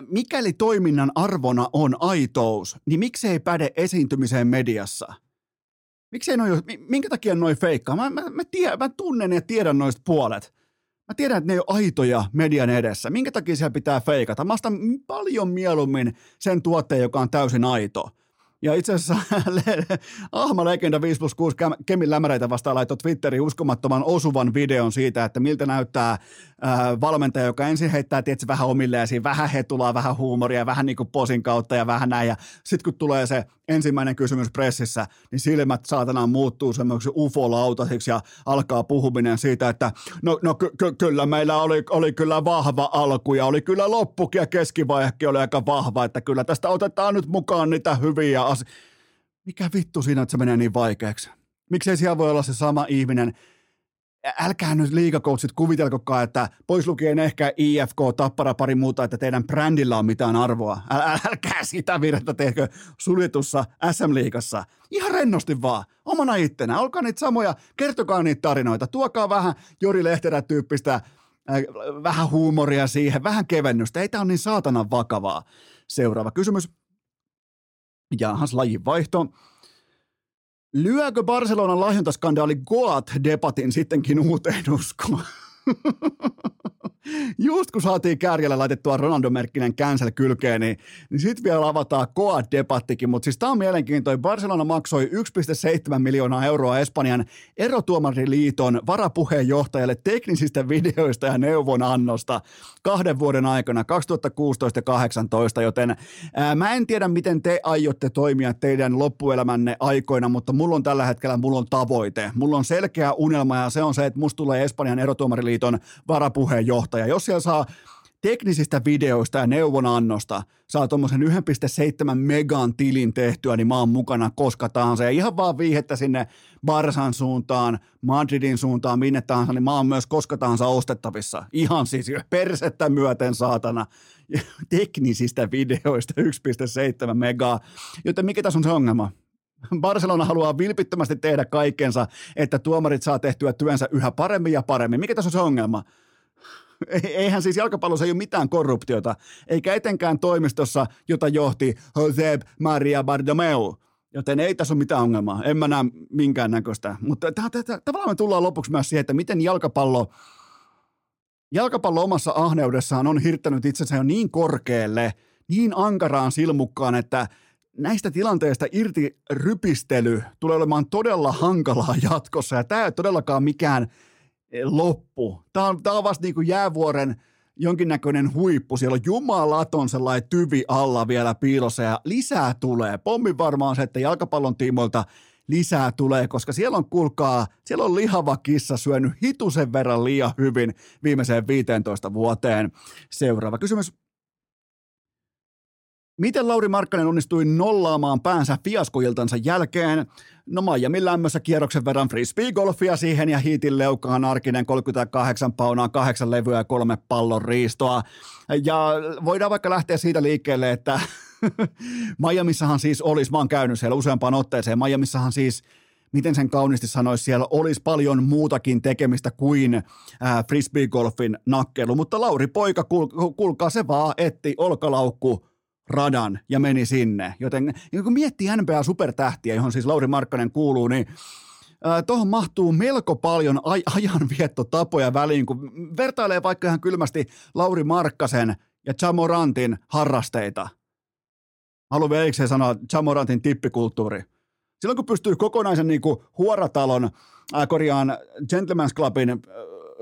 mikäli toiminnan arvona on aitous, niin miksei päde esiintymiseen mediassa? Miksei noi, minkä takia noin feikkaa? Mä, mä, mä, tiedän, mä tunnen ja tiedän noista puolet. Mä tiedän, että ne ei ole aitoja median edessä. Minkä takia siellä pitää feikata? Mä ostan paljon mieluummin sen tuotteen, joka on täysin aito. Ja itse asiassa [laughs] Ahma Legenda 5 plus 6 Kemin lämäreitä vastaan laittoi Twitteriin uskomattoman osuvan videon siitä, että miltä näyttää ää, valmentaja, joka ensin heittää tietysti vähän omille ja siinä vähän hetulaa, vähän huumoria, vähän niin kuin posin kautta ja vähän näin. Ja sitten kun tulee se ensimmäinen kysymys pressissä, niin silmät saatana muuttuu semmoiksi ufolautaisiksi ja alkaa puhuminen siitä, että no, no ky- ky- kyllä meillä oli, oli kyllä vahva alku ja oli kyllä loppukin ja keskivaihekin oli aika vahva, että kyllä tästä otetaan nyt mukaan niitä hyviä asioita. Mikä vittu siinä, että se menee niin vaikeaksi? Miksei siellä voi olla se sama ihminen, älkää nyt liikakoutsit kuvitelkokaan, että pois lukien ehkä IFK, Tappara, pari muuta, että teidän brändillä on mitään arvoa. Äl, älkää sitä virhettä tehkö suljetussa SM-liigassa. Ihan rennosti vaan, omana ittenä. Olkaa niitä samoja, kertokaa niitä tarinoita. Tuokaa vähän Jori Lehterä-tyyppistä, äh, vähän huumoria siihen, vähän kevennystä. Ei tämä ole niin saatanan vakavaa. Seuraava kysymys. Jahas, lajin vaihto. Lyökö Barcelonan lahjontaskandaali Goat-debatin sittenkin uuteen uskoon? [laughs] Just kun saatiin kärjellä laitettua Ronaldo-merkkinen cancel kylkeen, niin, niin sitten vielä avataan Koa-debattikin. Mutta siis tämä on mielenkiintoinen. Barcelona maksoi 1,7 miljoonaa euroa Espanjan erotuomariliiton varapuheenjohtajalle teknisistä videoista ja neuvonannosta kahden vuoden aikana, 2016 ja 2018, joten ää, mä en tiedä, miten te aiotte toimia teidän loppuelämänne aikoina, mutta mulla on tällä hetkellä mulla on tavoite. Mulla on selkeä unelma ja se on se, että musta tulee Espanjan erotuomariliiton varapuheenjohtaja. Jos siellä saa teknisistä videoista ja neuvonannosta saa tuommoisen 1,7 megan tilin tehtyä, niin mä oon mukana koska tahansa. Ja ihan vaan viihettä sinne Barsan suuntaan, Madridin suuntaan, minne tahansa, niin mä oon myös koska tahansa ostettavissa. Ihan siis persettä myöten saatana. [laughs] Teknisistä videoista 1,7 megaa. Joten mikä tässä on se ongelma? Barcelona haluaa vilpittömästi tehdä kaikkensa, että tuomarit saa tehtyä työnsä yhä paremmin ja paremmin. Mikä tässä on se ongelma? Eihän siis jalkapallossa ei ole mitään korruptiota, eikä etenkään toimistossa, jota johti Jose Maria Bardomeu. Joten ei tässä ole mitään ongelmaa. En mä näe minkäännäköistä. Mutta tavallaan me tullaan lopuksi myös siihen, että miten jalkapallo, jalkapallo omassa ahneudessaan on hirttänyt itsensä jo niin korkealle, niin ankaraan silmukkaan, että näistä tilanteista irti rypistely tulee olemaan todella hankalaa jatkossa ja tämä ei todellakaan mikään loppu. Tämä on, tämä on vasta niin kuin jäävuoren jonkinnäköinen huippu. Siellä on jumalaton sellainen tyvi alla vielä piilossa ja lisää tulee. Pommi varmaan se, että jalkapallon tiimoilta lisää tulee, koska siellä on, kuulkaa, siellä on lihava kissa syönyt hitusen verran liian hyvin viimeiseen 15 vuoteen. Seuraava kysymys. Miten Lauri Markkanen onnistui nollaamaan päänsä fiaskoiltansa jälkeen? No Miamin lämmössä kierroksen verran frisbee-golfia siihen ja hiitin leukaan arkinen 38 paunaa, kahdeksan levyä ja kolme pallon riistoa. Ja voidaan vaikka lähteä siitä liikkeelle, että [laughs] Miamissahan siis olisi, mä oon käynyt siellä useampaan otteeseen, Miamissahan siis miten sen kauniisti sanoisi, siellä olisi paljon muutakin tekemistä kuin frisbee-golfin nakkelu, mutta Lauri Poika, kuulkaa se vaan, etti olkalaukku radan ja meni sinne. Joten kun miettii NBA supertähtiä, johon siis Lauri Markkanen kuuluu, niin tuohon mahtuu melko paljon aj- ajanviettotapoja väliin, kun vertailee vaikka ihan kylmästi Lauri Markkasen ja Chamorantin harrasteita. Haluan vielä sanoa Chamorantin tippikulttuuri. Silloin kun pystyy kokonaisen niin kuin huoratalon, äh, korjaan Gentleman's Clubin äh,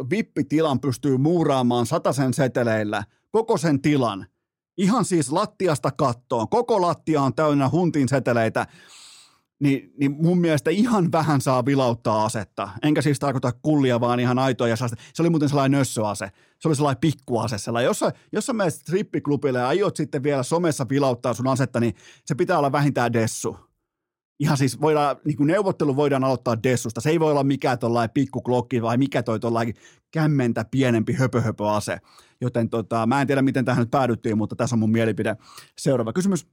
vippitilan pystyy muuraamaan sataisen seteleillä, koko sen tilan – Ihan siis lattiasta kattoon. Koko lattia on täynnä huntin seteleitä. Niin, niin mun mielestä ihan vähän saa vilauttaa asetta. Enkä siis tarkoita kullia, vaan ihan aitoa. Ja se oli muuten sellainen nössöase. Se oli sellainen pikkuase. Sellainen. Jos, sä, jos sä menet strippiklubille ja aiot sitten vielä somessa vilauttaa sun asetta, niin se pitää olla vähintään dessu ihan siis voidaan, niin kuin neuvottelu voidaan aloittaa dessusta. Se ei voi olla mikään tuollainen pikkuklokki vai mikä toi tuollainen kämmentä pienempi höpöhöpöase. Joten tota, mä en tiedä, miten tähän nyt päädyttiin, mutta tässä on mun mielipide. Seuraava kysymys.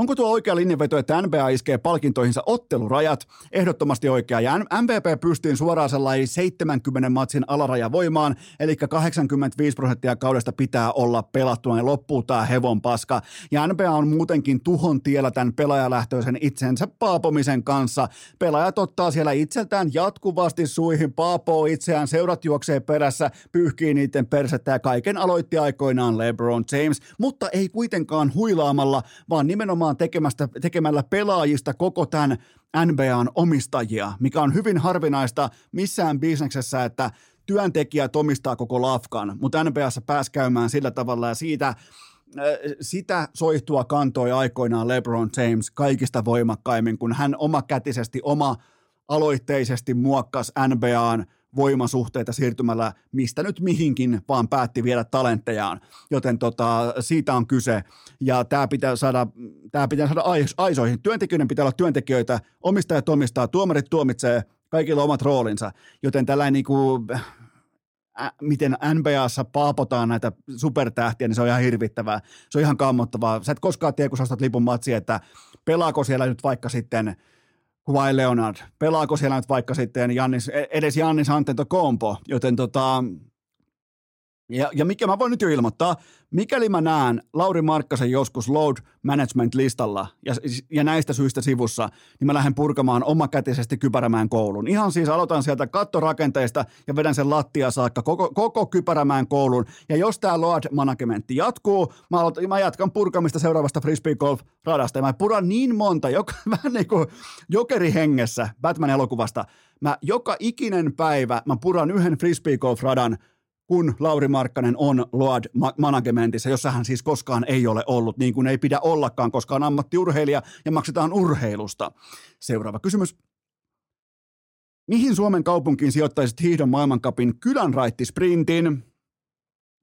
Onko tuo oikea linjanveto, että NBA iskee palkintoihinsa ottelurajat? Ehdottomasti oikea. Ja MVP pystyy suoraan sellainen 70 matsin alaraja voimaan, eli 85 prosenttia kaudesta pitää olla pelattuna ja loppuu tämä hevon paska. Ja NBA on muutenkin tuhon tiellä tämän pelaajalähtöisen itsensä paapomisen kanssa. Pelaajat ottaa siellä itseltään jatkuvasti suihin, paapoo itseään, seurat juoksee perässä, pyyhkii niiden persettä ja kaiken aloitti aikoinaan LeBron James, mutta ei kuitenkaan huilaamalla, vaan nimenomaan nimenomaan tekemästä, tekemällä pelaajista koko tämän NBAn omistajia, mikä on hyvin harvinaista missään bisneksessä, että työntekijät omistaa koko lafkan, mutta NBAssa pääsi käymään sillä tavalla ja siitä äh, sitä soihtua kantoi aikoinaan LeBron James kaikista voimakkaimmin, kun hän omakätisesti, oma aloitteisesti muokkasi NBAn – voimasuhteita siirtymällä mistä nyt mihinkin, vaan päätti viedä talenttejaan. Joten tota, siitä on kyse. Ja tämä pitää saada, tämä pitää saada aisoihin. Työntekijöiden pitää olla työntekijöitä, omistajat omistaa, tuomarit tuomitsee, kaikilla omat roolinsa. Joten tällainen niin kuin, ä, miten NBAssa paapotaan näitä supertähtiä, niin se on ihan hirvittävää. Se on ihan kammottavaa. Sä et koskaan tiedä, kun sä lipun matsi, että pelaako siellä nyt vaikka sitten – Kawhi Leonard. Pelaako siellä nyt vaikka sitten Jannis, e- edes Jannis Antetokounmpo, joten tota, ja, ja mikä mä voin nyt jo ilmoittaa, mikäli mä näen Lauri Markkasen joskus load management-listalla ja, ja näistä syistä sivussa, niin mä lähden purkamaan omakätisesti Kypärämään koulun. Ihan siis aloitan sieltä kattorakenteista ja vedän sen lattia saakka koko, koko Kypärämään koulun. Ja jos tämä load managementti jatkuu, mä, aloitan, mä jatkan purkamista seuraavasta frisbee golf radasta. Ja mä puran niin monta, joka, [laughs] vähän niin kuin jokerihengessä Batman-elokuvasta. Mä joka ikinen päivä mä puran yhden frisbee golf radan kun Lauri Markkanen on Load Managementissa, jossa hän siis koskaan ei ole ollut, niin kuin ei pidä ollakaan, koska on ammattiurheilija ja maksetaan urheilusta. Seuraava kysymys. Mihin Suomen kaupunkiin sijoittaisit hiihdon maailmankapin kylänraittisprintin?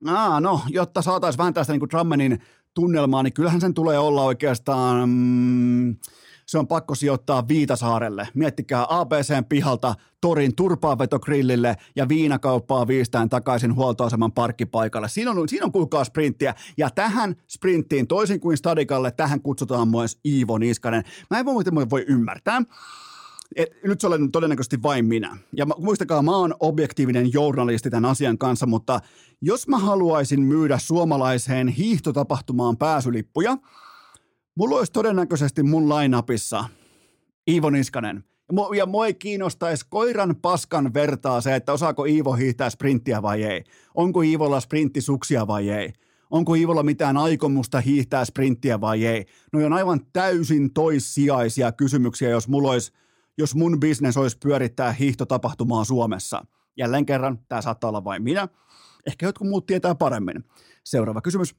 Ah, no, jotta saataisiin vähän tästä niin kuin Drammenin tunnelmaa, niin kyllähän sen tulee olla oikeastaan... Mm, se on pakko sijoittaa Viitasaarelle. Miettikää ABCn pihalta torin turpaanvetogrillille ja viinakauppaa viistään takaisin huoltoaseman parkkipaikalle. Siinä on, siinä on kuulkaa sprinttiä. Ja tähän sprinttiin, toisin kuin Stadikalle, tähän kutsutaan myös Iivo Niskanen. Mä en voi, voi ymmärtää. Et, nyt se olen todennäköisesti vain minä. Ja muistakaa, mä oon objektiivinen journalisti tämän asian kanssa, mutta jos mä haluaisin myydä suomalaiseen hiihtotapahtumaan pääsylippuja – Mulla olisi todennäköisesti mun lainapissa Iivo Niskanen. Ja mua ei kiinnostaisi koiran paskan vertaa se, että osaako Iivo hiihtää sprinttiä vai ei. Onko Iivolla sprinttisuksia vai ei. Onko Ivolla mitään aikomusta hiihtää sprinttiä vai ei? No on aivan täysin toissijaisia kysymyksiä, jos, mulla olisi, jos mun business olisi pyörittää hiihtotapahtumaa Suomessa. Jälleen kerran, tämä saattaa olla vain minä. Ehkä jotkut muut tietää paremmin. Seuraava kysymys.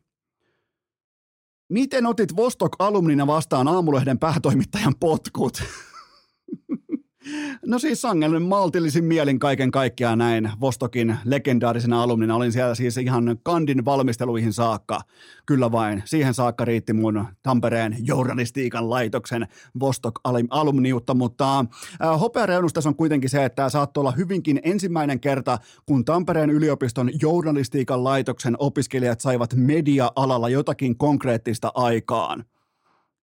Miten otit Vostok-alumnina vastaan aamulehden päätoimittajan potkut? No siis sangen maltillisin mielin kaiken kaikkiaan näin Vostokin legendaarisena alumnina. Olin siellä siis ihan kandin valmisteluihin saakka. Kyllä vain. Siihen saakka riitti mun Tampereen journalistiikan laitoksen Vostok alumniutta, mutta äh, hopeareunus on kuitenkin se, että tämä saattoi olla hyvinkin ensimmäinen kerta, kun Tampereen yliopiston journalistiikan laitoksen opiskelijat saivat media-alalla jotakin konkreettista aikaan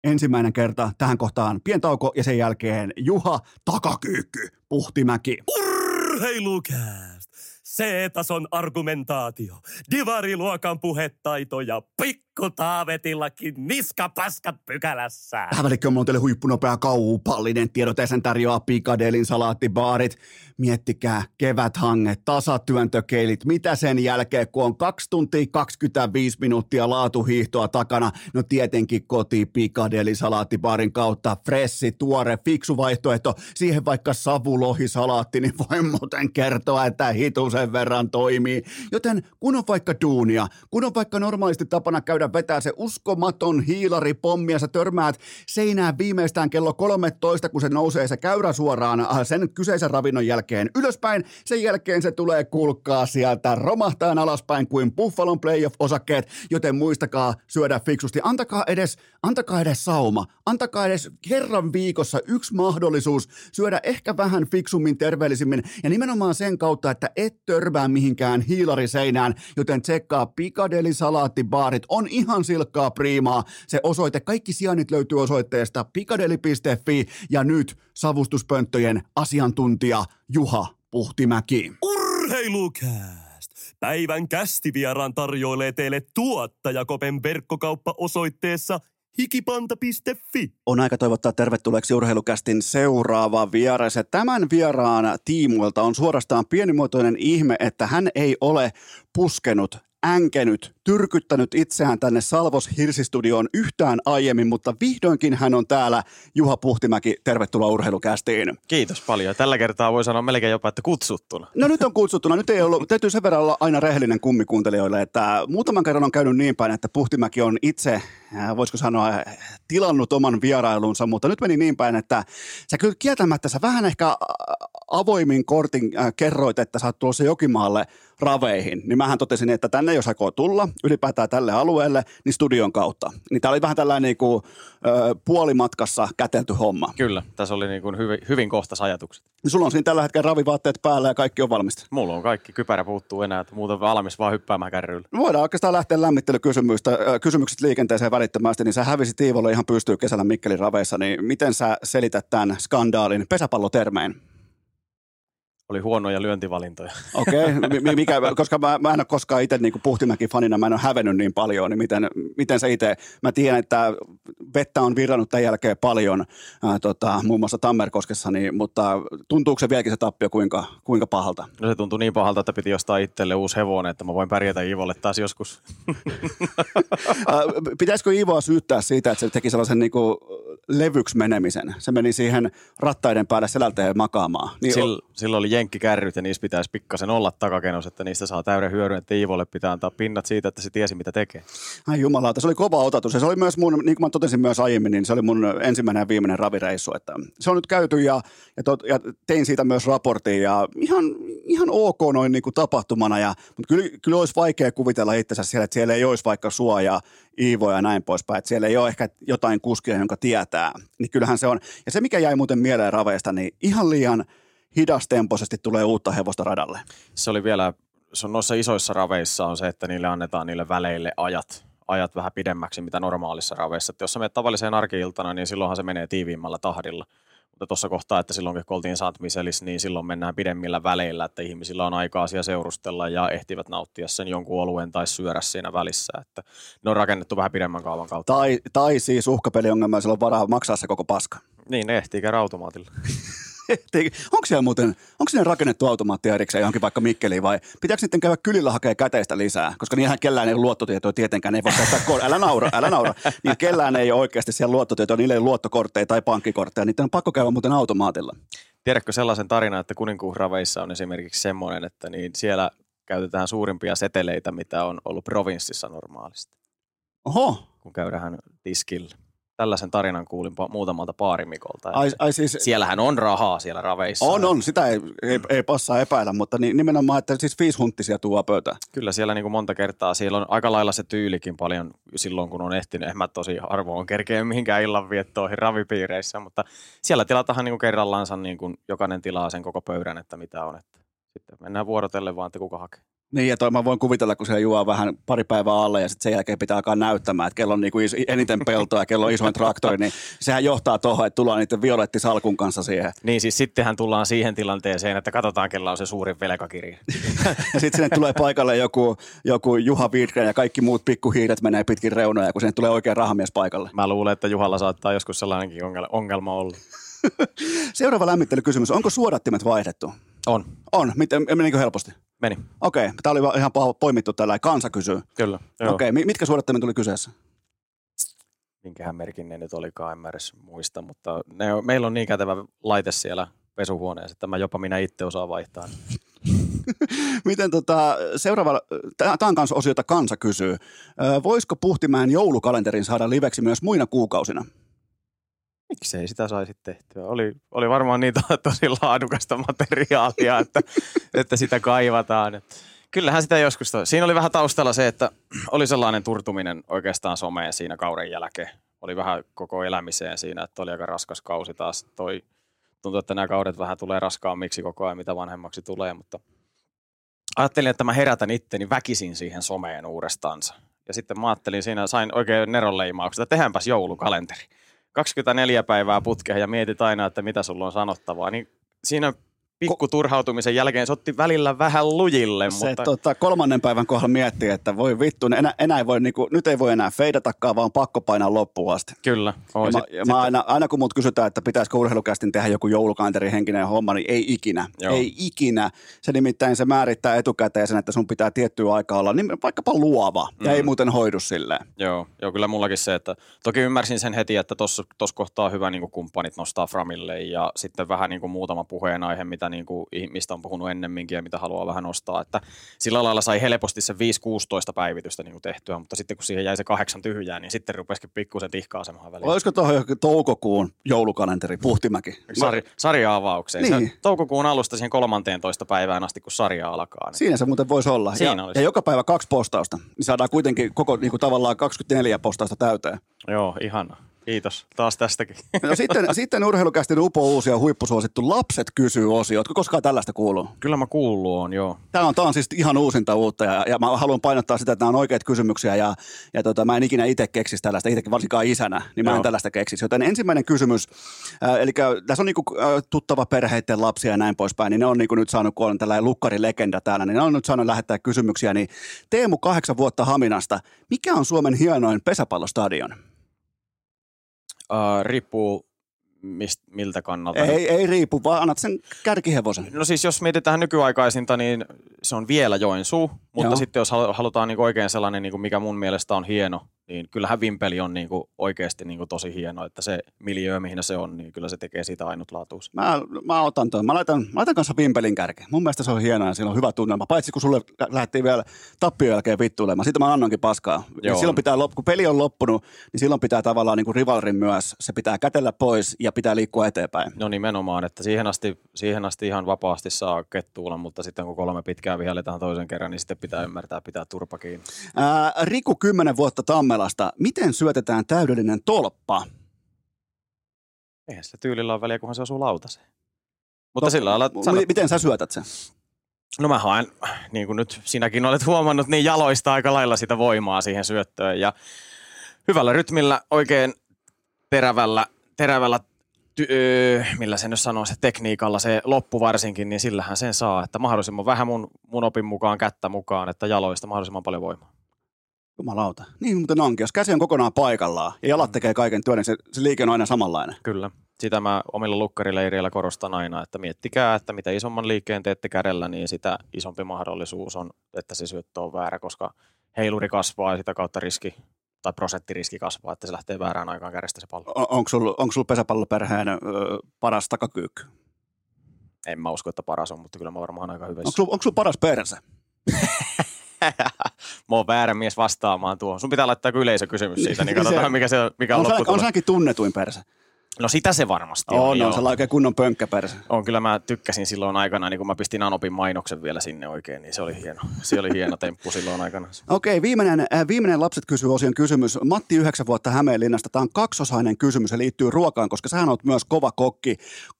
ensimmäinen kerta tähän kohtaan pientauko ja sen jälkeen Juha Takakyykky Puhtimäki. Urheilukääst! C-tason argumentaatio, divariluokan puhetaito ja pikku taavetillakin niskapaskat pykälässä. Tähän välikköön on teille huippunopea kaupallinen tiedot sen tarjoaa Pikadelin salaattibaarit. Miettikää keväthanget, tasatyöntökeilit, mitä sen jälkeen, kun on 2 tuntia 25 minuuttia laatuhiihtoa takana, no tietenkin koti Pikadeli salaattibaarin kautta, fressi, tuore, fiksu vaihtoehto, siihen vaikka savulohisalaatti, niin voi muuten kertoa, että hitu sen verran toimii. Joten kun on vaikka duunia, kun on vaikka normaalisti tapana käydä vetää se uskomaton hiilari pommi ja sä törmäät seinään viimeistään kello 13, kun se nousee se käyrä suoraan äh, sen kyseisen ravinnon jälkeen ylöspäin. Sen jälkeen se tulee kulkaa sieltä romahtaen alaspäin kuin Buffalon playoff-osakkeet, joten muistakaa syödä fiksusti. Antakaa edes, antakaa edes sauma, antakaa edes kerran viikossa yksi mahdollisuus syödä ehkä vähän fiksummin, terveellisimmin. Ja nimenomaan sen kautta, että et törmää mihinkään hiilariseinään, joten tsekkaa Pikadeli salaattibaarit on ihan silkkaa priimaa. Se osoite, kaikki sijainnit löytyy osoitteesta pikadeli.fi ja nyt savustuspönttöjen asiantuntija Juha Puhtimäki. Urheilukääst! Päivän kästivieraan tarjoilee teille tuottajakopen verkkokauppa osoitteessa hikipanta.fi. On aika toivottaa tervetulleeksi urheilukästin seuraava vieras. Tämän vieraan tiimoilta on suorastaan pienimuotoinen ihme, että hän ei ole puskenut änkenyt, tyrkyttänyt itseään tänne Salvos Hirsistudioon yhtään aiemmin, mutta vihdoinkin hän on täällä. Juha Puhtimäki, tervetuloa urheilukästiin. Kiitos paljon. Tällä kertaa voi sanoa melkein jopa, että kutsuttuna. No nyt on kutsuttuna. Nyt ei ollut, täytyy sen verran olla aina rehellinen kummikuuntelijoille, että muutaman kerran on käynyt niin päin, että Puhtimäki on itse, äh, voisiko sanoa, tilannut oman vierailunsa, mutta nyt meni niin päin, että sä kyllä kieltämättä sä vähän ehkä avoimin kortin äh, kerroit, että sä oot tulossa Jokimaalle raveihin, niin mähän totesin, että tänne jos aikoo tulla ylipäätään tälle alueelle, niin studion kautta. Niin tää oli vähän tällainen niin kuin, ö, puolimatkassa kätelty homma. Kyllä, tässä oli niin kuin hyvin, hyvin kohtas ajatukset. Niin sulla on siinä tällä hetkellä ravivaatteet päällä ja kaikki on valmista. Mulla on kaikki, kypärä puuttuu enää, että muuten valmis vaan hyppäämään kärryillä. Voidaan oikeastaan lähteä lämmittelykysymykset liikenteeseen välittömästi, niin sä hävisit Iivolle ihan pystyy kesällä Mikkelin raveissa, niin miten sä selität tämän skandaalin pesäpallotermein? Oli huonoja lyöntivalintoja. Okei, [laughs] okay. mikä, koska mä, mä en ole koskaan itse niin Puhtimäki fanina, mä en ole hävennyt niin paljon, niin miten, miten se itse, mä tiedän, että vettä on virrannut tämän jälkeen paljon, ää, tota, muun muassa Tammerkoskessa, niin, mutta tuntuuko se vieläkin se tappio kuinka, kuinka pahalta? No se tuntui niin pahalta, että piti jostain itselle uusi hevonen, että mä voin pärjätä Iivolle taas joskus. [laughs] Pitäisikö Iivoa syyttää siitä, että se teki sellaisen niin kuin levyksi menemisen? Se meni siihen rattaiden päälle selälteen makaamaan. Niin Sill, silloin oli jenkkikärryt ja niissä pitäisi pikkasen olla takakenos, että niistä saa täyden hyödyn, että Iivolle pitää antaa pinnat siitä, että se tiesi mitä tekee. Ai jumalauta, se oli kova otatus ja se oli myös mun, niin kuin mä totesin myös aiemmin, niin se oli mun ensimmäinen ja viimeinen ravireissu, että se on nyt käyty ja, ja, tot, ja tein siitä myös raportin ja ihan, ihan ok noin niin kuin tapahtumana, ja, mutta kyllä, kyllä olisi vaikea kuvitella itsensä siellä, että siellä ei olisi vaikka suojaa Iivo ja näin poispäin, että siellä ei ole ehkä jotain kuskia, jonka tietää, niin kyllähän se on. Ja se, mikä jäi muuten mieleen raveista, niin ihan liian – hidastempoisesti tulee uutta hevosta radalle. Se oli vielä, se on noissa isoissa raveissa on se, että niille annetaan niille väleille ajat, ajat vähän pidemmäksi mitä normaalissa raveissa. Että jos sä menet tavalliseen arkiiltana, niin silloinhan se menee tiiviimmällä tahdilla. Mutta tuossa kohtaa, että silloin kun oltiin Saint niin silloin mennään pidemmillä väleillä, että ihmisillä on aikaa siellä seurustella ja ehtivät nauttia sen jonkun oluen tai syödä siinä välissä. Että ne on rakennettu vähän pidemmän kaavan kautta. Tai, tai siis uhkapeliongelma, sillä on varaa maksaa se koko paska. Niin, ne ehtii käydä automaatilla. [laughs] [laughs] onko siellä muuten, onko sinne rakennettu automaatti erikseen johonkin vaikka Mikkeliin vai pitääkö sitten käydä kylillä hakea käteistä lisää? Koska niinhän kellään ei ole luottotietoja tietenkään, ei voi käyttää, kor- älä naura, älä naura. Niin kellään ei ole oikeasti siellä luottotietoja, niillä ei ole luottokortteja tai pankkikortteja, niitä on pakko käydä muuten automaatilla. Tiedätkö sellaisen tarinan, että kuninkuusraveissa on esimerkiksi semmoinen, että niin siellä käytetään suurimpia seteleitä, mitä on ollut provinssissa normaalisti, Oho, kun käydään tiskillä. Tällaisen tarinan kuulin muutamalta paarimikolta. ai, ai siis, Siellähän on rahaa siellä raveissa. on, on, sitä ei, ei, ei passaa epäillä, mutta niin, nimenomaan, että siis viisi hunttisia tuo pöytään. Kyllä siellä niin kuin monta kertaa, siellä on aika lailla se tyylikin paljon silloin, kun on ehtinyt. En mä tosi harvoin kerkeä mihinkään illanviettoihin ravipiireissä, mutta siellä tilataan niin kuin kerrallansa, niin kuin jokainen tilaa sen koko pöydän, että mitä on. Että sitten mennään vuorotellen vaan, että kuka hakee. Niin, ja toi mä voin kuvitella, kun se juo vähän pari päivää alle ja sitten sen jälkeen pitää alkaa näyttämään, että kello on niinku is- eniten peltoa ja kello on isoin traktori, niin sehän johtaa tuohon, että tullaan niiden violettisalkun kanssa siihen. Niin siis sittenhän tullaan siihen tilanteeseen, että katsotaan, kella on se suurin velkakirja. [laughs] Ja sitten sinne tulee paikalle joku, joku Juha Widgren ja kaikki muut pikkuhiiret menee pitkin reunoja, kun sinne tulee oikein rahamies paikalle. Mä luulen, että Juhalla saattaa joskus sellainenkin ongel- ongelma olla. [laughs] Seuraava lämmittelykysymys. Onko suodattimet vaihdettu? On. On. Miten, menikö helposti? Meni. Okei, tämä oli ihan poimittu tällä. Kansa kysyy. Kyllä. Joo. Okei, mi- mitkä suodattimet tuli kyseessä? Minkähän merkin ne nyt olikaan, en mä edes muista, mutta ne on, meillä on niin kätevä laite siellä pesuhuoneessa, että mä jopa minä itse osaan vaihtaa. [laughs] Miten tota, seuraava, tämä on kanssa osio, jota kansa kysyy. Ö, voisiko Puhtimäen joulukalenterin saada liveksi myös muina kuukausina? Miksei sitä saisi tehtyä? Oli, oli varmaan niin to- [laughs] tosi laadukasta materiaalia, että, [laughs] että sitä kaivataan. Kyllähän sitä joskus, to- siinä oli vähän taustalla se, että [clears throat] oli sellainen turtuminen oikeastaan someen siinä kauden jälkeen. Oli vähän koko elämiseen siinä, että oli aika raskas kausi taas. Toi, tuntuu, että nämä kaudet vähän tulee raskaammiksi koko ajan, mitä vanhemmaksi tulee, mutta ajattelin, että mä herätän itteni väkisin siihen someen uudestaansa. Ja sitten mä ajattelin siinä, sain oikein neronleimauksen, että tehdäänpäs joulukalenteri. 24 päivää putkeen ja mietit aina, että mitä sulla on sanottavaa. Niin siinä pikku turhautumisen jälkeen se otti välillä vähän lujille, Se mutta tota, kolmannen päivän kohdalla miettii, että voi vittu, enää, enää ei voi, niinku, nyt ei voi enää feidatakaan, vaan pakko painaa loppuun asti. kyllä. Ja On, mä, sit, ja mä aina, aina kun mut kysytään, että pitäisikö urheilukästin tehdä joku joulukalenteri henkinen homma, niin ei ikinä. Joo. Ei ikinä. Se nimittäin se määrittää etukäteen sen, että sun pitää tiettyä aikaa olla niin vaikkapa luova ja Mm. ei muuten hoidu silleen. Joo, joo, kyllä mullakin se, että toki ymmärsin sen heti, että tuossa kohtaa on hyvä niin kuin kumppanit nostaa Framille ja sitten vähän niin kuin muutama puheenaihe, mitä niin kuin, mistä on puhunut ennemminkin ja mitä haluaa vähän nostaa, että sillä lailla sai helposti se 5-16 päivitystä niin kuin tehtyä, mutta sitten kun siihen jäi se kahdeksan tyhjää, niin sitten rupesikin pikkusen tihkaasemaan väliin. Olisiko tuohon toukokuun joulukalenteri, Puhtimäki? Sari, sarja-avaukseen. Niin. Se toukokuun alusta siihen 13 päivään asti, kun sarja alkaa. Niin. Siinä se muuten voisi olla. Siinä ja, olisi. ja joka päivä kaksi postausta, niin saadaan kuitenkin koko niin kuin tavallaan 24 postausta täyteen. Joo, ihana. Kiitos taas tästäkin. No sitten, [laughs] sitten urheilukästin upo uusi ja huippusuosittu Lapset kysyy osio. Oletko koskaan tällaista kuullut? Kyllä mä kuullut on, joo. Tämä on, tämä on siis ihan uusinta uutta ja, ja mä haluan painottaa sitä, että nämä on oikeita kysymyksiä ja, ja tota, mä en ikinä itse keksisi tällaista, itsekin varsinkaan isänä, niin mä en Joo. tällaista keksisi. Joten ensimmäinen kysymys, äh, eli tässä on niinku, äh, tuttava perheiden lapsia ja näin poispäin, niin ne on niinku nyt saanut, kun on tällainen lukkarilegenda täällä, niin ne on nyt saanut lähettää kysymyksiä. Niin Teemu, kahdeksan vuotta Haminasta, mikä on Suomen hienoin pesäpallostadion? Uh, riippuu mist, miltä kannalta. Ei, ei riipu, vaan annat sen kärkihevosen. No siis jos mietitään nykyaikaisinta, niin se on vielä Joensuu, mutta Joo. sitten jos halu- halutaan niinku oikein sellainen, niinku mikä mun mielestä on hieno, niin kyllähän Vimpeli on niinku oikeasti niinku tosi hieno, että se miljöö, mihin se on, niin kyllä se tekee siitä ainutlaatuisen. Mä, mä otan tuon. Mä laitan, mä laitan kanssa Vimpelin kärkeen. Mun mielestä se on hienoa ja siinä on hyvä tunnelma. Paitsi kun sulle lä- lähdettiin vielä tappion jälkeen vittuilemaan. Sitten mä annankin paskaa. Ja Joo. silloin pitää, kun peli on loppunut, niin silloin pitää tavallaan niin kuin rivalrin myös. Se pitää kätellä pois ja pitää liikkua eteenpäin. No nimenomaan, että siihen asti, siihen asti ihan vapaasti saa kettuulla, mutta sitten kun kolme pitkää vihelletään toisen kerran, niin sitten pitää ymmärtää pitää turpa kiinni. Ää, Riku 10 vuotta Tammelasta. Miten syötetään täydellinen tolppa? Eihän sitä tyylillä ole väliä, kunhan se osuu lautaseen. Mutta sillä lailla, M- sanot, Miten sä syötät sen? no mä haen, niin kuin nyt sinäkin olet huomannut, niin jaloista aika lailla sitä voimaa siihen syöttöön. Ja hyvällä rytmillä, oikein terävällä, terävällä ty- öö, millä se nyt sanoo, se tekniikalla, se loppu varsinkin, niin sillähän sen saa, että mahdollisimman vähän mun, mun opin mukaan kättä mukaan, että jaloista mahdollisimman paljon voimaa. Jumalauta. Niin muuten onkin. Jos käsi on kokonaan paikallaan ja jalat tekee kaiken työn, niin se, se liike on aina samanlainen. Kyllä. Sitä mä omilla lukkarileireillä korostan aina, että miettikää, että mitä isomman liikkeen teette kädellä, niin sitä isompi mahdollisuus on, että se syöttö on väärä, koska heiluri kasvaa ja sitä kautta riski tai prosenttiriski kasvaa, että se lähtee väärään aikaan kädestä se pallo. On, onko sulla onko sul pesäpalloperheen ö, paras takakyykky? En mä usko, että paras on, mutta kyllä mä varmaan aika hyvä. Onko sulla onko sul paras perse? [laughs] mä oon väärä mies vastaamaan tuohon. Sun pitää laittaa yleisökysymys siitä, niin [laughs] katsotaan mikä, se, mikä on, On, on lopputulos. se ainakin tunnetuin perse. No sitä se varmasti on. On, joo. on sellainen oikein kunnon pönkkäperse. on, kyllä mä tykkäsin silloin aikana, niin kun mä pistin Anopin mainoksen vielä sinne oikein, niin se oli hieno, se oli hieno temppu silloin aikana. Okei, viimeinen, äh, viimeinen lapset kysyy osion kysymys. Matti, yhdeksän vuotta Hämeenlinnasta. Tämä on kaksosainen kysymys ja liittyy ruokaan, koska sähän oot myös kova kokki.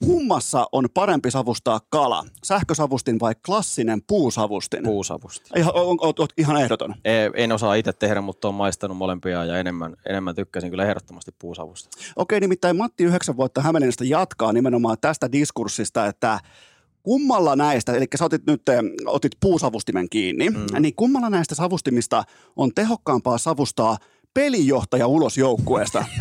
Kummassa on parempi savustaa kala? Sähkösavustin vai klassinen puusavustin? Puusavusti. Ihan, on, oot, oot ihan ehdoton. En osaa itse tehdä, mutta olen maistanut molempia ja enemmän, enemmän tykkäsin kyllä ehdottomasti puusavusta. Okei, nimittäin Matti yhdeksän vuotta Hämeenlinnasta jatkaa nimenomaan tästä diskurssista, että kummalla näistä, eli sä otit nyt eh, otit puusavustimen kiinni, mm. niin kummalla näistä savustimista on tehokkaampaa savustaa pelijohtaja ulos joukkueesta? [laughs]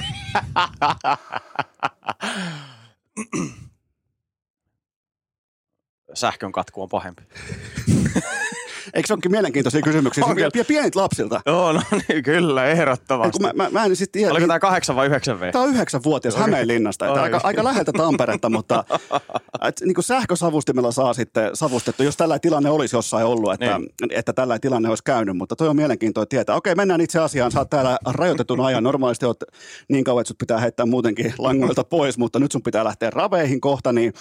Sähkön katku on pahempi. [laughs] Eikö se olekin mielenkiintoisia kysymyksiä? On ja, pienit lapsilta. Joo, no niin, kyllä, ehdottomasti. kun mä, mä, mä en siis tiedä. Oliko tämä kahdeksan vai yhdeksän V? Tämä on yhdeksänvuotias Okei. Hämeenlinnasta, että aika, aika läheltä Tamperetta, mutta [laughs] et, niin kuin sähkösavustimella saa sitten savustettu, jos tällä tilanne olisi jossain ollut, että, Niin. että tällä tilanne olisi käynyt, mutta toi on mielenkiintoista tietää. Okei, mennään itse asiaan, sä oot täällä rajoitetun ajan, normaalisti oot niin kauan, että sut pitää heittää muutenkin langoilta pois, mutta nyt sun pitää lähteä raveihin kohta, niin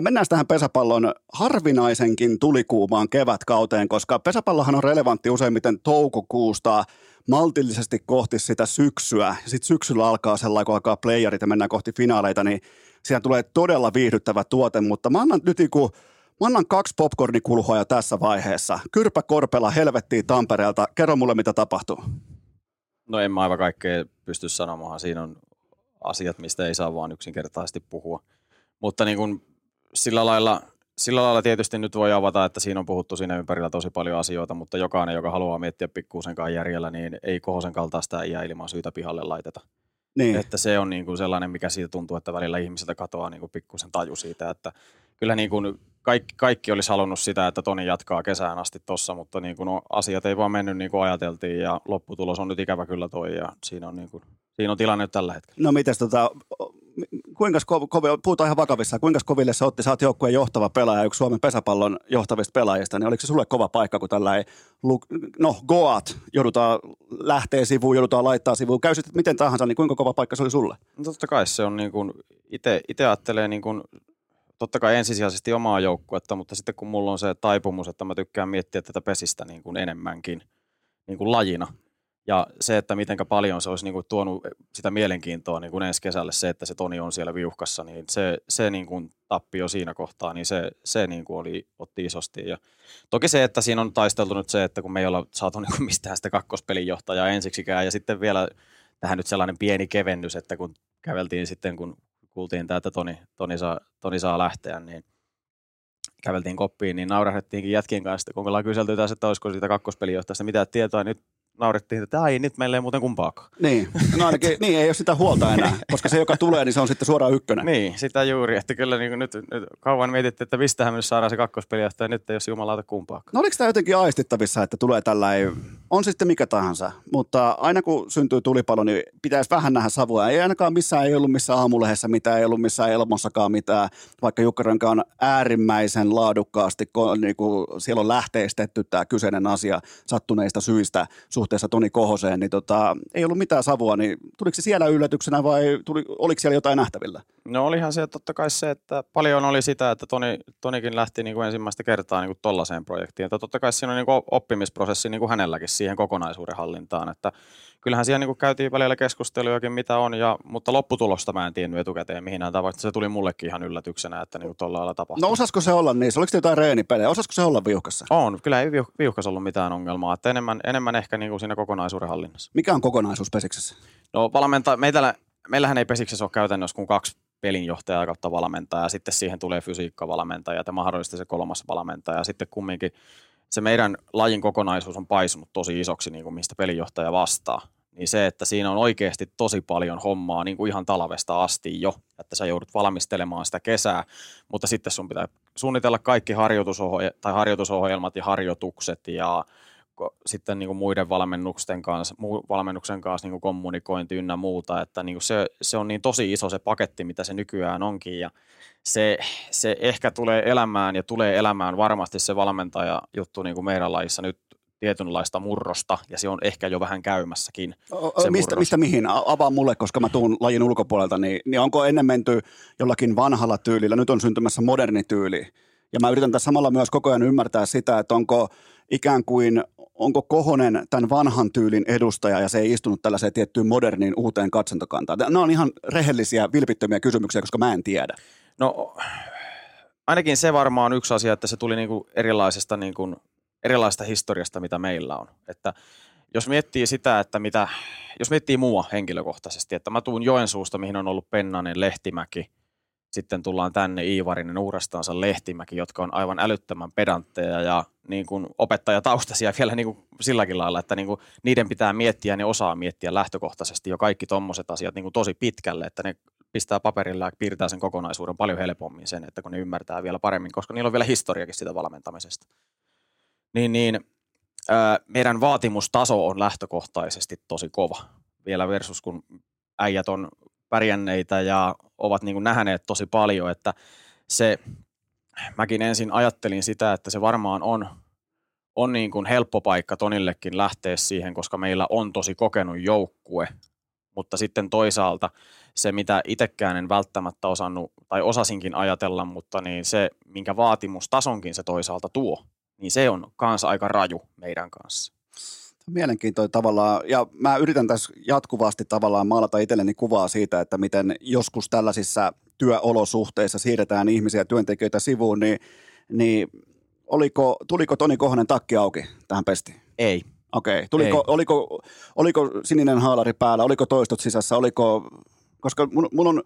mennään tähän pesäpallon harvinaisenkin tulikuumaan kevätkauteen, koska pesäpallohan on relevantti useimmiten toukokuusta maltillisesti kohti sitä syksyä. Sitten syksyllä alkaa sellainen, kun alkaa playerit ja mennään kohti finaaleita, niin siinä tulee todella viihdyttävä tuote, mutta mä annan nyt niinku, mä annan kaksi popcornikulhoa tässä vaiheessa. Kyrpä Korpela helvettiin Tampereelta. Kerro mulle, mitä tapahtuu. No en mä aivan kaikkea pysty sanomaan. Siinä on asiat, mistä ei saa vaan yksinkertaisesti puhua. Mutta niin kuin sillä lailla, sillä lailla tietysti nyt voi avata, että siinä on puhuttu siinä ympärillä tosi paljon asioita, mutta jokainen, joka haluaa miettiä pikkuusenkaan järjellä, niin ei kohosen kaltaista iää ilman syytä pihalle laiteta. Niin. Että se on niin kuin sellainen, mikä siitä tuntuu, että välillä ihmisiltä katoaa niin kuin pikkusen taju siitä, että kyllä niin kuin kaikki, kaikki olisi halunnut sitä, että Toni jatkaa kesään asti tossa, mutta niin kuin no, asiat ei vaan mennyt niin kuin ajateltiin ja lopputulos on nyt ikävä kyllä toi ja siinä on, niin kuin, siinä on tilanne nyt tällä hetkellä. No mites tota, kuinka ko- puhutaan ihan vakavissa, kuinka koville se otti, sä oot joukkueen johtava pelaaja, yksi Suomen pesäpallon johtavista pelaajista, niin oliko se sulle kova paikka, kun tällä ei, no Goat, joudutaan lähtee sivuun, joudutaan laittaa sivuun, käy sitten miten tahansa, niin kuinka kova paikka se oli sulle? No totta kai se on niin kuin, itse ajattelee niin kuin, totta kai ensisijaisesti omaa joukkuetta, mutta sitten kun mulla on se taipumus, että mä tykkään miettiä tätä pesistä niin kuin enemmänkin niin kuin lajina. Ja se, että miten paljon se olisi niin kuin tuonut sitä mielenkiintoa niin kuin ensi kesälle, se, että se Toni on siellä viuhkassa, niin se, se niin kuin tappi jo siinä kohtaa, niin se, se niin kuin oli, otti isosti. Ja toki se, että siinä on taisteltu nyt se, että kun me ei olla saatu [laughs] niin kuin mistään sitä kakkospelijohtajaa ensiksikään, ja sitten vielä tähän nyt sellainen pieni kevennys, että kun käveltiin sitten, kun kuultiin tämä, että Toni, Toni, saa, Toni saa lähteä, niin käveltiin koppiin, niin naurahdettiinkin jätkien kanssa, kun ollaan kyselty taas, että olisiko siitä kakkospelijohtajasta mitään tietoa, niin nyt naurettiin, että ai nyt meillä ei muuten kumpaakaan. Niin, no ainakin, [laughs] niin ei ole sitä huolta enää, koska se, joka tulee, niin se on sitten suoraan ykkönen. Niin, sitä juuri, että kyllä niin nyt, nyt kauan mietittiin, että mistähän me saadaan se kakkospelijohtaja, ja nyt ei ole jumalauta kumpaakaan. No oliko tämä jotenkin aistittavissa, että tulee tällainen, on se sitten mikä tahansa, mutta aina kun syntyy tulipalo, niin pitäisi vähän nähdä savua. Ei ainakaan missään, ei ollut missään aamulehdessä mitään, ei ollut missään Elmossakaan mitään, vaikka Jukka Rönkä on äärimmäisen laadukkaasti, niin kuin siellä on lähteistetty tämä kyseinen asia sattuneista syistä suhteessa Toni Kohoseen, niin tota, ei ollut mitään savua, niin tuliko se siellä yllätyksenä vai tuli, oliko siellä jotain nähtävillä? No olihan se totta kai se, että paljon oli sitä, että Toni, Tonikin lähti niin kuin ensimmäistä kertaa niin kuin tollaiseen projektiin. Että totta kai siinä on niin kuin oppimisprosessi niin kuin hänelläkin siihen kokonaisuuden hallintaan. Että kyllähän siellä niin kuin käytiin välillä keskustelujakin, mitä on, ja, mutta lopputulosta mä en tiennyt etukäteen, mihin hän tavoitti. Se tuli mullekin ihan yllätyksenä, että niin tuolla lailla tapahtui. No osasko se olla niissä? Oliko se jotain reenipelejä? Osasko se olla viuhkassa? On, kyllä ei viuh- viuhkas ollut mitään ongelmaa, että enemmän, enemmän ehkä niin kuin siinä kokonaisuuden hallinnassa. Mikä on kokonaisuus Pesiksessä? No valmenta, meitä, meillähän ei Pesiksessä ole käytännössä kuin kaksi pelinjohtajaa kautta valmentajaa, ja sitten siihen tulee fysiikkavalmentaja ja mahdollisesti se kolmas valmentaja, ja sitten kumminkin se meidän lajin kokonaisuus on paisunut tosi isoksi, niin kuin mistä pelijohtaja vastaa, niin se, että siinä on oikeasti tosi paljon hommaa niin kuin ihan talvesta asti jo, että sä joudut valmistelemaan sitä kesää, mutta sitten sun pitää suunnitella kaikki harjoitusohje- tai harjoitusohjelmat ja harjoitukset ja sitten niin kuin muiden valmennusten kanssa, muu, valmennuksen kanssa niin kuin kommunikointi ynnä muuta, että niin kuin se, se on niin tosi iso se paketti, mitä se nykyään onkin. Ja se, se ehkä tulee elämään ja tulee elämään varmasti se valmentaja juttu niin kuin meidän lajissa nyt tietynlaista murrosta, ja se on ehkä jo vähän käymässäkin. Se mistä, mistä mihin? Avaa mulle, koska mä tuun lajin ulkopuolelta, niin, niin onko ennen menty jollakin vanhalla tyylillä, nyt on syntymässä moderni tyyli, ja mä yritän tässä samalla myös koko ajan ymmärtää sitä, että onko ikään kuin, onko Kohonen tämän vanhan tyylin edustaja ja se ei istunut tällaiseen tiettyyn moderniin uuteen katsantokantaan? Nämä on ihan rehellisiä, vilpittömiä kysymyksiä, koska mä en tiedä. No ainakin se varmaan yksi asia, että se tuli niinku erilaisesta, niinku, erilaisesta historiasta, mitä meillä on. Että jos miettii sitä, että mitä, jos miettii mua henkilökohtaisesti, että mä tuun Joensuusta, mihin on ollut Pennanen, Lehtimäki, sitten tullaan tänne Iivarinen uudestaansa Lehtimäki, jotka on aivan älyttömän pedantteja ja niin kuin opettajataustaisia [laughs] vielä niin kuin silläkin lailla, että niin kuin niiden pitää miettiä ne osaa miettiä lähtökohtaisesti jo kaikki tuommoiset asiat niin kuin tosi pitkälle, että ne pistää paperilla ja piirtää sen kokonaisuuden paljon helpommin sen, että kun ne ymmärtää vielä paremmin, koska niillä on vielä historiakin sitä valmentamisesta. Niin, niin ää, meidän vaatimustaso on lähtökohtaisesti tosi kova vielä versus kun äijät on pärjänneitä ja ovat niin kuin nähneet tosi paljon, että se, mäkin ensin ajattelin sitä, että se varmaan on, on niin kuin helppo paikka Tonillekin lähteä siihen, koska meillä on tosi kokenut joukkue, mutta sitten toisaalta se, mitä itsekään en välttämättä osannut tai osasinkin ajatella, mutta niin se, minkä vaatimustasonkin se toisaalta tuo, niin se on kanssa aika raju meidän kanssa. Mielenkiintoinen tavallaan, ja mä yritän tässä jatkuvasti tavallaan maalata itselleni kuvaa siitä, että miten joskus tällaisissa työolosuhteissa siirretään ihmisiä työntekijöitä sivuun, niin, niin oliko, tuliko Toni Kohonen takki auki tähän pestiin? Ei. Okei. Okay. Tuliko. Oliko, oliko sininen haalari päällä, oliko toistot sisässä, oliko, koska mun, mun on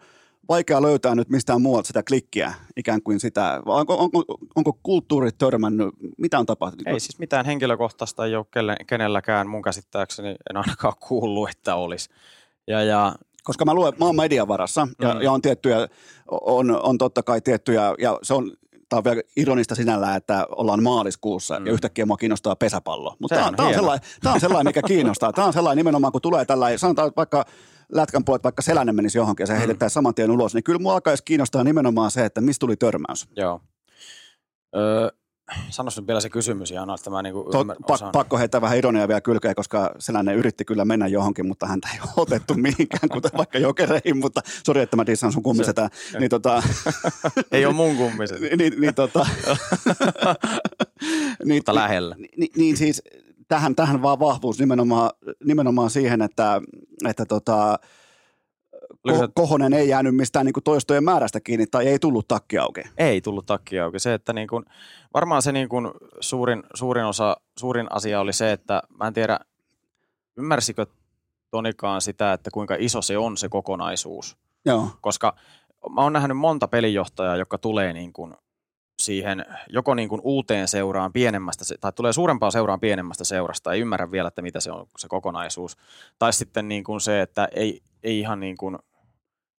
vaikea löytää nyt mistään muualta sitä klikkiä, ikään kuin sitä. Onko, onko, onko kulttuuri törmännyt, mitä on tapahtunut? Ei siis mitään henkilökohtaista ei ole kenelläkään mun käsittääkseni, en ainakaan [laughs] kuullut, että olisi. Ja, ja koska mä luen, mä oon median varassa ja, mm. ja on tiettyjä, on, on totta kai tiettyjä, ja se on, tämä on vielä ironista sinällään, että ollaan maaliskuussa mm. ja yhtäkkiä mua kiinnostaa pesäpallo. Mutta tämä on, on sellainen, on sellainen, mikä kiinnostaa. Tämä on sellainen nimenomaan, kun tulee tällainen, sanotaan vaikka lätkän puolet, vaikka Selänen menisi johonkin ja se mm. heitetään saman tien ulos, niin kyllä mua alkaisi kiinnostaa nimenomaan se, että mistä tuli törmäys. Joo. Öö, Sanois nyt vielä se kysymys ja anna, että mä niinku Tot, pak, Pakko heittää vähän ironiaa vielä kylkeen, koska Selänen yritti kyllä mennä johonkin, mutta häntä ei ole [laughs] otettu mihinkään, kuten [laughs] vaikka jokereihin, mutta sori, että mä dissaan sun kummisetään. Niin, tota, [laughs] ei ole mun kummiset. niin, niin, tota, niin, mutta lähellä. Niin, niin siis tähän, tähän vaan vahvuus nimenomaan, nimenomaan siihen, että, että tota, Ko- Kohonen ei jäänyt mistään niin kuin toistojen määrästä kiinni tai ei tullut takki auki. Ei tullut takki auki. Se, että niin kuin, varmaan se niin kuin suurin, suurin, osa, suurin asia oli se, että mä en tiedä, ymmärsikö Tonikaan sitä, että kuinka iso se on se kokonaisuus. Joo. Koska mä oon nähnyt monta pelijohtajaa, joka tulee niin kuin siihen joko niin kuin uuteen seuraan pienemmästä, tai tulee suurempaan seuraan pienemmästä seurasta, ei ymmärrä vielä, että mitä se on se kokonaisuus. Tai sitten niin kuin se, että ei, ei ihan niin kuin,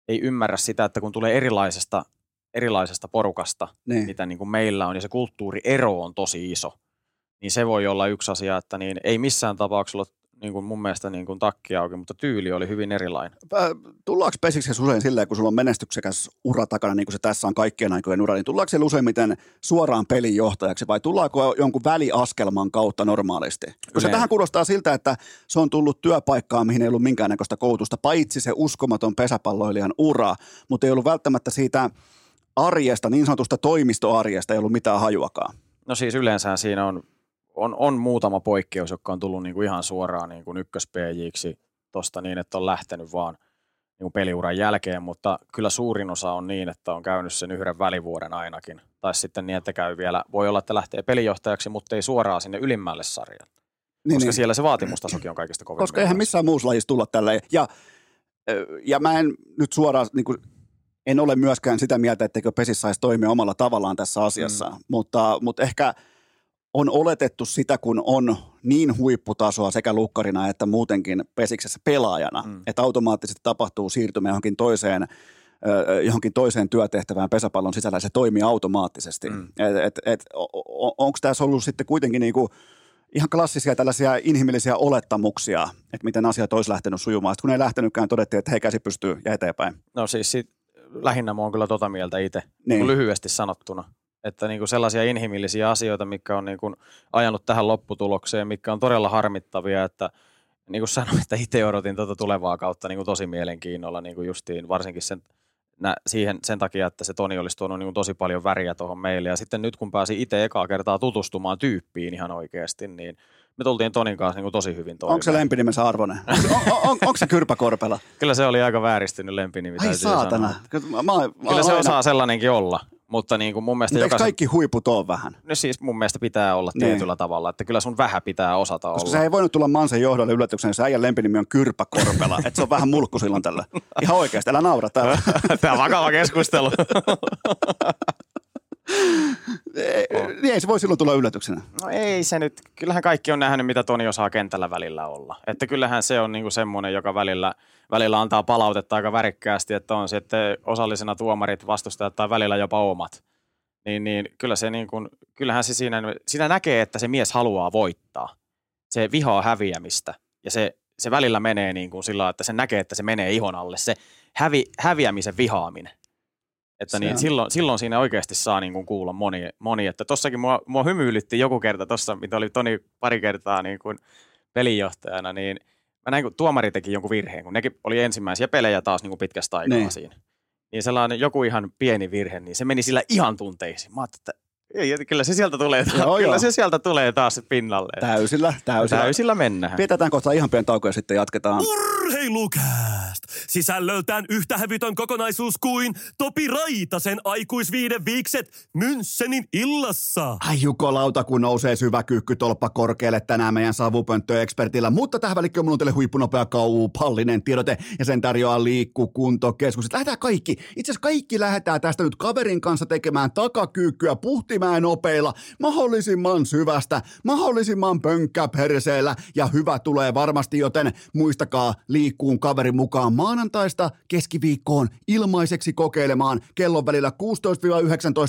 ei ymmärrä sitä, että kun tulee erilaisesta, erilaisesta porukasta, niin. mitä niin kuin meillä on, ja se kulttuuriero on tosi iso, niin se voi olla yksi asia, että niin ei missään tapauksessa niin kuin mun mielestä niin kuin takki auki, mutta tyyli oli hyvin erilainen. Tullaanko Pesiksessä usein silleen, kun sulla on menestyksekäs ura takana, niin kuin se tässä on kaikkien aikojen ura, niin tullaanko siellä useimmiten suoraan pelinjohtajaksi vai tullaanko jonkun väliaskelman kautta normaalisti? Koska tähän kuulostaa siltä, että se on tullut työpaikkaan, mihin ei ollut minkäännäköistä koulutusta, paitsi se uskomaton pesäpalloilijan ura, mutta ei ollut välttämättä siitä arjesta, niin sanotusta toimistoarjesta, ei ollut mitään hajuakaan. No siis yleensä siinä on on, on muutama poikkeus, joka on tullut niin kuin ihan suoraan niin kuin ykköspejiksi tuosta niin, että on lähtenyt vaan niin kuin peliuran jälkeen, mutta kyllä suurin osa on niin, että on käynyt sen yhden välivuoden ainakin. Tai sitten niin, että käy vielä, voi olla, että lähtee pelijohtajaksi, mutta ei suoraan sinne ylimmälle sarjalle. Niin, koska niin. siellä se vaatimustasokin on kaikista kovin. Koska eihän missään muussa lajissa tulla tälleen. Ja, ja mä en nyt suoraan, niin kuin, en ole myöskään sitä mieltä, etteikö pesis saisi toimia omalla tavallaan tässä asiassa, mm. mutta, mutta ehkä – on oletettu sitä, kun on niin huipputasoa sekä lukkarina että muutenkin pesiksessä pelaajana, mm. että automaattisesti tapahtuu siirtymä johonkin toiseen johonkin toiseen työtehtävään pesäpallon sisällä, se toimii automaattisesti. Mm. Et, et, et, Onko tässä ollut sitten kuitenkin niinku ihan klassisia tällaisia inhimillisiä olettamuksia, että miten asiat olisi lähtenyt sujumaan. Sitten kun ei lähtenytkään, todettiin, että hei käsi pystyy ja eteenpäin. No siis sit, lähinnä mä oon kyllä tota mieltä itse, niin. niin. lyhyesti sanottuna. Että niin kuin sellaisia inhimillisiä asioita, mikä on niin kuin ajanut tähän lopputulokseen, mikä on todella harmittavia, että niin kuin sanoin, että itse odotin tuota tulevaa kautta niin kuin tosi mielenkiinnolla, niin kuin justiin varsinkin sen nä, siihen, sen takia, että se Toni olisi tuonut niin tosi paljon väriä tuohon meille. Ja sitten nyt kun pääsi itse ekaa kertaa tutustumaan tyyppiin ihan oikeasti, niin me tultiin Tonin kanssa niin tosi hyvin toimeen. Onko se lempinimensä arvoinen? [laughs] on, on, on, onko se kyrpäkorpela? Kyllä se oli aika vääristynyt lempinimi. Ai saatana. Mä, mä, Kyllä mä se aina... osaa sellainenkin olla. Mutta niin kuin mun mielestä... Mutta jokaisen... kaikki huiput on vähän? No siis mun mielestä pitää olla niin. tietyllä tavalla, että kyllä sun vähän pitää osata Koska olla. se ei voinut tulla Mansen johdolle yllätyksen, jos äijän lempinimi on Kyrpä Korpela, että se on vähän mulkku silloin tällä. Ihan oikeasti, älä naura täällä. [laughs] Tämä on vakava keskustelu. [laughs] ei, niin ei se voi silloin tulla yllätyksenä. No ei se nyt. Kyllähän kaikki on nähnyt, mitä Toni osaa kentällä välillä olla. Että kyllähän se on niinku semmoinen, joka välillä, välillä antaa palautetta aika värikkäästi, että on sitten osallisena tuomarit, vastustajat tai välillä jopa omat. Niin, niin kyllä se niin kuin, kyllähän se siinä, siinä näkee, että se mies haluaa voittaa. Se vihaa häviämistä ja se, se välillä menee niin kuin sillä että se näkee, että se menee ihon alle. Se hävi, häviämisen vihaaminen. Että niin, silloin, silloin siinä oikeasti saa niin kuin kuulla moni, moni. Että tossakin mua, mua hymyilytti joku kerta tuossa, mitä oli Toni pari kertaa niin kuin pelinjohtajana, niin mä näin, kun tuomari teki jonkun virheen, kun nekin oli ensimmäisiä pelejä taas niin kuin pitkästä aikaa niin. siinä. Niin sellainen joku ihan pieni virhe, niin se meni sillä ihan tunteisiin. Mä ajattelin, että kyllä se sieltä tulee, joo, kyllä joo. se sieltä tulee taas pinnalle. Täysillä, täysillä. Täysillä mennään. Pidetään kohta ihan pieni tauko ja sitten jatketaan. Urheilukääst! Sisällöltään yhtä hävytön kokonaisuus kuin Topi Raitasen aikuisviiden viikset Münssenin illassa. Ai jukolauta, kun nousee syvä tolppa korkealle tänään meidän savupönttöekspertillä. Mutta tähän välikköön mulla on teille huippunopea kaupallinen tiedote ja sen tarjoaa liikku kuntokeskus. Lähdetään kaikki, itse asiassa kaikki lähdetään tästä nyt kaverin kanssa tekemään takakyykkyä puhtimään nopeilla, mahdollisimman syvästä, mahdollisimman pönkkäperseellä ja hyvä tulee varmasti, joten muistakaa liikkuun kaverin mukaan maanantaista keskiviikkoon ilmaiseksi kokeilemaan kellon välillä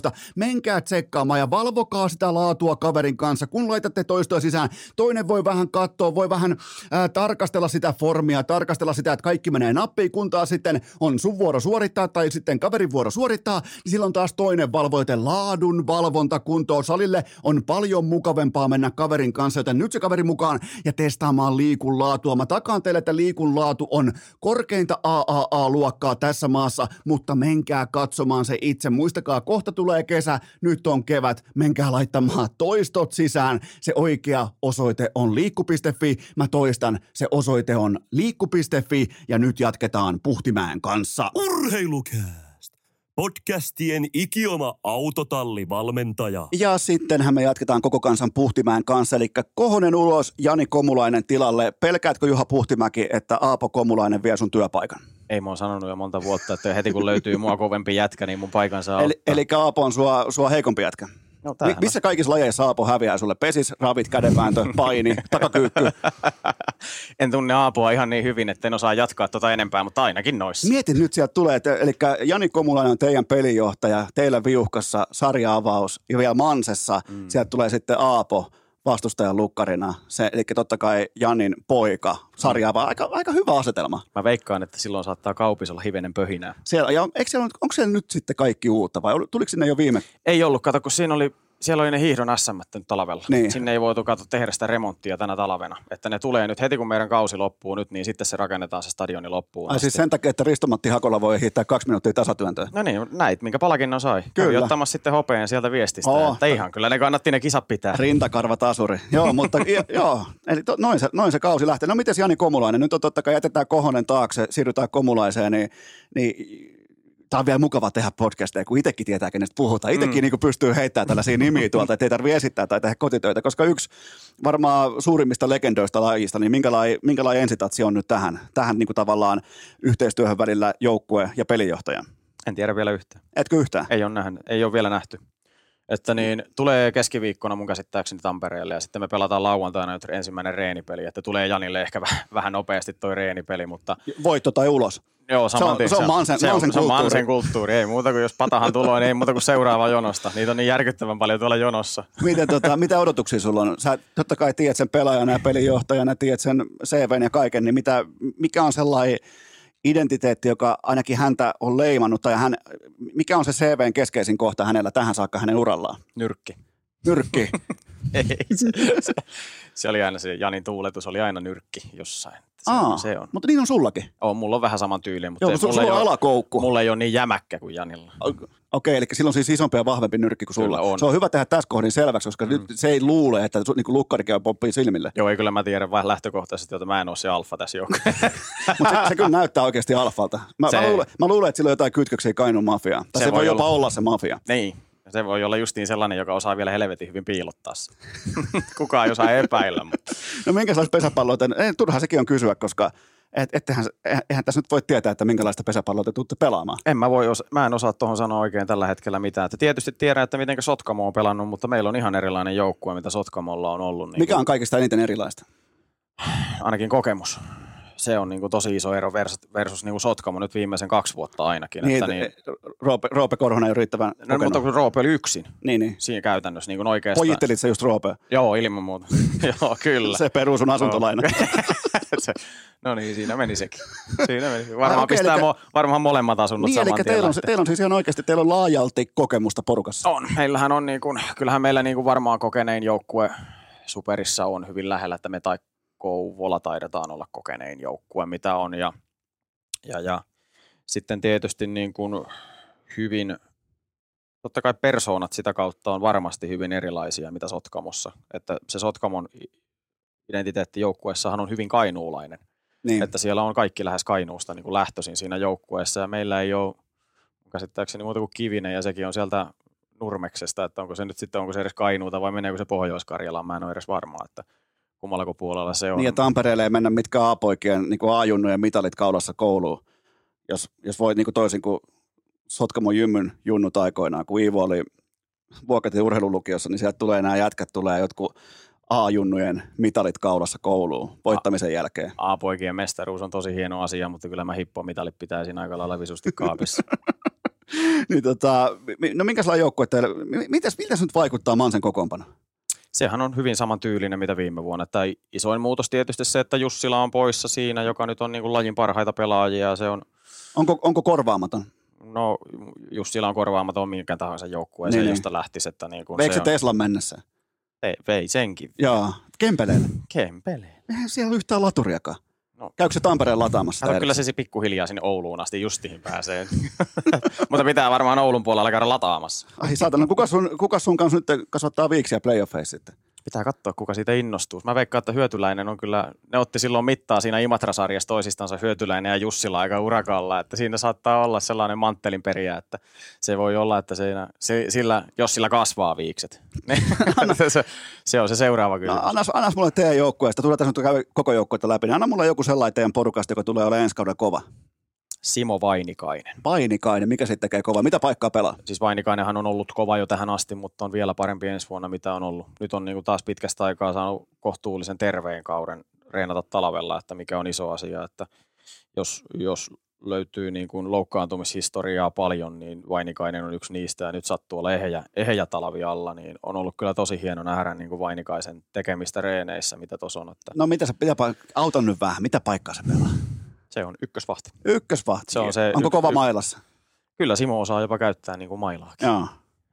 16-19. Menkää tsekkaamaan ja valvokaa sitä laatua kaverin kanssa, kun laitatte toistoa sisään. Toinen voi vähän katsoa, voi vähän ää, tarkastella sitä formia, tarkastella sitä, että kaikki menee nappiin, kun taas sitten on sun vuoro suorittaa tai sitten kaverin vuoro suorittaa, niin silloin taas toinen valvoite laadun valvonta kuntoon. Salille on paljon mukavempaa mennä kaverin kanssa, joten nyt se kaveri mukaan ja testaamaan liikun laatua. Mä takaan teille, että liikun laatu on korkeinta AAA-luokkaa tässä maassa, mutta menkää katsomaan se itse. Muistakaa, kohta tulee kesä, nyt on kevät, menkää laittamaan toistot sisään. Se oikea osoite on liikku.fi. Mä toistan, se osoite on liikku.fi ja nyt jatketaan Puhtimäen kanssa. Urheilukää! Podcastien ikioma autotallivalmentaja. Ja sittenhän me jatketaan koko kansan Puhtimään kanssa, eli Kohonen ulos, Jani Komulainen tilalle. Pelkäätkö Juha Puhtimäki, että Aapo Komulainen vie sun työpaikan? Ei mä oon sanonut jo monta vuotta, että heti kun löytyy mua kovempi jätkä, niin mun paikan saa Eli, eli Aapo on sua, sua heikompi jätkä? No, Mi- missä kaikissa lajeissa Aapo häviää sulle? Pesis, ravit, kädenvääntö, paini, [laughs] takakyykky? en tunne Aapoa ihan niin hyvin, että en osaa jatkaa tuota enempää, mutta ainakin noissa. Mietin nyt sieltä tulee, että, eli Jani Komulainen on teidän pelijohtaja, teillä viuhkassa, sarja-avaus ja vielä Mansessa, mm. sieltä tulee sitten Aapo vastustajan lukkarina. Se, eli totta kai Janin poika sarjaa, vaan aika, aika hyvä asetelma. Mä veikkaan, että silloin saattaa kaupis olla hivenen pöhinää. Siellä, ja eikö siellä, onko siellä nyt sitten kaikki uutta vai tuliko sinne jo viime? Ei ollut, kato kun siinä oli siellä oli ne hiihdon SM nyt talvella. Niin. Sinne ei voitu katsoa tehdä sitä remonttia tänä talvena. Että ne tulee nyt heti kun meidän kausi loppuu nyt, niin sitten se rakennetaan se stadioni loppuun. Ai siis sen takia, että Ristomatti Hakola voi hiihtää kaksi minuuttia tasatyöntöä. No niin, näit, minkä palakinnon sai. Kyllä. Kävi ottamassa sitten hopeen sieltä viestistä. Oh. Että ihan kyllä ne kannatti ne kisat pitää. Rintakarva tasuri. [laughs] joo, mutta joo, eli to, noin, se, noin se kausi lähtee. No miten Jani Komulainen? Nyt on totta kai jätetään Kohonen taakse, siirrytään Komulaiseen, niin, niin tämä on vielä mukava tehdä podcasteja, kun itsekin tietää, kenestä puhutaan. Itsekin mm. niin pystyy heittämään tällaisia nimiä tuolta, että ei tarvitse esittää tai tehdä kotitöitä, koska yksi varmaan suurimmista legendoista lajista, niin minkälainen, minkälainen ensitatsi on nyt tähän, tähän niin kuin tavallaan yhteistyöhön välillä joukkue ja pelijohtaja? En tiedä vielä yhtään. Etkö yhtään? Ei ole, nähnyt, ei ole vielä nähty. Että niin, tulee keskiviikkona mun käsittääkseni Tampereelle ja sitten me pelataan lauantaina nyt ensimmäinen reenipeli, että tulee Janille ehkä vähän, vähän nopeasti toi reenipeli, mutta Voitto tai ulos. joo, saman tien se on Mansen- se on, Mansen se on kulttuuri. Mansen kulttuuri, ei muuta kuin jos patahan tulee, niin ei muuta kuin seuraava jonosta. Niitä on niin järkyttävän paljon tuolla jonossa. Miten, tota, mitä odotuksia sulla on? Sä totta kai tiedät sen pelaajana ja pelinjohtajana, tiedät sen CVn ja kaiken, niin mitä, mikä on sellainen identiteetti, joka ainakin häntä on leimannut, tai hän, mikä on se CVn keskeisin kohta hänellä tähän saakka hänen urallaan? Nyrkki. Nyrkki. [laughs] Ei, se, se, se, oli aina se Janin tuuletus, oli aina nyrkki jossain. Se, Aa, se on. Mutta niin on sullakin. on. Mulla on vähän saman tyyli, mutta Joo, ei, mulla, sulla ei on ole, alakoukku. mulla ei ole niin jämäkkä kuin Janilla. Okei, eli silloin siis isompi ja vahvempi nyrkki kuin sulla. Kyllä on. Se on hyvä tehdä tässä kohdin selväksi, koska mm. nyt se ei luule, että su- niin lukkarikin poppii silmille. Joo, ei kyllä mä tiedän vain lähtökohtaisesti, että mä en ole se alfa tässä joukkueessa. [laughs] Mutta se, se kyllä näyttää oikeasti alfalta. Mä, Se- mä, luulen, mä luulen, että sillä on jotain kytköksiä Kainuun mafiaan. Tai se, Se voi voi jopa olla. olla se mafia. niin, se voi olla justiin sellainen, joka osaa vielä helvetin hyvin piilottaa se. [laughs] Kukaan ei osaa epäillä, mutta [laughs] No minkälaista pesäpalloa ei, turha sekin on kysyä, koska et, ettehän, eihän tässä nyt voi tietää, että minkälaista pesäpalloa te tuutte pelaamaan. en mä, voi osa, mä en osaa tuohon sanoa oikein tällä hetkellä mitään. Että tietysti tiedän, että miten Sotkamo on pelannut, mutta meillä on ihan erilainen joukkue, mitä Sotkamolla on ollut. Niin Mikä on kaikista eniten erilaista? ainakin kokemus. Se on niin kuin tosi iso ero versus, versus niin kuin Sotkamo nyt viimeisen kaksi vuotta ainakin. Niin, että niin, niin, Roope, Roope Korhonen ei ole riittävän no, kokenut. mutta kun Roope oli yksin Niin, niin. siinä käytännössä niin kuin oikeastaan. Pojittelit se just Roope. Joo, ilman muuta. [laughs] Joo, kyllä. Se peruu sun asuntolaina. [laughs] [laughs] no niin, siinä meni sekin. Siinä meni. Varmaan, okei, pistää elikkä- mo, varmaan molemmat asunnot niin, eli saman tien teillä on, teillä on siis ihan oikeasti teillä on laajalti kokemusta porukassa. On. Meillähän on, niin kuin, kyllähän meillä niin kuin varmaan kokenein joukkue Superissa on hyvin lähellä, että me tai Kouvola taidetaan olla kokenein joukkue, mitä on. Ja, ja, ja sitten tietysti niin kuin hyvin, totta kai persoonat sitä kautta on varmasti hyvin erilaisia, mitä Sotkamossa. Että se Sotkamon identiteetti joukkueessahan on hyvin kainuulainen. Niin. Että siellä on kaikki lähes Kainuusta niin kuin lähtöisin siinä joukkueessa ja meillä ei ole käsittääkseni muuta kuin Kivinen ja sekin on sieltä Nurmeksesta, että onko se nyt sitten, onko se edes Kainuuta vai meneekö se Pohjois-Karjalaan, mä en ole edes varma, että kummallako puolella se on. Niin, ja Tampereelle ei mennä mitkä A-poikien niin A-junnujen mitalit kaulassa kouluun. Jos, jos voi niin kuin toisin kuin Sotkamon jymmyn junnut aikoinaan, kun Iivo oli Vuokatin urheilulukiossa, niin sieltä tulee nämä jätkät, tulee jotkut A-junnujen mitalit kaulassa kouluun voittamisen jälkeen. A-poikien mestaruus on tosi hieno asia, mutta kyllä mä hippomitalit pitäisin aika lailla visusti kaapissa. [laughs] niin tota, no minkälainen joukkue teille, mi- mitäs, miltä se nyt vaikuttaa Mansen kokoonpano? Sehän on hyvin samantyylinen mitä viime vuonna. Että isoin muutos tietysti se, että Jussila on poissa siinä, joka nyt on niin kuin lajin parhaita pelaajia. Se on, Onko, onko korvaamaton? no Jussila on korvaamaton minkä tahansa joukkueeseen, niin, niin. josta lähtisi. Että niin kuin Veikö se se on, Teslan mennessä? Vei, vei senkin. Joo, Kempeleelle. Kempeleen. Eihän siellä ole yhtään laturiakaan. No. Käykö se Tampereen lataamassa? Kato, kyllä se pikkuhiljaa sinne Ouluun asti justiin pääsee. [laughs] Mutta pitää varmaan Oulun puolella käydä lataamassa. Ai saatana, kuka sun, kuka sun kanssa nyt kasvattaa viiksiä playoffeissa sitten? Pitää katsoa, kuka siitä innostuu. Mä veikkaan, että Hyötyläinen on kyllä, ne otti silloin mittaa siinä Imatra-sarjassa toisistansa Hyötyläinen ja Jussila aika urakalla, että siinä saattaa olla sellainen manttelin periä, että se voi olla, että siinä, se, sillä, jos sillä kasvaa viikset. [laughs] niin [laughs] se, se, on se seuraava No, kysymys. annas, annas mulle teidän joukkueesta, tulee tässä nyt koko joukkuetta läpi, niin anna mulle joku sellainen teidän porukasta, joka tulee olemaan ensi kaudella kova. Simo Vainikainen. Painikainen, mikä sitten tekee kova? Mitä paikkaa pelaa? Siis Vainikainenhan on ollut kova jo tähän asti, mutta on vielä parempi ensi vuonna, mitä on ollut. Nyt on niin kuin taas pitkästä aikaa saanut kohtuullisen terveen kauden reenata talvella, että mikä on iso asia, että jos, jos löytyy niin kuin loukkaantumishistoriaa paljon, niin Vainikainen on yksi niistä ja nyt sattuu olla ehjä, ehjä talvi alla, niin on ollut kyllä tosi hieno nähdä niin kuin Vainikaisen tekemistä reeneissä, mitä tuossa on, että No mitä se pitää, auta nyt vähän, mitä paikkaa se pelaa? Se on ykkösvahti. Ykkösvahti. Se on se Onko kova yk- mailassa? Kyllä Simo osaa jopa käyttää niin kuin mailaakin. Joo.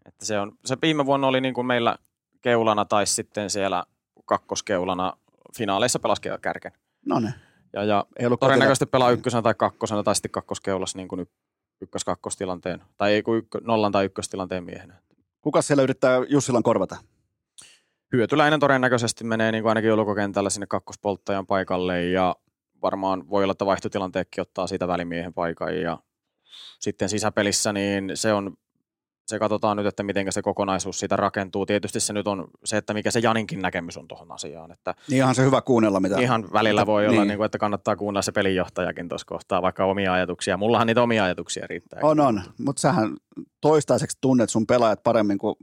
Että se, on, se viime vuonna oli niin kuin meillä keulana tai sitten siellä kakkoskeulana finaaleissa pelasi kärken. No ne. Ja, ja Ei ollut todennäköisesti pelaa ykkösenä tai kakkosena tai sitten kakkoskeulassa niin kuin y- ykkös-kakkostilanteen. Tai ei kuin ykkö, nollan tai ykköstilanteen miehenä. Kuka siellä yrittää Jussilan korvata? Hyötyläinen todennäköisesti menee niin kuin ainakin ulkokentällä sinne kakkospolttajan paikalle ja varmaan voi olla, että vaihtotilanteekki ottaa siitä välimiehen paikan ja sitten sisäpelissä niin se on se katsotaan nyt, että miten se kokonaisuus siitä rakentuu. Tietysti se nyt on se, että mikä se Janinkin näkemys on tuohon asiaan. Että Niin ihan se hyvä kuunnella, mitä... ihan välillä voi olla, niin. niin kuin, että kannattaa kuunnella se pelinjohtajakin tuossa kohtaa, vaikka omia ajatuksia. Mullahan niitä omia ajatuksia riittää. On, on. Mutta sähän toistaiseksi tunnet sun pelaajat paremmin kuin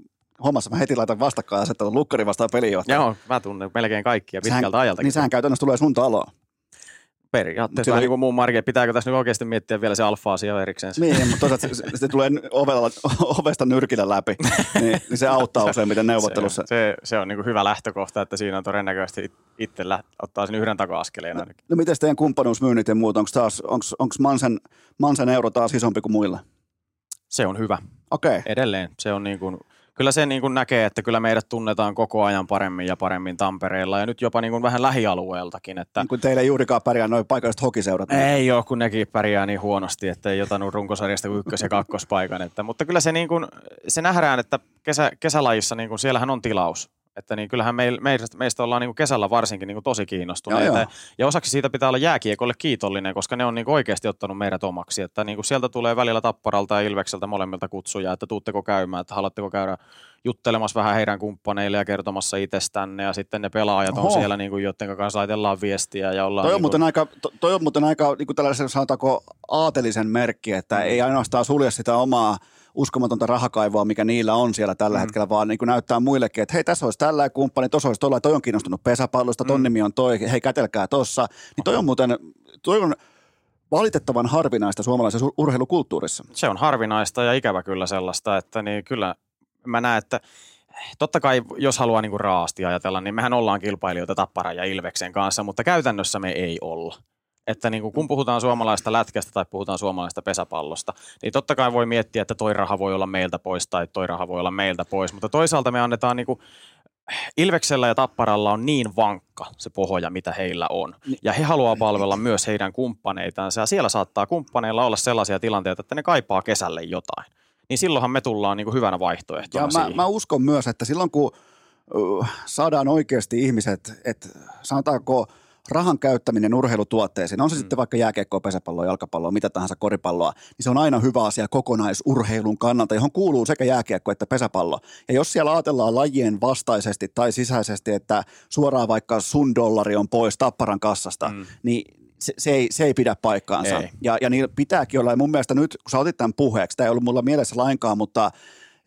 hommassa mä heti laitan vastakkain asettelun lukkari vastaan pelijohtaja. Joo, mä tunnen melkein kaikkia pitkältä ajalta. Niin sehän käytännössä tulee sun taloon. Periaatteessa vähän niin kuin muun market. Pitääkö tässä nyt oikeasti miettiä vielä se alfa-asia erikseen? Niin, mutta toisaalta se, se, tulee ovella, ovesta nyrkillä läpi, niin, niin se auttaa useimmiten neuvottelussa. Se, se, se on niin kuin hyvä lähtökohta, että siinä on todennäköisesti it- itse lä- ottaa sen yhden taka-askeleen ainakin. No miten teidän kumppanuusmyynnit ja muut, onko taas, onks, onks Mansen, Mansen euro taas isompi kuin muilla? Se on hyvä. Okei. Okay. Edelleen. Se on niin kuin, kyllä se niin kuin näkee, että kyllä meidät tunnetaan koko ajan paremmin ja paremmin Tampereella ja nyt jopa niin kuin vähän lähialueeltakin. Että Niin kun teillä ei juurikaan pärjää noin paikalliset hokiseurat. Ei ole, kun nekin pärjää niin huonosti, että ei jotanut runkosarjasta kuin ykkös- ja kakkospaikan. Että, mutta kyllä se, niin kuin, se nähdään, että kesä, kesälajissa niin kuin siellähän on tilaus. Että niin kyllähän meil, meistä, meistä ollaan niin kuin kesällä varsinkin niin kuin tosi kiinnostuneita. Joo, joo. Ja osaksi siitä pitää olla jääkiekolle kiitollinen, koska ne on niin kuin oikeasti ottanut meidät omaksi. Että niin kuin sieltä tulee välillä Tapparalta ja Ilvekseltä molemmilta kutsuja, että tuutteko käymään, että haluatteko käydä juttelemassa vähän heidän kumppaneille ja kertomassa itsestänne. Ja sitten ne pelaajat on Oho. siellä, niin kuin, joiden kanssa laitellaan viestiä. Ja ollaan Toi on, niin muuten kuin, aika, to- toi on muuten aika niin kuin tällaisen sanotaanko aatelisen merkki, että Mm. ei ainoastaan sulje sitä omaa uskomatonta rahakaivoa, mikä niillä on siellä tällä Mm. hetkellä, vaan niin kuin näyttää muillekin, että hei, tässä olisi tällä kumppani, tuossa olisi tuolla, toi on kiinnostunut pesäpallosta, ton Mm. nimi on toi, hei, kätelkää tossa. Niin toi on muuten, toi on valitettavan harvinaista suomalaisessa ur- urheilukulttuurissa. se on harvinaista ja ikävä kyllä sellaista, että niin kyllä mä näen, että totta kai jos haluaa niin kuin raasti ajatella, niin mehän ollaan kilpailijoita Tapparan ja Ilveksen kanssa, mutta käytännössä me ei olla. Että niin kuin kun puhutaan suomalaista lätkästä tai puhutaan suomalaista pesäpallosta, niin totta kai voi miettiä, että toi raha voi olla meiltä pois tai toi raha voi olla meiltä pois, mutta toisaalta me annetaan niin kuin Ilveksellä ja Tapparalla on niin vankka se pohja, mitä heillä on. Ja he haluaa palvella myös heidän kumppaneitansa. Ja siellä saattaa kumppaneilla olla sellaisia tilanteita, että ne kaipaa kesälle jotain. Niin silloinhan me tullaan niin kuin hyvänä vaihtoehtona Ja mä, siihen. mä uskon myös, että silloin kun saadaan oikeasti ihmiset, että sanotaanko rahan käyttäminen urheilutuotteisiin, on se mm. sitten vaikka jääkiekkoa, pesäpalloa, jalkapalloa, mitä tahansa koripalloa, niin se on aina hyvä asia kokonaisurheilun kannalta, johon kuuluu sekä jääkiekko että pesäpallo. Ja jos siellä ajatellaan lajien vastaisesti tai sisäisesti, että suoraan vaikka sun dollari on pois tapparan kassasta, mm. niin se, se, ei, se ei pidä paikkaansa. Ei. Ja, ja niillä pitääkin olla, ja mun mielestä nyt, kun sä otit tämän puheeksi, tämä ei ollut mulla mielessä lainkaan, mutta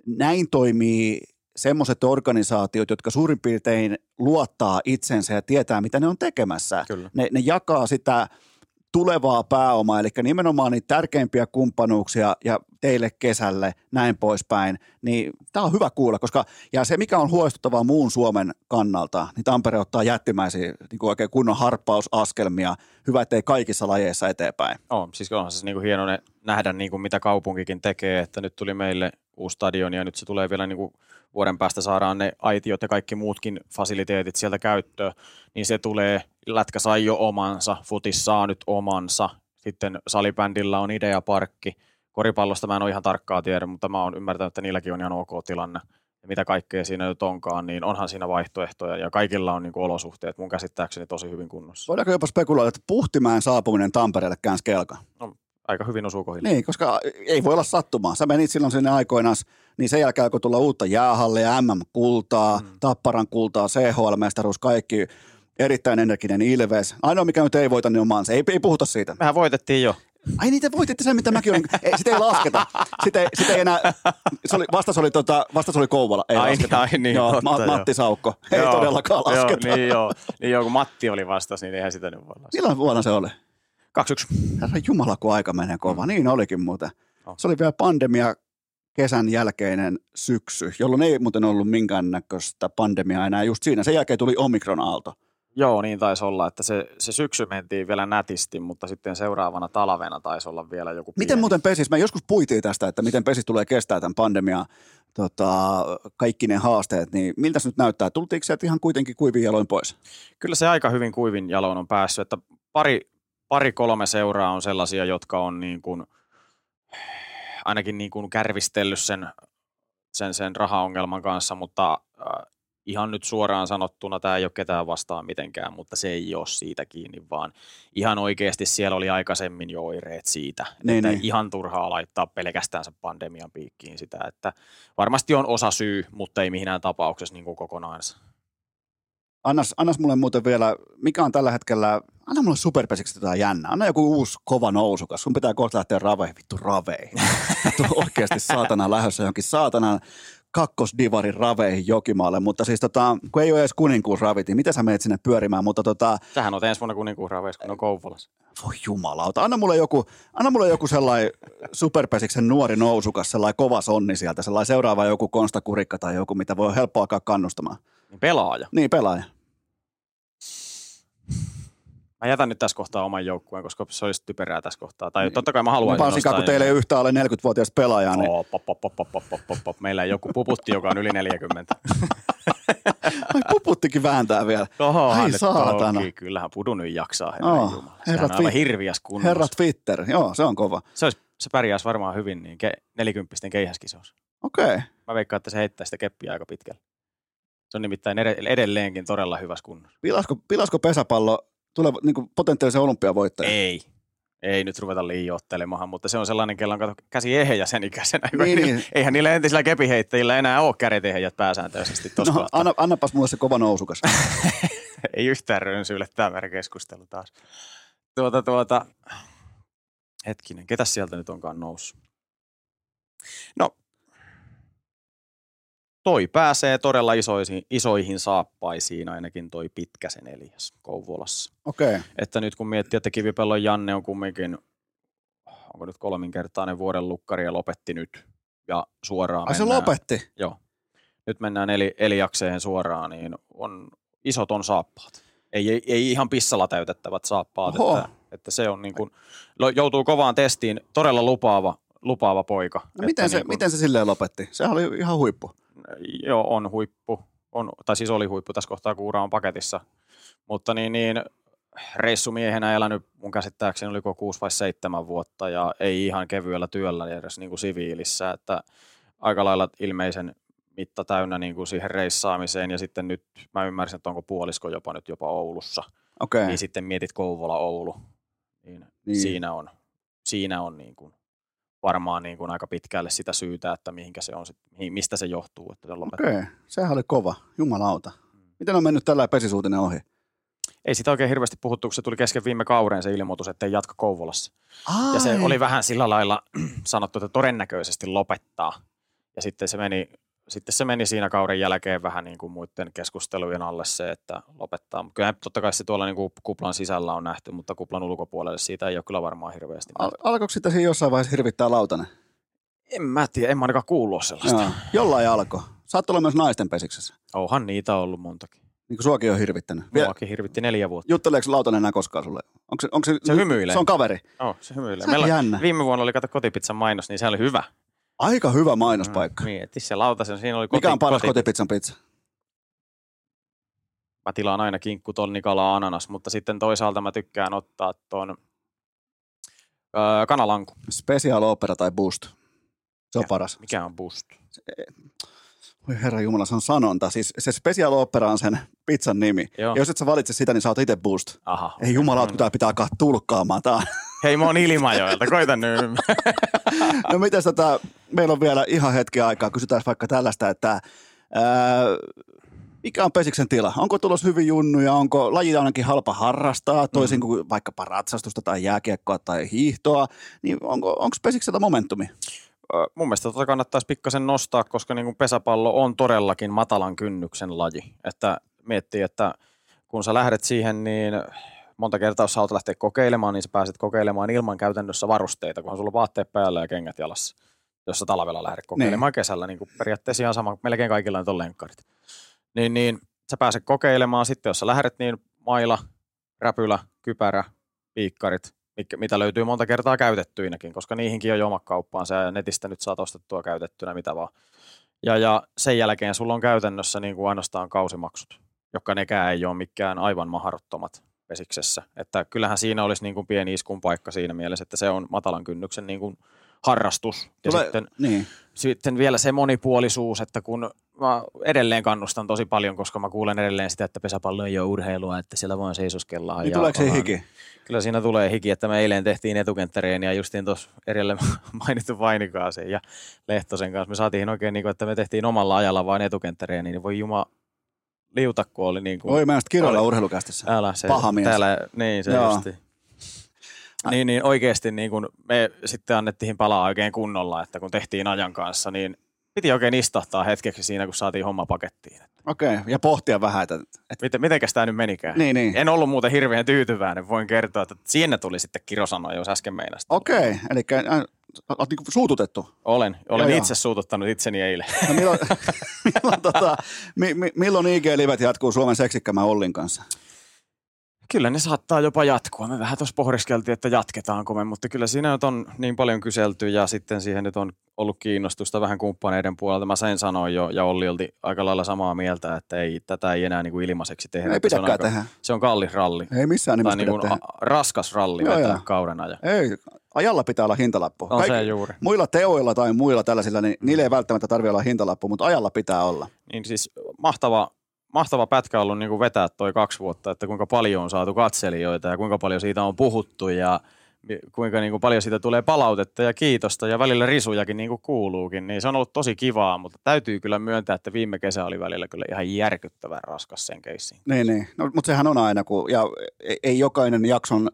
näin toimii semmoiset organisaatiot, jotka suurin piirtein luottaa itsensä ja tietää, mitä ne on tekemässä. Kyllä. Ne, ne jakaa sitä tulevaa pääomaa, eli nimenomaan niitä tärkeimpiä kumppanuuksia ja teille kesälle, näin poispäin, niin tämä on hyvä kuulla, koska ja se mikä on huolestuttavaa muun Suomen kannalta, niin Tampere ottaa jättimäisiä niin kuin oikein kunnon harppausaskelmia, hyvä ettei kaikissa lajeissa eteenpäin. On, siis onhan se niin kuin hieno nähdä, niin kuin mitä kaupunkikin tekee, että nyt tuli meille uusi stadion ja nyt se tulee vielä niin kuin vuoden päästä saadaan ne aitiot ja kaikki muutkin fasiliteetit sieltä käyttöön, niin se tulee, lätkä sai jo omansa, futis saa nyt omansa, sitten salibändillä on ideaparkki, koripallosta mä en ole ihan tarkkaa tiedä, mutta mä oon ymmärtänyt, että niilläkin on ihan ok tilanne ja mitä kaikkea siinä nyt onkaan, niin onhan siinä vaihtoehtoja ja kaikilla on niin kuin olosuhteet mun käsittääkseni tosi hyvin kunnossa. Voidaanko jopa spekuloida, että Puhtimäen saapuminen Tampereelle käänsi kelkan? Aika hyvin osuu kohdille. Niin, koska ei voi olla sattumaa. Sä menit silloin sinne aikoinaan, niin sen jälkeen alkoi tulla uutta jäähallia, MM-kultaa, mm. Tapparan kultaa, CHL-mestaruus, kaikki erittäin energinen Ilves. Ainoa mikä nyt ei voita, niin on Manse. Ei, ei puhuta siitä. Mehän voitettiin jo. Ai niitä voititte sen, mitä mäkin olin. [laughs] Ei, sitä ei lasketa. Sitä ei, sitä ei enää, se oli, vastas, oli, tota, vastas oli Kouvola. Ei Ai, lasketa. ai niin, joo, totta, Ma- joo. Matti Saukko. Ei Joo, todellakaan lasketa. Joo, niin joo, niin joo, kun Matti oli vastas, niin eihän sitä nyt voi laskea. Milloin vuonna se oli? 2-1. Herra Jumala, kun aika menee kova. Niin olikin muuten. Oh. Se oli vielä pandemia kesän jälkeinen syksy, jolloin ei muuten ollut minkäännäköistä pandemiaa enää. Just siinä. Sen jälkeen tuli Omikron-aalto. Joo, niin taisi olla, että se, se syksy mentiin vielä nätisti, mutta sitten seuraavana talvena taisi olla vielä joku Miten pieni. muuten pesis, mä joskus puitiin tästä, että miten pesis tulee kestää tämän pandemian tota, kaikki ne haasteet, niin miltä se nyt näyttää? Tultiinko sieltä ihan kuitenkin kuivin jaloin pois? Kyllä se aika hyvin kuivin jaloin on päässyt, että pari, pari kolme seuraa on sellaisia, jotka on niin kuin, ainakin niin kuin kärvistellyt sen, sen, sen rahaongelman kanssa, mutta äh, ihan nyt suoraan sanottuna tämä ei ole ketään vastaan mitenkään, mutta se ei ole siitä kiinni, vaan ihan oikeasti siellä oli aikaisemmin jo oireet siitä, Niin, että niin. ihan turhaa laittaa pelkästään sen pandemian piikkiin sitä, että varmasti on osa syy, mutta ei mihinään tapauksessa niin kuin kokonaansa. Annas, annas mulle muuten vielä, mikä on tällä hetkellä, anna mulle superpesiksi jotain jännää. Anna joku uusi kova nousukas. Sun pitää kohta lähteä raveihin, vittu raveihin. [laughs] Vittu oikeasti saatana lähdössä johonkin saatanan kakkosdivarin raveihin Jokimaalle, mutta siis tota, kun ei ole edes kuninkuusravit, niin mitä sä meet sinne pyörimään, mutta tota, Sähän on ensi vuonna kuninkuusraaveissa, kun on Kouvolassa. voi jumalauta, anna mulle joku, anna mulle joku sellainen superpesiksen nuori nousukas, sellainen kova sonni sieltä, sellainen seuraava joku konstakurikka tai joku, mitä voi helppo alkaa kannustamaan. Pelaaja. Niin, pelaaja. Mä jätän nyt tässä kohtaa oman joukkueen, koska se olisi typerää tässä kohtaa. Tai niin. totta kai mä haluan. Mä sikaa, kun teillä ei yhtään ole 40-vuotias pelaajaa. Niin... Oh, pop, pop, pop, pop, pop, pop. Meillä ei joku puputti, joka on yli 40. [laughs] Ai puputtikin vääntää vielä. Oho, Ai saatana. Toki, kyllähän pudu nyt jaksaa. Herra oh, herrat on hirviäs kunnossa. Herra Twitter, joo, se on kova. Se, olisi, se pärjäisi varmaan hyvin niin ke- 40 keihäskisossa. Okei. Okay. Mä veikkaan, että se heittää sitä keppiä aika pitkälle. Se on nimittäin ed- edelleenkin todella hyvässä kunnossa. Pilasko, pilasko pesäpallo tuleva, niin kuin potentiaalisen olympiavoittaja? Ei. Ei nyt ruveta liioittelemaan, mutta se on sellainen, kello on kato, käsi ehjä sen ikäisenä. Niin, Niin. [laughs] Eihän niillä entisillä kepiheittäjillä enää ole kädet ehjät pääsääntöisesti No, anna, annapas mulle se kova nousukas. [laughs] Ei yhtään rönsyille tämä keskustelu taas. Tuota, tuota, hetkinen, ketä sieltä nyt onkaan noussut? No, toi pääsee todella isoihin, isoihin saappaisiin, ainakin toi Pitkäsen Elias Kouvolassa. Okei. Okay. Että nyt kun miettii, että Kivipellon Janne on kumminkin, onko nyt kolminkertainen vuoden lukkari ja lopetti nyt. Ja suoraan Ai se mennään, lopetti. Joo. Nyt mennään eli, Eliakseen suoraan, niin on isot on saappaat. Ei, ei, ei ihan pissalla täytettävät saappaat, Oho. että, että, se on niin kuin, lo- joutuu kovaan testiin, todella lupaava, lupaava poika. No, miten, se, niin kuin- miten se silleen lopetti? Sehän oli ihan huippu. Joo, on huippu. On, tai siis oli huippu tässä kohtaa, kun ura on paketissa. Mutta niin, niin reissumiehenä elänyt mun käsittääkseni oliko kuusi vai seitsemän vuotta ja ei ihan kevyellä työllä edes niin kuin siviilissä, että aika lailla ilmeisen mitta täynnä niin kuin siihen reissaamiseen ja sitten nyt mä ymmärsin, että onko puolisko jopa nyt jopa Oulussa. Okei. Niin sitten mietit Kouvola-Oulu, niin, Niin. niin. siinä on, siinä on niin kuin varmaan niin kuin aika pitkälle sitä syytä, että mihinkä se on, sit- mihin- mistä se johtuu, että se. Okei. Sehän oli kova. Jumalauta. Miten on mennyt tällä pesisuutinen ohi? Ei sitä oikein hirveästi puhuttu, kun se tuli kesken viime kauden se ilmoitus, että ei jatka Kouvolassa. Ai. Ja se oli vähän sillä lailla [clears throat] sanottu, että todennäköisesti lopettaa. Ja sitten se meni, sitten se meni siinä kauden jälkeen vähän niin kuin muiden keskustelujen alle se, että lopettaa. Kyllä totta kai se tuolla niin kuin kuplan sisällä on nähty, mutta kuplan ulkopuolelle siitä ei ole kyllä varmaan hirveästi Al- alkoiko sitä siinä jossain vaiheessa hirvittää lautanen? En mä tiedä, en mä ainakaan kuullut sellaista. Joo. Jollain alkoi. Saat olla myös naisten pesiksessä. Onhan niitä ollut montakin. Niin kuin suakin on hirvittänyt. Muakin hirvitti neljä vuotta. jutteleeko lautanen enää koskaan sulle? Onko se, onko se, Se hymyilee. Se on kaveri. Oh, se hymyilee. Se on jännä. viime vuonna oli kato kotipizzan mainos, niin se oli hyvä. Aika hyvä mainospaikka. Mieti se lautasen, siinä oli koti, Mikä on paras koti, kotipizzan pizza? Mä tilaan aina kinkku, tonni, kala, ananas, mutta sitten toisaalta mä tykkään ottaa ton öö, kanalanku. Special Opera tai Boost. Se on Mikä? paras. Mikä on boost? Voi herra Jumala, se on sanonta. Siis se Special Opera on sen pizzan nimi. Joo. Ja jos et sä valitse sitä, niin sä oot itse Boost. Aha. Ei jumala, kun tää pitää alkaa tulkkaamaan. Tää. Hei, mä oon Ilmajoelta, koita nyt. [laughs] No miten tätä, meillä on vielä ihan hetki aikaa, kysytään vaikka tällaista, että ää, mikä on pesiksen tila? Onko tulos hyvin junnuja? Onko laji ainakin halpa harrastaa, toisin Mm. kuin vaikka ratsastusta tai jääkiekkoa tai hiihtoa? Niin onko, onko pesiksellä momentumi? Mun mielestä tota kannattaisi pikkasen nostaa, koska niin kuin pesäpallo on todellakin matalan kynnyksen laji. Että miettii, että kun sä lähdet siihen, niin monta kertaa, jos sä lähteä kokeilemaan, niin sä pääset kokeilemaan ilman käytännössä varusteita, kunhan sulla on vaatteet päällä ja kengät jalassa, jos sä talvella lähdet kokeilemaan niin. kesällä. Niin kuin periaatteessa ihan sama, melkein kaikilla nyt on lenkkarit. Niin, niin sä pääset kokeilemaan. Sitten jos sä lähdet, niin maila, räpylä, kypärä, piikkarit, mitkä- mitä löytyy monta kertaa käytettyinäkin, koska niihinkin on jo oma kauppaansa ja netistä nyt saat ostettua käytettynä mitä vaan. Ja, ja sen jälkeen sulla on käytännössä niin kuin ainoastaan kausimaksut, jotka nekään ei ole mikään aivan mahdottomat vesiksessä. Että kyllähän siinä olisi niin kuin pieni iskun paikka siinä mielessä, että se on matalan kynnyksen niin kuin harrastus. Ja Tulee- sitten, Niin. sitten vielä se monipuolisuus, että kun mä edelleen kannustan tosi paljon, koska mä kuulen edelleen sitä, että pesäpallo ei ole urheilua, että siellä vaan seisoskella. Niin tuleeko se hiki? Kyllä siinä tulee hiki, että me eilen tehtiin etukenttäreen ja justiin tuossa edelle [laughs] mainittu Vainikaasen ja Lehtosen kanssa. Me saatiin oikein, niin kuin, että me tehtiin omalla ajalla vain etukenttäreen, niin voi juma liuta, kun oli niin kuin, Voi mä kiroilla oli- urheilukästissä. älä se, paha mies. Täällä, niin se Joo. justi. Niin, niin oikeasti niin kun me sitten annettiin palaa oikein kunnolla, että kun tehtiin ajan kanssa, niin piti oikein istahtaa hetkeksi siinä, kun saatiin homma pakettiin. Okei, okay. ja pohtia vähän, että, että Miten, mitenkäs tämä nyt menikään? Niin, niin. En ollut muuten hirveän tyytyväinen, voin kertoa, että siinä tuli sitten kirosanoja, jos äsken meinasi. okei, okay. eli olet niinku suututettu. Olen, olen Joo, itse suututtanut itseni eilen. No milloin, [laughs] milloin, tota, mi, mi, milloin IG-livet jatkuu Suomen seksikkämän Ollin kanssa? Kyllä ne saattaa jopa jatkua. Me vähän tuossa pohdiskeltiin, että jatketaanko me, mutta kyllä siinä nyt on niin paljon kyselty ja sitten siihen nyt on ollut kiinnostusta vähän kumppaneiden puolelta. Mä sen sanoin jo ja Olli olti aika lailla samaa mieltä, että ei, tätä ei enää niin kuin ilmaiseksi tehdä. Ei että se on aika- tehdä. Se on kallis ralli. Ei missään nimessä niin kuin tehdä. raskas ralli Joo, joo. kauden ajan. Ei, ajalla pitää olla hintalappu. On se juuri. Muilla teoilla tai muilla tällaisilla, niin niillä ei välttämättä tarvitse olla hintalappu, mutta ajalla pitää olla. Niin siis mahtava, mahtava pätkä ollut niin kuin vetää toi kaksi vuotta, että kuinka paljon on saatu katselijoita ja kuinka paljon siitä on puhuttu ja kuinka niin kuin paljon siitä tulee palautetta ja kiitosta ja välillä risujakin niin kuin kuuluukin, niin se on ollut tosi kivaa, mutta täytyy kyllä myöntää, että viime kesä oli välillä kyllä ihan järkyttävän raskas sen keissiin. Niin, niin. No, mutta sehän on aina, kun, ja ei, ei jokainen jakson,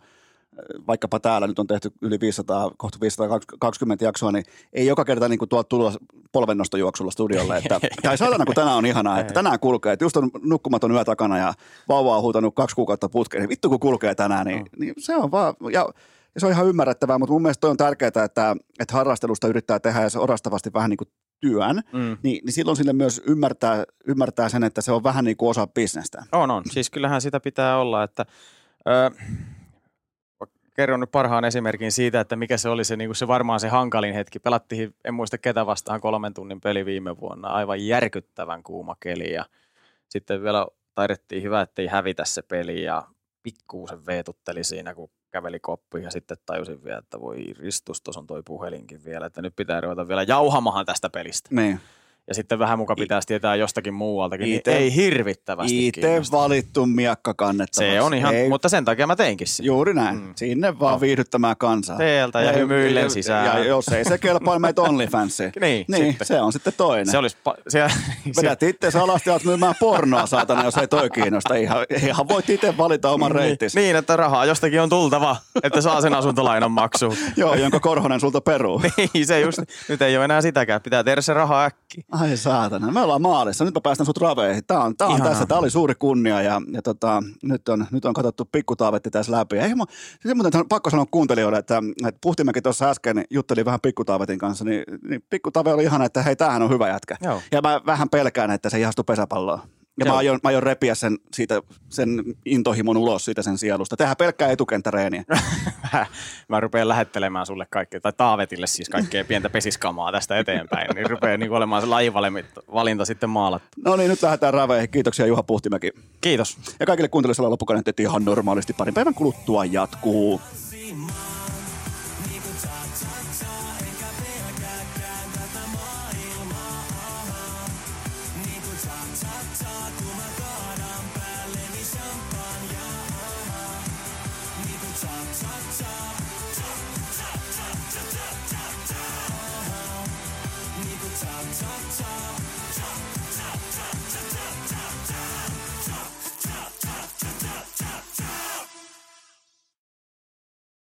vaikkapa täällä nyt on tehty yli 500, kohta 520 jaksoa, niin ei joka kerta niin kuin tuolta tulla polvennostojuoksulla studiolle. Että, [laughs] tai saatana, kun tänään on ihanaa, että tänään kulkee, että just on nukkumaton yö takana ja vauva on huutanut kaksi kuukautta putkeen, niin vittu kun kulkee tänään, niin, niin se on vaan, ja, ja se on ihan ymmärrettävää, mutta mun mielestä toi on tärkeää, että, että harrastelusta yrittää tehdä ja se orastavasti vähän niin kuin työn, Mm. niin, niin silloin sille myös ymmärtää, ymmärtää sen, että se on vähän niin kuin osa bisnestä. On, on. Siis kyllähän sitä pitää olla, että ö, kerron nyt parhaan esimerkin siitä, että mikä se oli se, niin kuin se varmaan se hankalin hetki. Pelattiin, en muista ketä vastaan, kolmen tunnin peli viime vuonna. Aivan järkyttävän kuuma keli ja sitten vielä taidettiin hyvä, ettei hävitä se peli ja pikkuusen veetutteli siinä, kun käveli koppiin ja sitten tajusin vielä, että voi ristus, tuossa on toi puhelinkin vielä, että nyt pitää ruveta vielä jauhamahan tästä pelistä. Niin. Ja sitten vähän muka pitäisi tietää jostakin muualtakin, niin Ite- ei hirvittävästi Itse valittu miakka kannettavaksi. Se on ihan, Ei, mutta sen takia mä teinkin sen. Juuri näin. Mm. Sinne vaan No. viihdyttämään kansaa. Teeltä ja Ei- hymyillen ja- sisään. Ja jos ei se kelpaa meitä OnlyFansiin. [laughs] Niin, niin sitten. se on sitten toinen. Se olisi, pa- se, [laughs] Vedät itse alasti ja myymään pornoa, saatana, jos ei toi kiinnosta. Ihan, ihan voit itse valita oman reittisi. niin, että rahaa jostakin on tultava, että saa sen asuntolainan maksuun. Joo, jonka Korhonen sulta peruu. [laughs] Niin, se just, nyt ei ole enää sitäkään. Pitää tehdä se raha äkkiä. Ai saatana, me ollaan maalissa. Nyt mä päästän sut raveihin. Tää on, tää on Ihanaa. tässä, tää oli suuri kunnia ja, ja tota, nyt, on, nyt on katsottu pikkutaavetti tässä läpi. Ei, mä, se muuten on pakko sanoa kuuntelijoille, että, että Puhtimäki tuossa äsken jutteli vähän pikkutaavetin kanssa, niin, niin pikkutaave oli ihana, että hei, tämähän on hyvä jätkä. Joo. Ja mä vähän pelkään, että se ihastuu pesäpalloon. Ja mä Joo. aion, mä aion repiä sen, siitä, sen intohimon ulos siitä sen sielusta. Tehdään pelkkää etukenttäreeniä. Mä, [laughs] mä rupean lähettelemään sulle kaikkea, tai Taavetille siis kaikkea pientä pesiskamaa tästä eteenpäin. Niin rupeaa niin olemaan se lajivalinta sitten maalattu. No niin, nyt lähdetään raveihin. Kiitoksia Juha Puhtimäki. Kiitos. Ja kaikille kuuntelijoille loppukaneetti ihan normaalisti parin päivän kuluttua jatkuu.